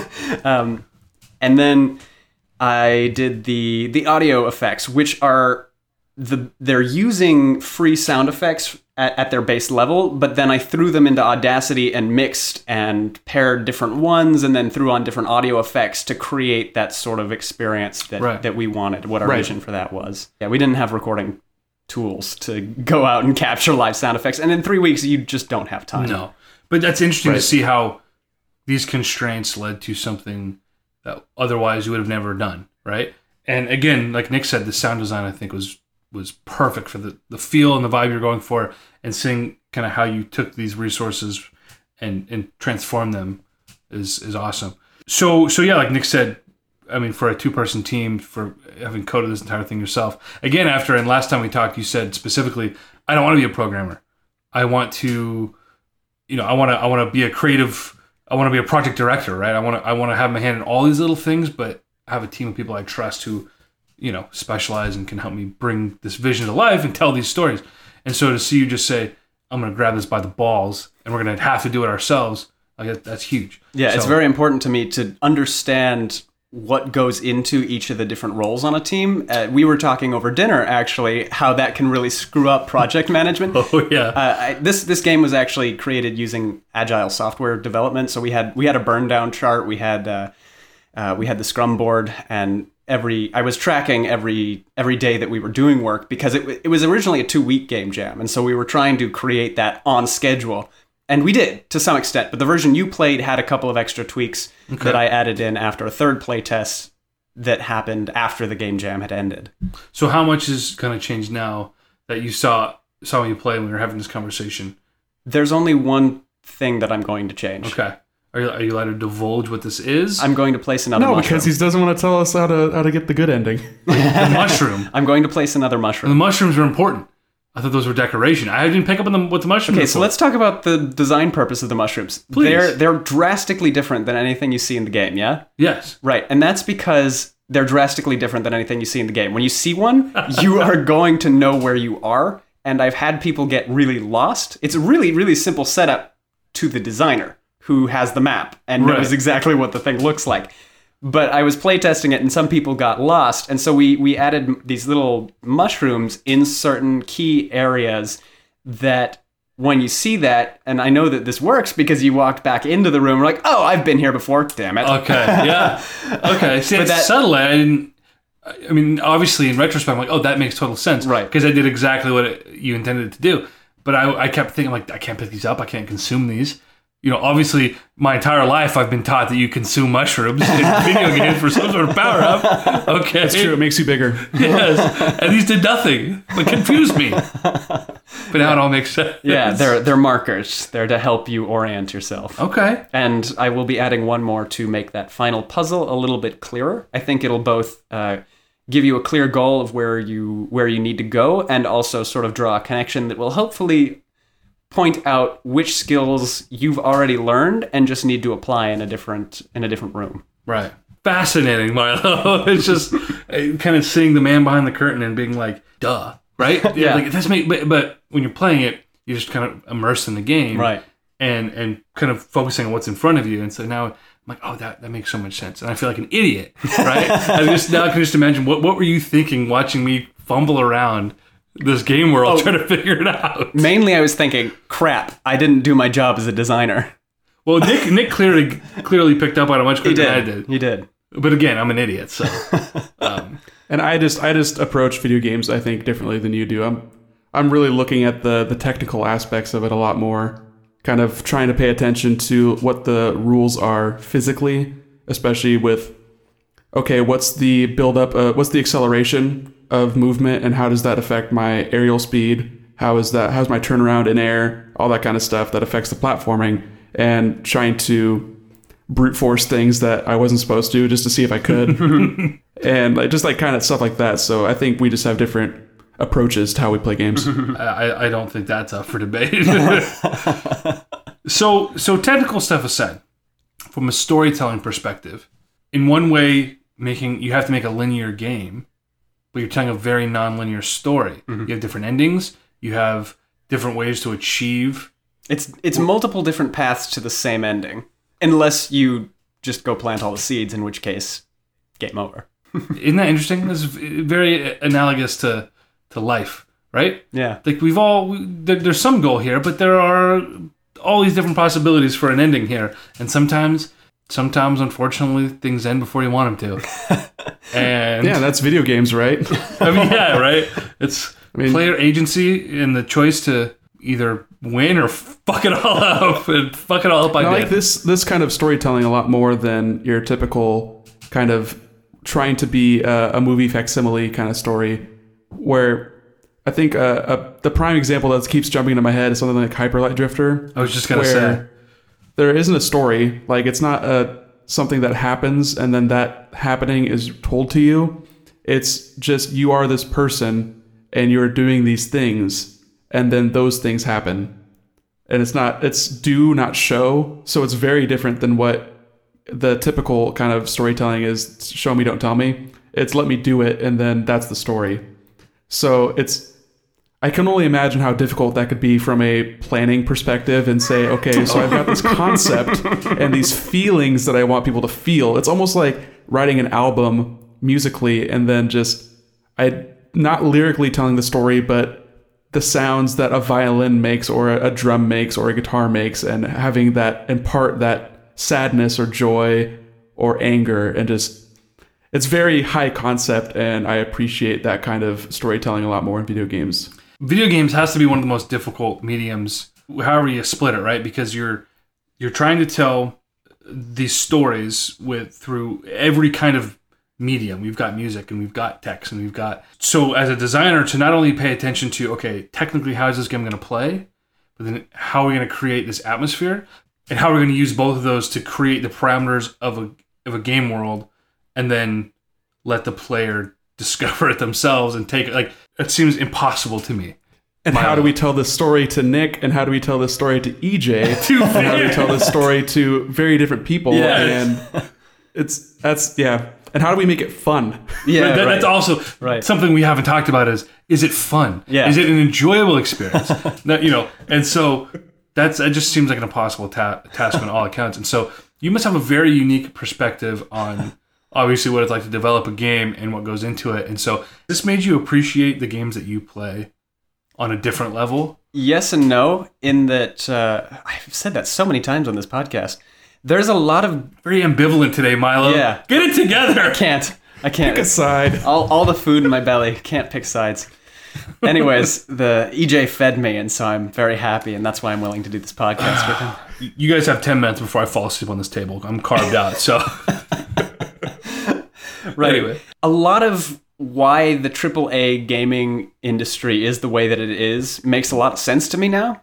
um, and then I did the the audio effects, which are the they're using free sound effects at, at their base level, but then I threw them into Audacity and mixed and paired different ones, and then threw on different audio effects to create that sort of experience that Right. that we wanted. What our Right. vision for that was. Yeah, we didn't have recording tools to go out and capture live sound effects, and in three weeks you just don't have time. No, but that's interesting Right. to see how these constraints led to something that otherwise you would have never done, right? And again, like Nick said, the sound design I think was was perfect for the the feel and the vibe you're going for, and seeing kind of how you took these resources and and transformed them is is awesome. So so yeah, like Nick said, I mean, for a two person team, for having coded this entire thing yourself. Again, after and last time we talked, you said specifically, I don't want to be a programmer. I want to, you know, I want to, I want to be a creative. I want to be a project director, right? I want to, I want to have my hand in all these little things, but have a team of people I trust who, you know, specialize and can help me bring this vision to life and tell these stories. And so to see you just say, I'm going to grab this by the balls and we're going to have to do it ourselves, like that's huge. Yeah, it's very important to me to understand what goes into each of the different roles on a team. Uh, we were talking over dinner actually how that can really screw up project management. Oh yeah. Uh, I, this this game was actually created using agile software development. So we had we had a burn down chart. We had uh, uh, we had the Scrum board, and every I was tracking every every day that we were doing work because it it was originally a two week game jam, and so we were trying to create that on schedule. And we did to some extent, but the version you played had a couple of extra tweaks that I added in after a third play test that happened after the game jam had ended. So how much is going to change now that you saw saw me play when we were having this conversation? There's only one thing that I'm going to change. Okay. Are you, are you allowed to divulge what this is? I'm going to place another No, mushroom. because he doesn't want to tell us how to how to get the good ending. the mushroom. I'm going to place another mushroom. The mushrooms are important. I thought those were decoration. I didn't pick up on them what the mushrooms. Okay, were so let's talk about the design purpose of the mushrooms. Please. They're they're drastically different than anything you see in the game, yeah? Yes. Right. And that's because they're drastically different than anything you see in the game. When you see one, you are going to know where you are, and I've had people get really lost. It's a really really simple setup to the designer who has the map and knows exactly what the thing looks like. But I was playtesting it and some people got lost. And so we, we added these little mushrooms in certain key areas that when you see that, and I know that this works because you walked back into the room, like, oh, I've been here before, damn it. Okay. Yeah. Okay. See, it's that- subtle. I didn't. I mean, obviously, in retrospect, I'm like, oh, that makes total sense, Right. Because I did exactly what it, you intended it to do. But I, I kept thinking, like, I can't pick these up. I can't consume these. You know, obviously, my entire life I've been taught that you consume mushrooms in video games for some sort of power up. Okay, That's true. It makes you bigger. yes, and these did nothing but confused me. But now it all makes sense. Yeah, they're they're markers. They're to help you orient yourself. okay. And I will be adding one more to make that final puzzle a little bit clearer. I think it'll both uh, give you a clear goal of where you where you need to go, and also sort of draw a connection that will hopefully point out which skills you've already learned and just need to apply in a different in a different room. Right. Fascinating, Milo. it's just uh, kind of seeing the man behind the curtain and being like, duh. Right? Yeah. Like, that's me. But, but when you're playing it, you're just kind of immersed in the game. Right. And, and kind of focusing on what's in front of you. And so now I'm like, oh, that, that makes so much sense. And I feel like an idiot. Right? I just now I can just imagine what, what were you thinking watching me fumble around this game world Oh. trying to figure it out? Mainly, I was thinking, crap, I didn't do my job as a designer. Well, Nick Nick clearly clearly picked up on it much He quicker than I did. did. He did. But again, I'm an idiot, so um, And I just I just approach video games I think differently than you do. I'm I'm really looking at the the technical aspects of it a lot more. Kind of trying to pay attention to what the rules are physically, especially with okay, what's the build up uh, what's the acceleration of movement and how does that affect my aerial speed? How is that how's my turnaround in air? All that kind of stuff that affects the platforming and trying to brute force things that I wasn't supposed to just to see if I could. and like, just like kind of stuff like that. So I think we just have different approaches to how we play games. I, I don't think that's up for debate. so so technical stuff aside, from a storytelling perspective, in one way, making you have to make a linear game, but you're telling a very non-linear story. Mm-hmm. You have different endings. You have different ways to achieve. It's it's multiple different paths to the same ending, unless you just go plant all the seeds, in which case, game over. Isn't that interesting? This is very analogous to to life, right? Yeah. Like we've all we, there, there's some goal here, but there are all these different possibilities for an ending here, and sometimes, sometimes unfortunately, things end before you want them to. And yeah, that's video games, right? I mean, yeah, right. It's I mean- player agency and the choice to either win or fuck it all up and fuck it all up. I I like this this kind of storytelling a lot more than your typical kind of trying to be a, a movie facsimile kind of story, where I think uh, uh, the prime example that keeps jumping into my head is something like Hyperlight Drifter. I was just gonna where say. There isn't a story. Like it's not a something that happens and then that happening is told to you. It's just you are this person and you're doing these things and then those things happen. And it's not it's do not show. So it's very different than what the typical kind of storytelling is show me don't tell me. It's let me do it and then that's the story. So it's I can only imagine how difficult that could be from a planning perspective and say, okay, so I've got this concept and these feelings that I want people to feel. It's almost like writing an album musically and then just I not lyrically telling the story, but the sounds that a violin makes or a, drum makes or a guitar makes and having that impart that sadness or joy or anger and just it's very high concept and I appreciate that kind of storytelling a lot more in video games. Video games has to be one of the most difficult mediums however you split it right? Because you're you're trying to tell these stories with through every kind of medium. We've got music and we've got text and we've got so as a designer to not only pay attention to okay technically how is this game going to play but then how are we going to create this atmosphere? And how are we going to use both of those to create the parameters of a of a game world and then let the player discover it themselves and take it like it seems impossible to me And how do we tell this story to Nick? And how do we tell this story to EJ? Two and how do we tell this story to very different people? Yes. And it's that's yeah. And how do we make it fun? Yeah, That- right. That's also Right. something we haven't talked about. Is is it fun? Yeah. Is it an enjoyable experience? that, you know, and so that's it. Just seems like an impossible ta- task on all accounts. And so you must have a very unique perspective on obviously what it's like to develop a game and what goes into it. And so this made you appreciate the games that you play on a different level. Yes and no, in that uh, I've said that so many times on this podcast. There's a lot of Very ambivalent today, Milo. Yeah. get it together. can't I can't Pick a side. all all the food in my belly can't pick sides. Anyways, the EJ fed me, and so I'm very happy, and that's why I'm willing to do this podcast with him. You guys have ten minutes before I fall asleep on this table. I'm carved out. So Right. Anyway. A lot of why the AAA gaming industry is the way that it is makes a lot of sense to me now.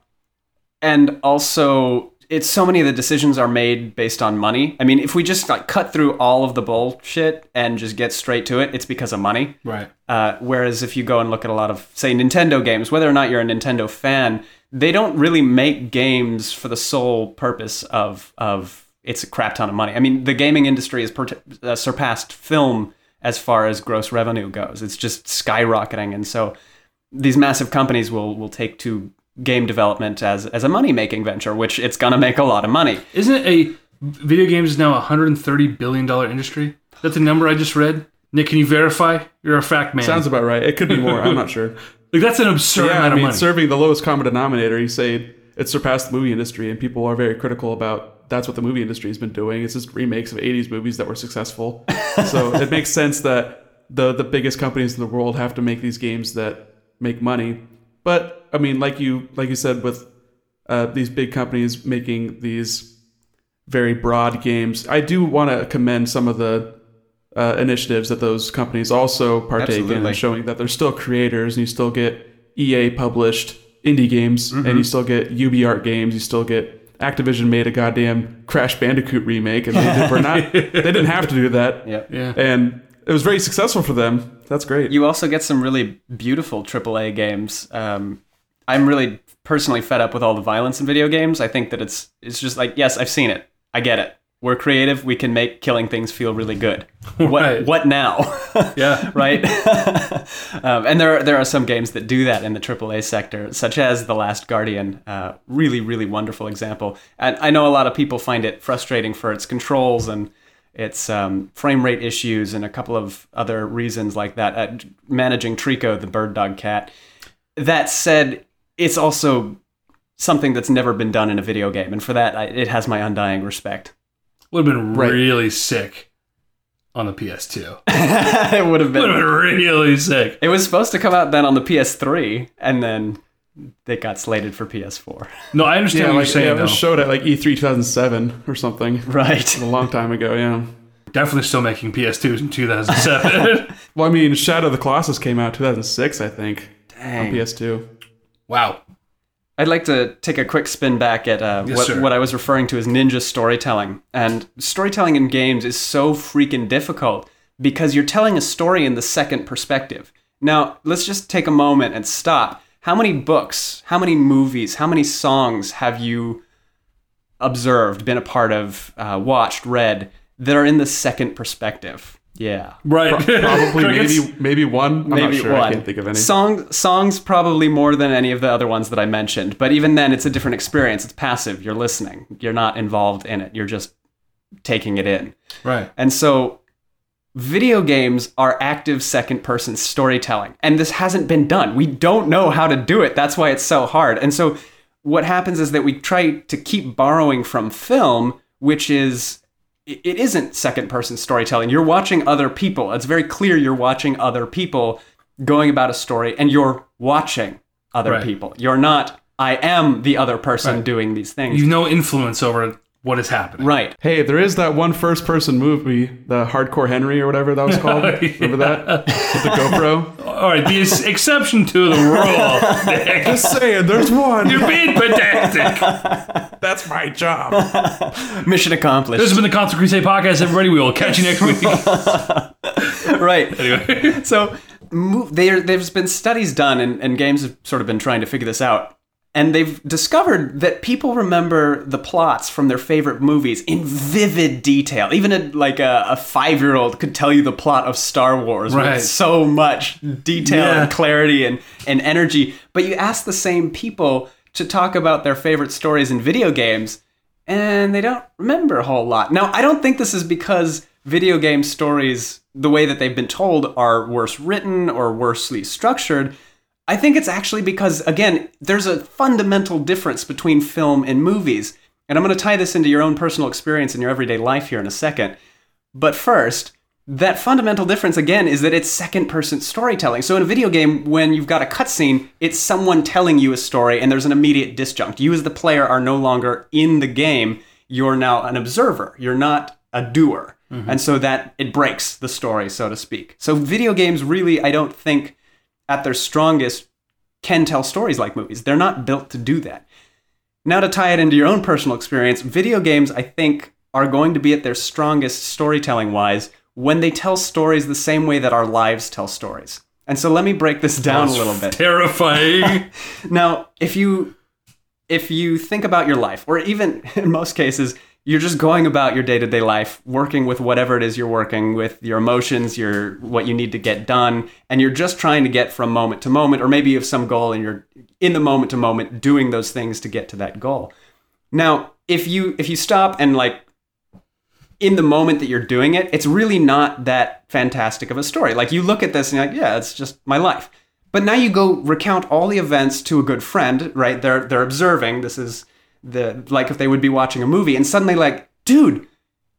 And also, it's so many of the decisions are made based on money. I mean, if we just like cut through all of the bullshit and just get straight to it, it's because of money. right. Uh, whereas if you go and look at a lot of, say, Nintendo games, whether or not you're a Nintendo fan, they don't really make games for the sole purpose of of it's a crap ton of money. I mean, the gaming industry has per- uh, surpassed film as far as gross revenue goes. It's just skyrocketing, and so these massive companies will will take to game development as as a money making venture, which it's gonna make a lot of money. Isn't it a video games is now a 130 billion dollar industry? That's the number I just read. Nick, can you verify? You're a fact man. Sounds about right. It could be more. I'm not sure. like that's an absurd yeah, amount I of mean, money. serving the lowest common denominator, you say it surpassed the movie industry, and people are very critical about that's what the movie industry has been doing. It's just remakes of 80s movies that were successful. so it makes sense that the the biggest companies in the world have to make these games that make money. But I mean, like you like you said, with uh, these big companies making these very broad games, I do want to commend some of the uh, initiatives that those companies also partake in, Absolutely. and showing that they're still creators, and you still get EA published indie games, and you still get UbiArt games, you still get Activision made a goddamn Crash Bandicoot remake, and they did, were not they didn't have to do that, Yeah. Yeah. and it was very successful for them. That's great. You also get some really beautiful AAA games. Um, I'm really personally fed up with all the violence in video games. I think that it's it's just like yes, I've seen it. I get it. We're creative. We can make killing things feel really good. What Right. what now? Yeah. right? um, and there are, there are some games that do that in the AAA sector, such as The Last Guardian. Uh, really, really wonderful example. And I know a lot of people find it frustrating for its controls and its um, frame rate issues and a couple of other reasons like that. Uh, managing Trico, the bird dog cat. That said, it's also something that's never been done in a video game, and for that, I, it has my undying respect. Would have been Right. really sick on the PS2. it would have Would have been. been really sick. It was supposed to come out then on the PS3, and then it got slated for PS4. No, I understand yeah, what like, you're saying. yeah, it though. was showed at like E E3 2007 or something. Right. A long time ago, yeah. Definitely still making PS2s in 2007. Well, I mean, Shadow of the Colossus came out 2006, I think, on PS2. wow. I'd like to take a quick spin back at uh, Yes, what, what I was referring to as ninja storytelling. And storytelling in games is so freaking difficult because you're telling a story in the second perspective. Now, let's just take a moment and stop. How many books, how many movies, how many songs have you observed, been a part of, uh, watched, read that are in the second perspective? Yeah. Right. Probably maybe maybe one. I'm maybe not sure. one. I can't think of any. Song songs probably more than any of the other ones that I mentioned, but even then, it's a different experience. It's passive. You're listening. You're not involved in it. You're just taking it in. Right. And so, video games are active second person storytelling, and this hasn't been done. We don't know how to do it. That's why it's so hard. And so, what happens is that we try to keep borrowing from film, which is it isn't second person storytelling. You're watching other people. It's very clear you're watching other people going about a story and you're watching other Right. people. You're not I am the other person Right. doing these things. You've no influence over what is happening. right. Hey, there is that one first person movie, the Hardcore Henry or whatever that was called. Remember that? With the GoPro? All right. The ex- exception to the rule. Nick. Just saying, there's one. You're being pedantic. That's my job. Mission accomplished. This has been the Console Crusade podcast, everybody. We will catch you next week. right. anyway. So there, there's been studies done, and, and games have sort of been trying to figure this out. And they've discovered that people remember the plots from their favorite movies in vivid detail. Even a, like a, a five-year-old could tell you the plot of Star Wars Right. with so much detail Yeah. and clarity and, and energy. But you ask the same people to talk about their favorite stories in video games, and they don't remember a whole lot. Now, I don't think this is because video game stories, the way that they've been told, are worse written or worsely structured. I think it's actually because, again, there's a fundamental difference between film and movies. And I'm going to tie this into your own personal experience in your everyday life here in a second. But first, that fundamental difference again is that it's second person storytelling. So in a video game, when you've got a cutscene, it's someone telling you a story and there's an immediate disjunct. You as the player are no longer in the game, you're now an observer. You're not a doer. Mm-hmm. And so that it breaks the story, so to speak. So video games really, I don't think at their strongest can tell stories like movies. They're not built to do that. Now, to tie it into your own personal experience, video games, I think, are going to be at their strongest storytelling wise when they tell stories the same way that our lives tell stories. And so let me break this down a little bit. Terrifying. Now, if you if you think about your life, or even in most cases, you're just going about your day-to-day life, working with whatever it is you're working with, your emotions, your what you need to get done, and you're just trying to get from moment to moment, or maybe you have some goal and you're in the moment to moment doing those things to get to that goal. Now, if you if you stop and like in the moment that you're doing it, it's really not that fantastic of a story. Like you look at this and you're like, yeah, it's just my life. But now you go recount all the events to a good friend, right? They're they're observing. This is the like if they would be watching a movie and suddenly like, dude,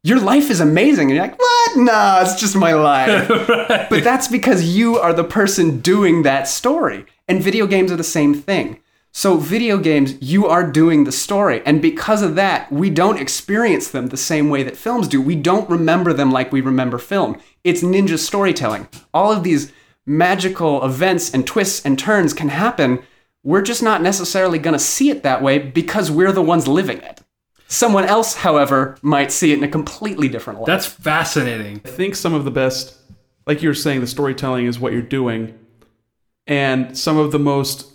your life is amazing. And you're like, what? Nah, it's just my life. But that's because you are the person doing that story. And video games are the same thing. So, video games, you are doing the story. And because of that, we don't experience them the same way that films do. We don't remember them like we remember film. It's ninja storytelling. All of these magical events and twists and turns can happen. We're just not necessarily going to see it that way because we're the ones living it. Someone else, however, might see it in a completely different light. That's fascinating. I think some of the best, like you were saying, the storytelling is what you're doing. And some of the most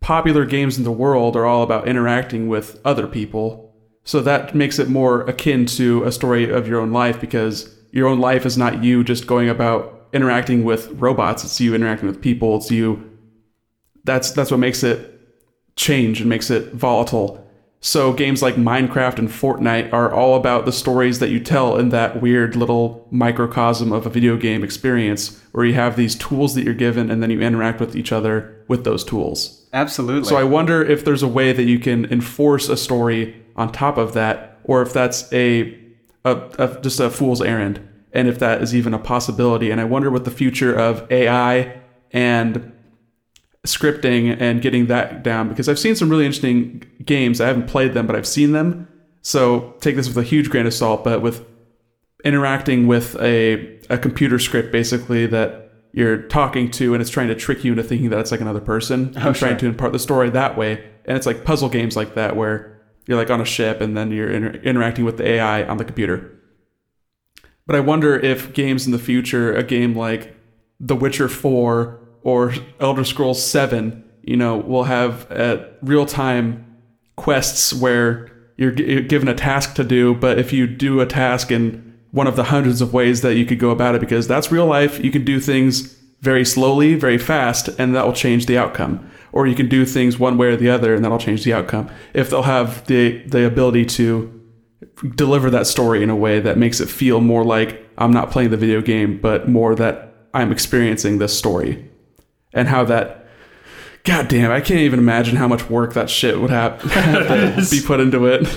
popular games in the world are all about interacting with other people. So that makes it more akin to a story of your own life because your own life is not you just going about interacting with robots. It's you interacting with people. It's you. That's that's what makes it change and makes it volatile. So games like Minecraft and Fortnite are all about the stories that you tell in that weird little microcosm of a video game experience where you have these tools that you're given and then you interact with each other with those tools. Absolutely. So I wonder if there's a way that you can enforce a story on top of that or if that's a, a, a just a fool's errand and if that is even a possibility and I wonder what the future of AI and scripting and getting that down because I've seen some really interesting games. I haven't played them, but I've seen them. So take this with a huge grain of salt, but with interacting with a, a computer script basically that you're talking to and it's trying to trick you into thinking that it's like another person oh, and trying to impart the story that way. And it's like puzzle games like that where you're like on a ship and then you're inter- interacting with the AI on the computer. But I wonder if games in the future, a game like The Witcher 4 or Elder Scrolls 7, you know, will have uh, real time quests where you're, g- you're given a task to do, but if you do a task in one of the hundreds of ways that you could go about it, because that's real life, you can do things very slowly, very fast, and that will change the outcome. Or you can do things one way or the other, and that'll change the outcome. If they'll have the the ability to deliver that story in a way that makes it feel more like I'm not playing the video game, but more that I'm experiencing this story. And how that, god damn, I can't even imagine how much work that shit would have, have be put into it.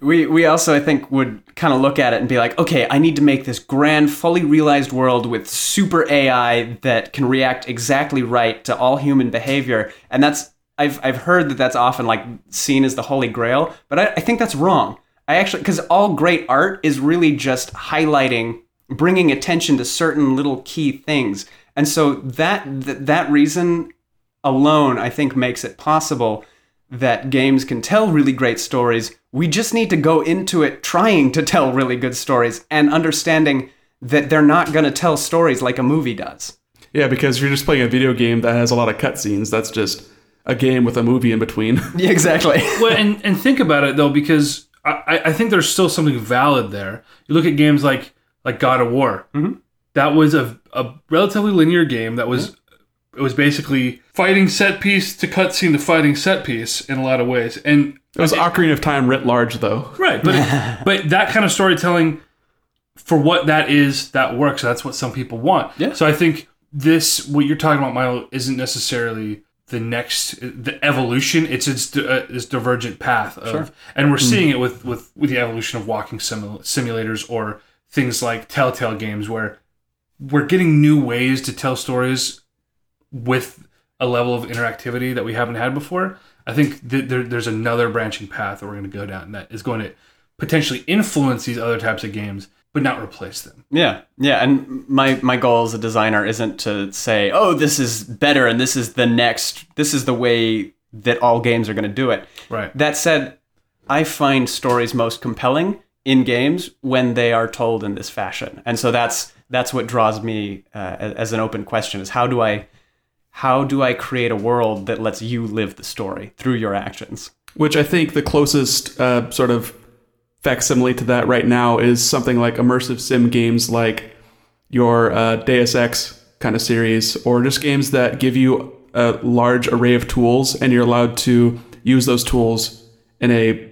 we we also I think would kind of look at it and be like, okay, I need to make this grand, fully realized world with super AI that can react exactly right to all human behavior, and that's I've I've heard that that's often like seen as the holy grail, but I, I think that's wrong. I actually because all great art is really just highlighting, bringing attention to certain little key things, and so that th- that reason alone I think makes it possible that games can tell really great stories. We just need to go into it trying to tell really good stories and understanding that they're not going to tell stories like a movie does. Yeah, because you're just playing a video game that has a lot of cutscenes. That's just a game with a movie in between. Yeah, exactly. well, and and think about it though, because I, I think there's still something valid there. You look at games like like God of War. Mm-hmm. That was a, a relatively linear game that was it was basically fighting set piece to cutscene to fighting set piece in a lot of ways. And It was Ocarina of Time writ large, though. right, but it, but that kind of storytelling for what that is, that works. That's what some people want. Yeah. So I think this what you're talking about, Milo, isn't necessarily the next the evolution. It's its uh, this divergent path of, and we're seeing it with with with the evolution of walking simul- simulators or things like Telltale games where we're getting new ways to tell stories with a level of interactivity that we haven't had before. I think th- there, there's another branching path that we're going to go down that is going to potentially influence these other types of games, but not replace them. Yeah, yeah, and my my goal as a designer isn't to say, "Oh, this is better and this is the next this is the way that all games are going to do it." Right. That said, I find stories most compelling in games when they are told in this fashion. And so that's that's what draws me uh, as an open question is how do I how do I create a world that lets you live the story through your actions? Which I think the closest uh, sort of facsimile to that right now is something like immersive sim games like your uh, Deus Ex kind of series, or just games that give you a large array of tools and you're allowed to use those tools in a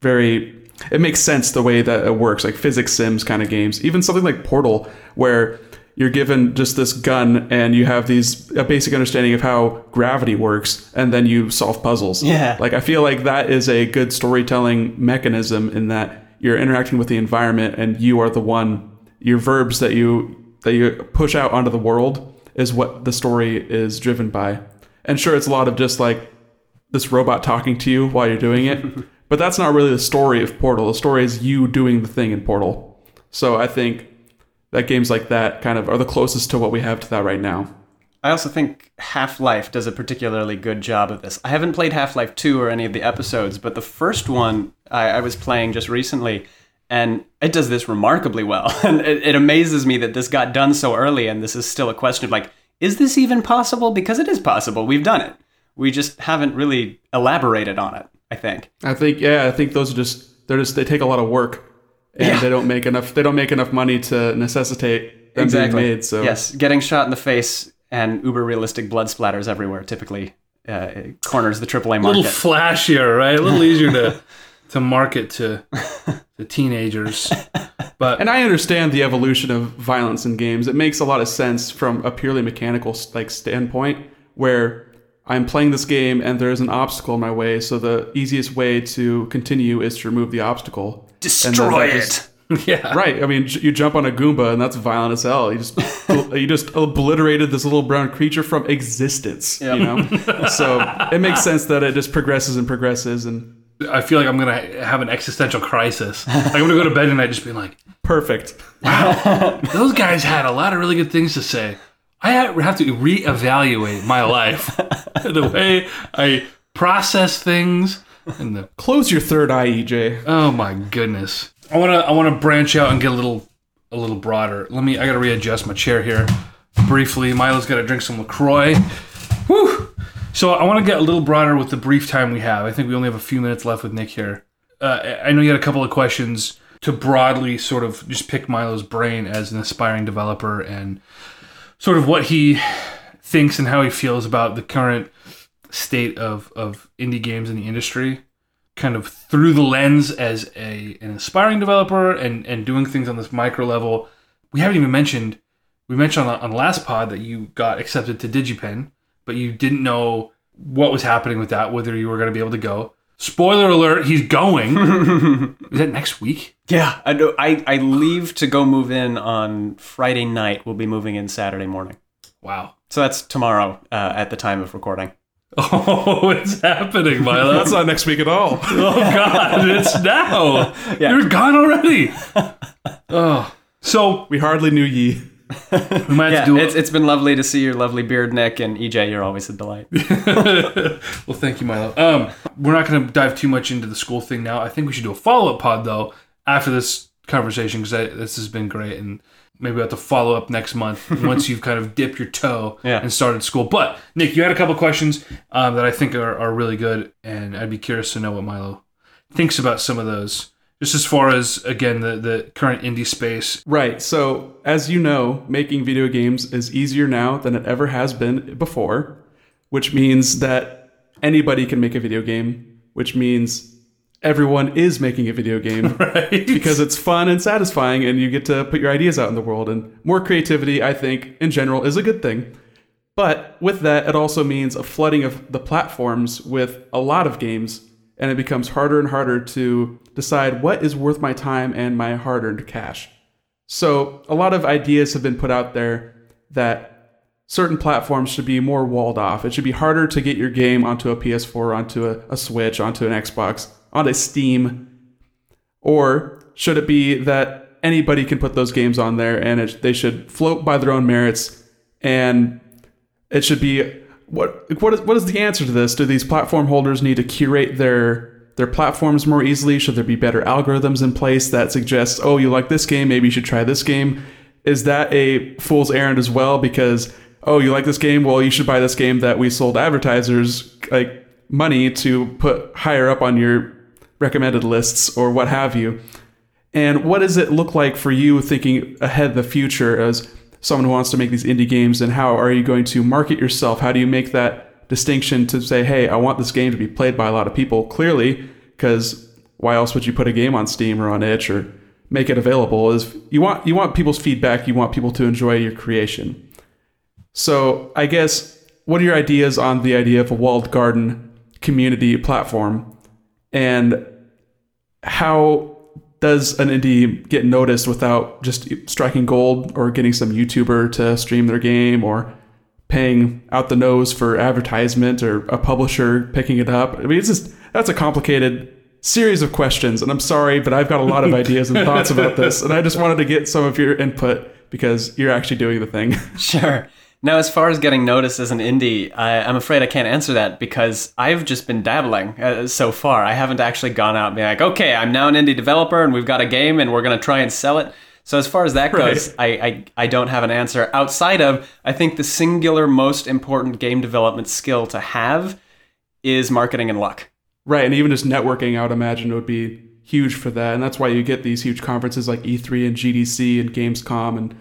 very it makes sense the way that it works like physics sims kind of games even something like portal where you're given just this gun and you have these a basic understanding of how gravity works and then you solve puzzles Yeah. like i feel like that is a good storytelling mechanism in that you're interacting with the environment and you are the one your verbs that you that you push out onto the world is what the story is driven by and sure it's a lot of just like this robot talking to you while you're doing it. but that's not really the story of Portal. The story is you doing the thing in Portal. So I think that games like that kind of are the closest to what we have to that right now. I also think Half Life does a particularly good job of this. I haven't played Half Life 2 or any of the episodes, but the first one I, I was playing just recently, and it does this remarkably well. And it, it amazes me that this got done so early, and this is still a question of like, is this even possible? Because it is possible. We've done it. We just haven't really elaborated on it, I think. I think yeah, I think those are just they're just they take a lot of work and Yeah. they don't make enough they don't make enough money to necessitate them being made. So yes, getting shot in the face and uber realistic blood splatters everywhere typically uh, it corners the AAA market. a little flashier, right? A little easier to to market to the teenagers. But And I understand the evolution of violence in games. It makes a lot of sense from a purely mechanical like standpoint where I'm playing this game and there's an obstacle in my way, so the easiest way to continue is to remove the obstacle. Destroy that it. just- yeah, Right. I mean, j- you jump on a Goomba and that's violent as hell. You just you just obliterated this little brown creature from existence. You know, so it makes sense that it just progresses and progresses and I feel like I'm gonna have an existential crisis. Like I'm gonna go to bed tonight just being like, perfect. Wow, those guys had a lot of really good things to say. I have to reevaluate my life, the way I process things, and the Close your third eye, EJ. oh my goodness. I wanna I wanna branch out and get a little a little broader. Let me I gotta readjust my chair here briefly. Milo's gotta drink some Lacroix. Whew. So I want to get a little broader with the brief time we have. I think we only have a few minutes left with Nick here. Uh, I know you had a couple of questions to broadly sort of just pick Milo's brain as an aspiring developer and sort of what he thinks and how he feels about the current state of, of indie games in the industry, kind of through the lens as a an aspiring developer and, and doing things on this micro level. We haven't even mentioned we mentioned on, on the last pod that you got accepted to DigiPen, but you didn't know what was happening with that, whether you were going to be able to go. Spoiler alert, he's going. Is that next week? Yeah, I know. I, I leave to go move in on Friday night. We'll be moving in Saturday morning. Wow. So that's tomorrow uh, at the time of recording. Oh, it's happening, Milo. That's not next week at all. Oh God, it's now. Yeah. You're gone already. oh, so We hardly knew ye. we might have Yeah, to do it's, it's been lovely to see your lovely beard, Nick, and EJ. You're always a delight. well, thank you, Milo. Um, we're not going to dive too much into the school thing now. I think we should do a follow up pod though after this conversation because this has been great, and maybe we'll have to follow up next month once you've kind of dipped your toe Yeah. and started school. But Nick, you had a couple questions um, that I think are, are really good, and I'd be curious to know what Milo thinks about some of those. Just as far as again the the current indie space. Right. So, as you know, making video games is easier now than it ever has been before, which means that anybody can make a video game, which means everyone is making a video game Right? because it's fun and satisfying and you get to put your ideas out in the world. And more creativity, I think, in general, is a good thing. But with that, it also means a flooding of the platforms with a lot of games, and it becomes harder and harder to decide what is worth my time and my hard earned cash. So, a lot of ideas have been put out there that certain platforms should be more walled off. It should be harder to get your game onto a PS4, onto a, a Switch, onto an Xbox, onto Steam. Or should it be that anybody can put those games on there and it, they should float by their own merits and it should be what what is what is the answer to this? Do these platform holders need to curate their their platforms more easily? Should there be better algorithms in place that suggest, oh, you like this game, maybe you should try this game? Is that a fool's errand as well? Because oh, you like this game, well, you should buy this game that we sold advertisers like money to put higher up on your recommended lists or what have you. And what does it look like for you thinking ahead the future as someone who wants to make these indie games? And how are you going to market yourself? How do you make that distinction to say, hey, I want this game to be played by a lot of people? Clearly, because why else would you put a game on Steam or on itch or make it available? Is you want you want people's feedback, you want people to enjoy your creation. So I guess what are your ideas on the idea of a walled garden community platform? And how does an indie get noticed without just striking gold or getting some YouTuber to stream their game or paying out the nose for advertisement or a publisher picking it up. I mean, it's just that's a complicated series of questions, and I'm sorry, but I've got a lot of ideas and thoughts about this, and I just wanted to get some of your input because you're actually doing the thing. Sure. Now, as far as getting noticed as an indie, I, I'm afraid I can't answer that because I've just been dabbling uh, so far. I haven't actually gone out and been like, okay, I'm now an indie developer and we've got a game and we're going to try and sell it. So as far as that goes, I, I, I don't have an answer outside of I think the singular most important game development skill to have is marketing and luck. Right, and even just networking, I would imagine would be huge for that, and that's why you get these huge conferences like E3 and GDC and Gamescom and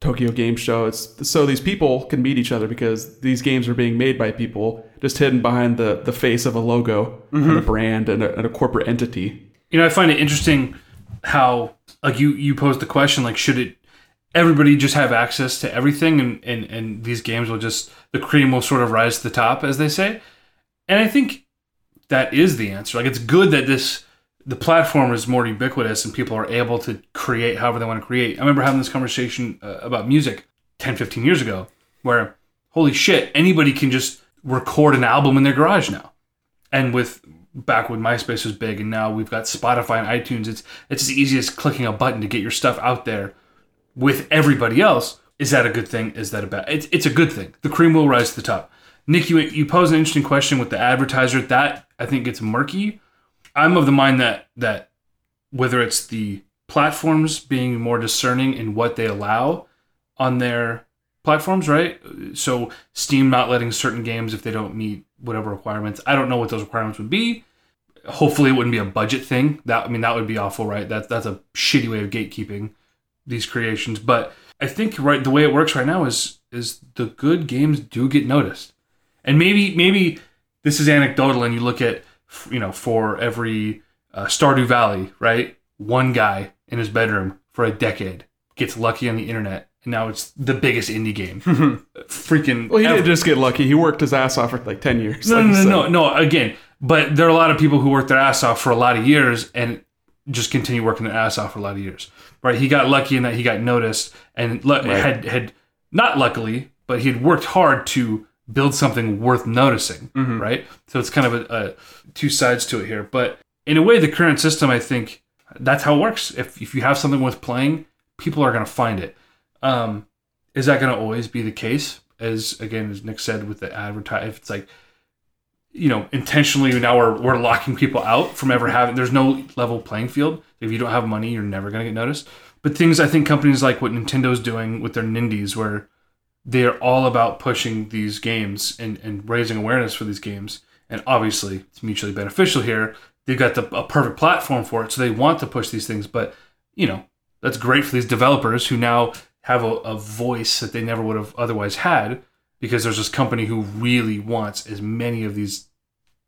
Tokyo Game Show. It's so these people can meet each other because these games are being made by people, just hidden behind the the face of a logo and a mm-hmm. brand and a, and a corporate entity. You know, I find it interesting how like you you posed the question like should it everybody just have access to everything and and and these games will just the cream will sort of rise to the top as they say. And I think that is the answer. Like it's good that this the platform is more ubiquitous and people are able to create however they want to create. I remember having this conversation uh, about music 10, 15 years ago where holy shit, anybody can just record an album in their garage now. And with back when MySpace was big and now we've got Spotify and iTunes, it's it's as easy as clicking a button to get your stuff out there with everybody else. Is that a good thing? Is that a bad? It's, it's a good thing. The cream will rise to the top. Nick, you, you posed an interesting question with the advertiser. That I think gets murky. I'm of the mind that that whether it's the platforms being more discerning in what they allow on their platforms, right? So Steam not letting certain games if they don't meet whatever requirements. I don't know what those requirements would be. Hopefully, it wouldn't be a budget thing. That I mean, that would be awful, right? That that's a shitty way of gatekeeping these creations. But I think right the way it works right now is is the good games do get noticed, and maybe maybe this is anecdotal, and you look at you know for every uh, Stardew Valley, right? One guy in his bedroom for a decade gets lucky on the internet, and now it's the biggest indie game. Freaking Well, he ever. didn't just get lucky; he worked his ass off for like ten years. No, like no, no, no, no. Again, but there are a lot of people who work their ass off for a lot of years and just continue working their ass off for a lot of years. Right? He got lucky in that he got noticed and le- had had not luckily, but he had worked hard to build something worth noticing. Mm-hmm. Right? So it's kind of a, a two sides to it here. But in a way, the current system, I think, that's how it works. If if you have something worth playing, people are going to find it. Um, is that going to always be the case? As again, as Nick said with the advertise, if it's like you know, intentionally now we're, we're locking people out from ever having, there's no level playing field. If you don't have money, you're never going to get noticed. But things, I think companies like what Nintendo's doing with their Nindies, where they're all about pushing these games and, and raising awareness for these games. And obviously, it's mutually beneficial here. They've got the, a perfect platform for it, so they want to push these things. But, you know, that's great for these developers who now have a, a voice that they never would have otherwise had because there's this company who really wants as many of these,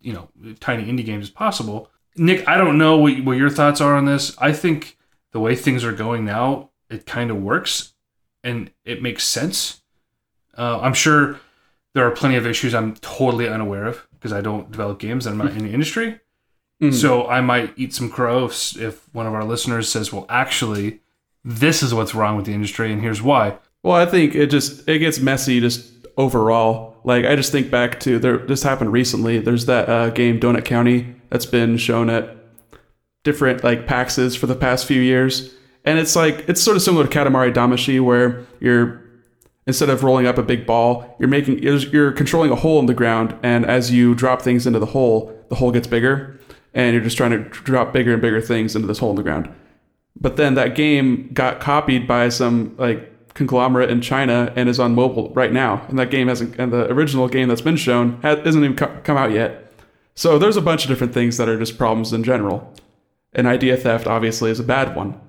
you know, tiny indie games as possible. Nick, I don't know what, what your thoughts are on this. I think the way things are going now, it kind of works and it makes sense. Uh, I'm sure there are plenty of issues I'm totally unaware of because I don't develop games and I'm not in the industry. So I might eat some crow if, if one of our listeners says, well, actually, this is what's wrong with the industry and here's why. Well, I think it just it gets messy just overall. Like I just think back to there. This happened recently. There's that uh, game Donut County that's been shown at different like PAXs for the past few years, and it's like it's sort of similar to Katamari Damacy, where you're instead of rolling up a big ball, you're making you're controlling a hole in the ground, and as you drop things into the hole, the hole gets bigger, and you're just trying to drop bigger and bigger things into this hole in the ground. But then that game got copied by some like conglomerate in China and is on mobile right now. And that game hasn't, and the original game that's been shown has, isn't even co- come out yet. So there's a bunch of different things that are just problems in general. And idea theft obviously is a bad one.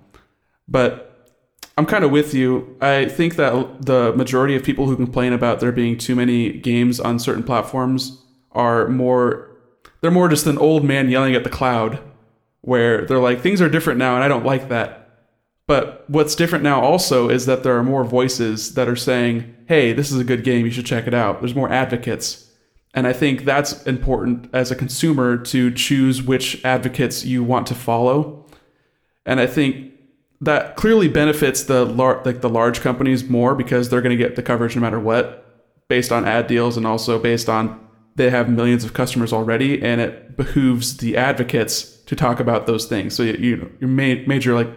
But I'm kind of with you. I think that the majority of people who complain about there being too many games on certain platforms are more, they're more just an old man yelling at the cloud where they're like, things are different now and I don't like that. But what's different now also is that there are more voices that are saying, hey, this is a good game, you should check it out. There's more advocates. And I think that's important as a consumer to choose which advocates you want to follow. And I think that clearly benefits the lar- like the large companies more because they're going to get the coverage no matter what. based on ad deals and also based on they have millions of customers already, and it behooves the advocates to talk about those things. So you, you your ma- major like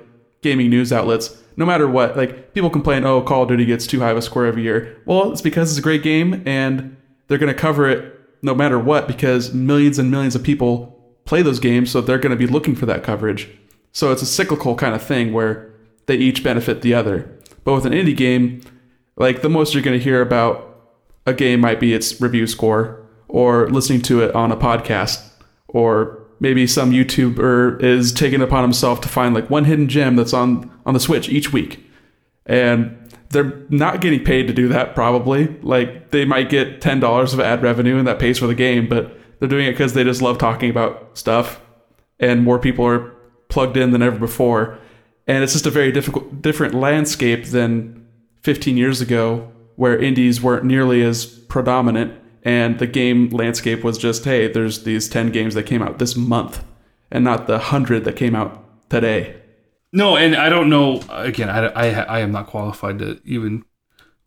gaming news outlets, no matter what, like people complain, oh, Call of Duty gets too high of a score every year. Well, it's because it's a great game, and they're going to cover it no matter what because millions and millions of people play those games, so they're going to be looking for that coverage. So it's a cyclical kind of thing where they each benefit the other. But with an indie game, like the most you're going to hear about a game might be its review score or listening to it on a podcast or maybe some YouTuber is taking upon himself to find like one hidden gem that's on on the Switch each week. And they're not getting paid to do that probably. Like they might get $10 of ad revenue and that pays for the game, but they're doing it cuz they just love talking about stuff and more people are plugged in than ever before. And it's just a very difficult different landscape than 15 years ago where indies weren't nearly as predominant and the game landscape was just hey there's these 10 games that came out this month and not the 100 that came out today No, and I don't know. Again, I, I, I am not qualified to even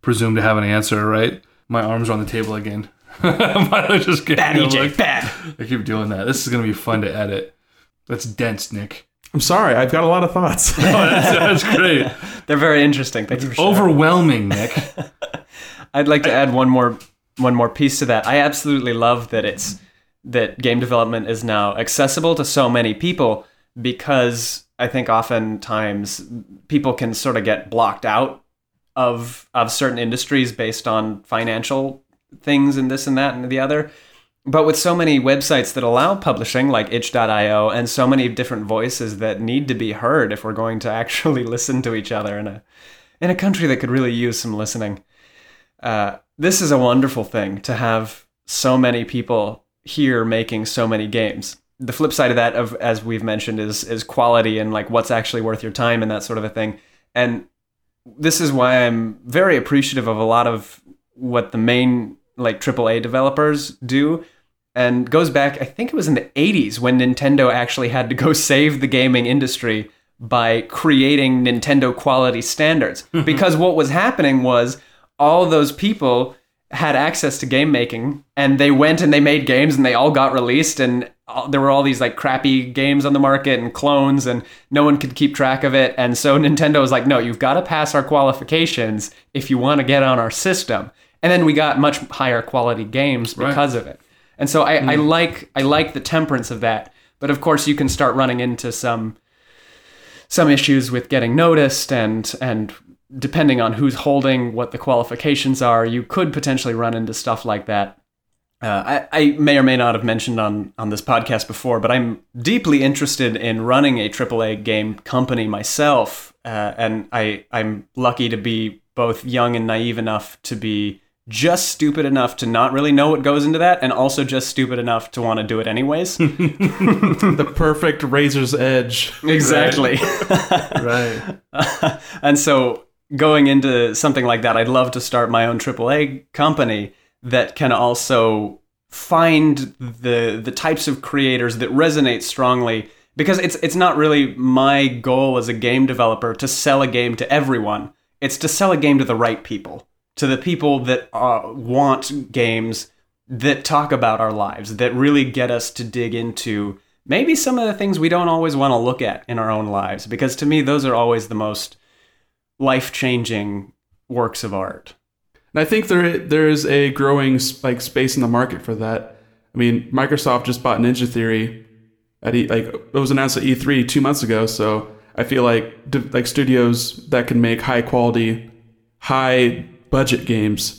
presume to have an answer. Right? My arms are on the table again. I just get, Bad EJ, like- bad. I keep doing that. This is gonna be fun to edit. That's dense, Nick. i'm sorry i've got a lot of thoughts Oh, that's, that's great. They're very interesting. Thank you for sharing. Overwhelming, Nick. I'd like to add one more one more piece to that. I absolutely love that it's that game development is now accessible to so many people because I think oftentimes people can sort of get blocked out of of certain industries based on financial things and this and that and the other. But with so many websites that allow publishing, like itch.io, and so many different voices that need to be heard if we're going to actually listen to each other in a in a country that could really use some listening. Uh, this is a wonderful thing to have so many people here making so many games. The flip side of that, of as we've mentioned, is is quality and like what's actually worth your time and that sort of a thing. And this is why I'm very appreciative of a lot of what the main like AAA developers do. And goes back, I think it was in the 80s when Nintendo actually had to go save the gaming industry by creating Nintendo quality standards. because what was happening was all those people had access to game making and they went and they made games and they all got released and all, there were all these like crappy games on the market and clones and no one could keep track of it and so Nintendo was like no you've got to pass our qualifications if you want to get on our system. And then we got much higher quality games because of it. And so I, I hmm. like I like the temperance of that. But of course you can start running into some some issues with getting noticed and and depending on who's holding what the qualifications are you could potentially run into stuff like that uh, I, I may or may not have mentioned on, on this podcast before, but I'm deeply interested in running a AAA game company myself, uh, and I I'm lucky to be both young and naive enough to be just stupid enough to not really know what goes into that, and also just stupid enough to want to do it anyways. the perfect razor's edge exactly. right. and so going into something like that, I'd love to start my own AAA company that can also find the the types of creators that resonate strongly because it's it's not really my goal as a game developer to sell a game to everyone. It's to sell a game to the right people, to the people that uh, want games that talk about our lives, that really get us to dig into maybe some of the things we don't always want to look at in our own lives. Because to me, those are always the most life changing works of art. And I think there there is a growing like space in the market for that. I mean, Microsoft just bought Ninja Theory at e, like it was announced at E3 two months ago. So I feel like like studios that can make high quality, high budget games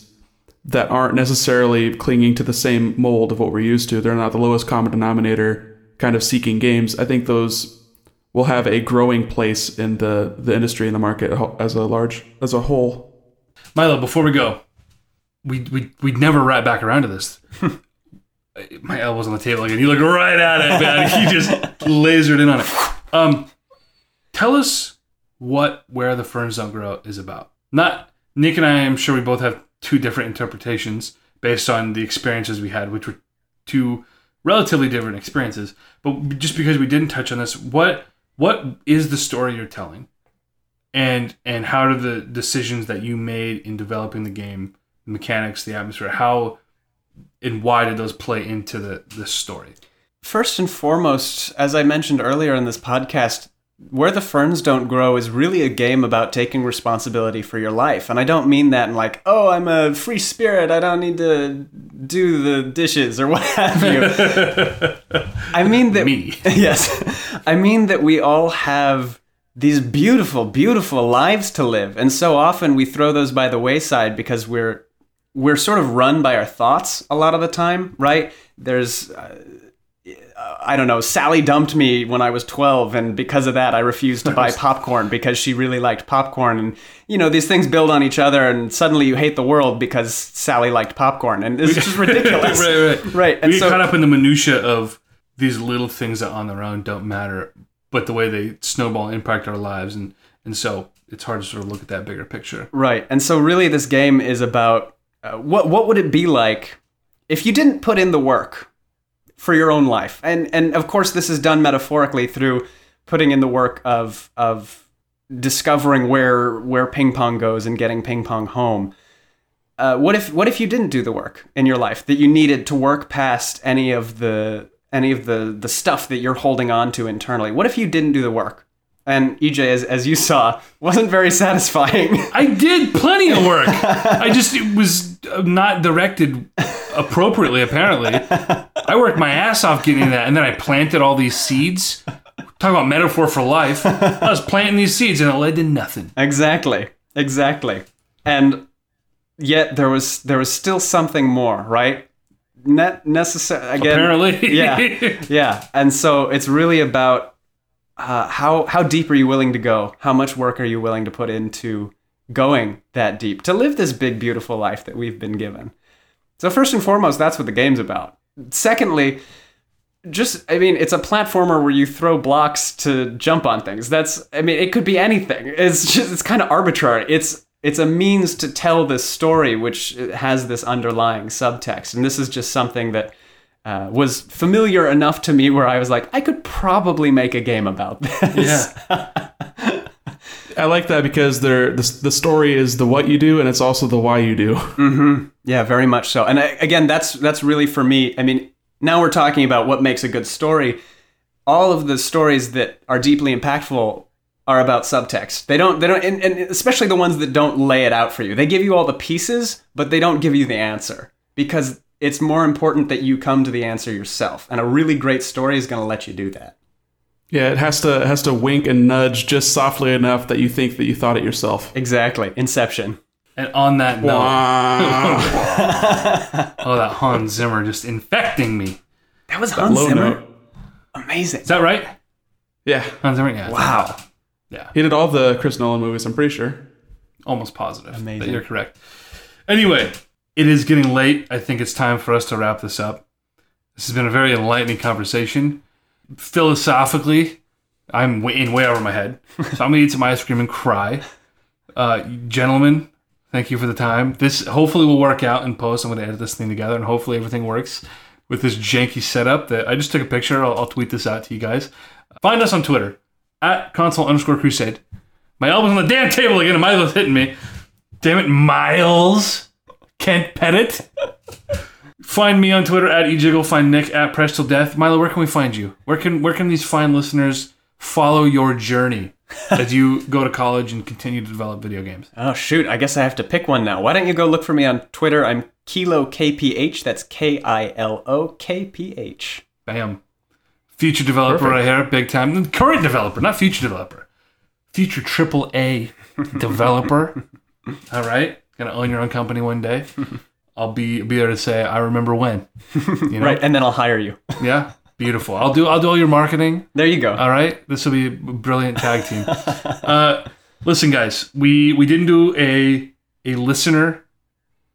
that aren't necessarily clinging to the same mold of what we're used to. They're not the lowest common denominator kind of seeking games. I think those will have a growing place in the the industry and the market as a large as a whole. Milo, before we go, we we we'd never wrap back around to this. My elbow's on the table again. You look right at it, man. He just lasered in on it. Um, tell us what Where the Ferns Don't Grow is about. Not Nick and I. I'm sure we both have two different interpretations based on the experiences we had, which were two relatively different experiences. But just because we didn't touch on this, what what is the story you're telling? and and how do the decisions that you made in developing the game the mechanics, the atmosphere. How and why did those play into the the story? First and foremost, as I mentioned earlier in this podcast, Where the Ferns Don't Grow is really a game about taking responsibility for your life. And I don't mean that in like, oh, I'm a free spirit, I don't need to do the dishes or what have you. I mean that Me. yes. I mean that we all have these beautiful, beautiful lives to live. And so often we throw those by the wayside because we're we're sort of run by our thoughts a lot of the time, right? There's uh, I don't know, Sally dumped me when I was 12 and because of that I refused to buy popcorn because she really liked popcorn and you know these things build on each other and suddenly you hate the world because Sally liked popcorn and it's just ridiculous. right, right, Right, and we get so- caught up in the minutia of these little things that on their own don't matter, but the way they snowball impact our lives, and and so it's hard to sort of look at that bigger picture. Right. And so really this game is about uh, what what would it be like if you didn't put in the work for your own life. And and of course this is done metaphorically through putting in the work of of discovering where where ping pong goes and getting ping pong home. Uh, what if what if you didn't do the work in your life that you needed to work past any of the any of the the stuff that you're holding on to internally? What if you didn't do the work? And EJ, as, as you saw, wasn't very satisfying. I did plenty of work. I just it was not directed appropriately. Apparently, I worked my ass off getting that, and then I planted all these seeds. Talk about metaphor for life. I was planting these seeds, and it led to nothing. Exactly. Exactly. And yet there was there was still something more, right? Net necessary again. Apparently, yeah, yeah. And so it's really about uh, how how deep are you willing to go? How much work are you willing to put into going that deep to live this big, beautiful life that we've been given? So first and foremost, that's what the game's about. Secondly, just I mean, it's a platformer where you throw blocks to jump on things. That's I mean, it could be anything. It's just it's kind of arbitrary. It's it's a means to tell this story which has this underlying subtext, and this is just something that uh, was familiar enough to me where I was like, I could probably make a game about this. yeah. I like that because they're the, the story is the what you do and it's also the why you do. Mm-hmm. Yeah, very much so. And I, again, that's that's really for me. I mean, now we're talking about what makes a good story. All of the stories that are deeply impactful are about subtext. They don't they don't and, and especially the ones that don't lay it out for you. They give you all the pieces, but they don't give you the answer because it's more important that you come to the answer yourself. And a really great story is going to let you do that. Yeah, it has to it has to wink and nudge just softly enough that you think that you thought it yourself. Exactly. Inception. And on that note, oh, that Hans Zimmer just infecting me. That was Hans Low Zimmer. note. Amazing. Is that right? Yeah, Hans Zimmer. Yeah. Wow. Yeah. He did all the Chris Nolan movies. I'm pretty sure. almost positive Amazing. that you're correct. Anyway, it is getting late. I think it's time for us to wrap this up. This has been a very enlightening conversation. Philosophically, I'm way, in way over my head, so I'm gonna eat some ice cream and cry. Uh, gentlemen, thank you for the time. This hopefully will work out in post. I'm gonna edit this thing together, and hopefully everything works with this janky setup. That I just took a picture. I'll, I'll tweet this out to you guys. Find us on Twitter at console underscore crusade. My elbow's on the damn table again, and Milo's hitting me. Damn it, Miles. Kent Pettit. Find me on Twitter at ejiggle. Find Nick at Press Till Death. Milo, where can we find you? Where can where can these fine listeners follow your journey as you go to college and continue to develop video games? Oh shoot, I guess I have to pick one now. Why don't you go look for me on Twitter? I'm Kilo KPH. That's K I L O K P H. Bam. Future developer right here, big time. Current developer, not future developer. Future triple A developer. All right, gonna own your own company one day. I'll be be there to say I remember when. You know? Right, and then I'll hire you. Yeah. Beautiful. I'll do I'll do all your marketing. There you go. All right. This will be a brilliant tag team. Uh, listen, guys, we we didn't do a a listener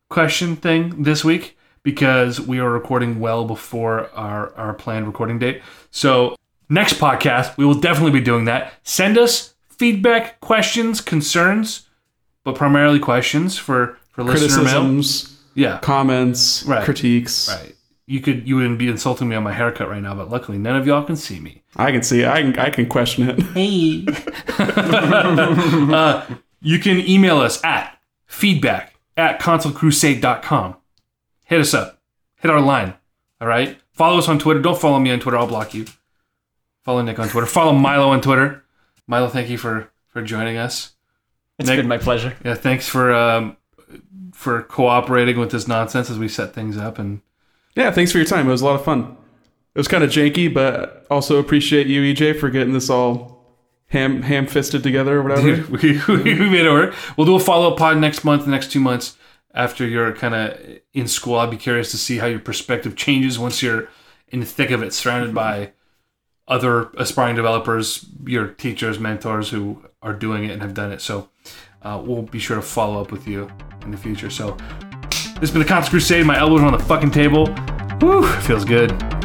question thing this week because we are recording well before our our planned recording date. So next podcast, we will definitely be doing that. Send us feedback, questions, concerns, but primarily questions for for listener mail. Criticisms, Yeah. comments, Right. critiques. Right. You could you wouldn't be insulting me on my haircut right now, but luckily none of y'all can see me. I can see. I can. I can question it. Hey. uh, you can email us at feedback at consolecrusade.com. Hit us up. Hit our line. All right. Follow us on Twitter. Don't follow me on Twitter. I'll block you. Follow Nick on Twitter. Follow Milo on Twitter. Milo, thank you for for joining us. It's Nick- been my pleasure. Yeah, thanks for um, for cooperating with this nonsense as we set things up. And Yeah, thanks for your time. It was a lot of fun. It was kind of janky, but also appreciate you, EJ, for getting this all ham ham fisted together or whatever. we, we made it work. We'll do a follow up pod next month, the next two months after you're kind of in school. I'd be curious to see how your perspective changes once you're in the thick of it, surrounded by other aspiring developers, your teachers, mentors who are doing it and have done it. So uh, we'll be sure to follow up with you in the future. So this has been the Console Crusade. My elbows on the fucking table. Woo, feels good.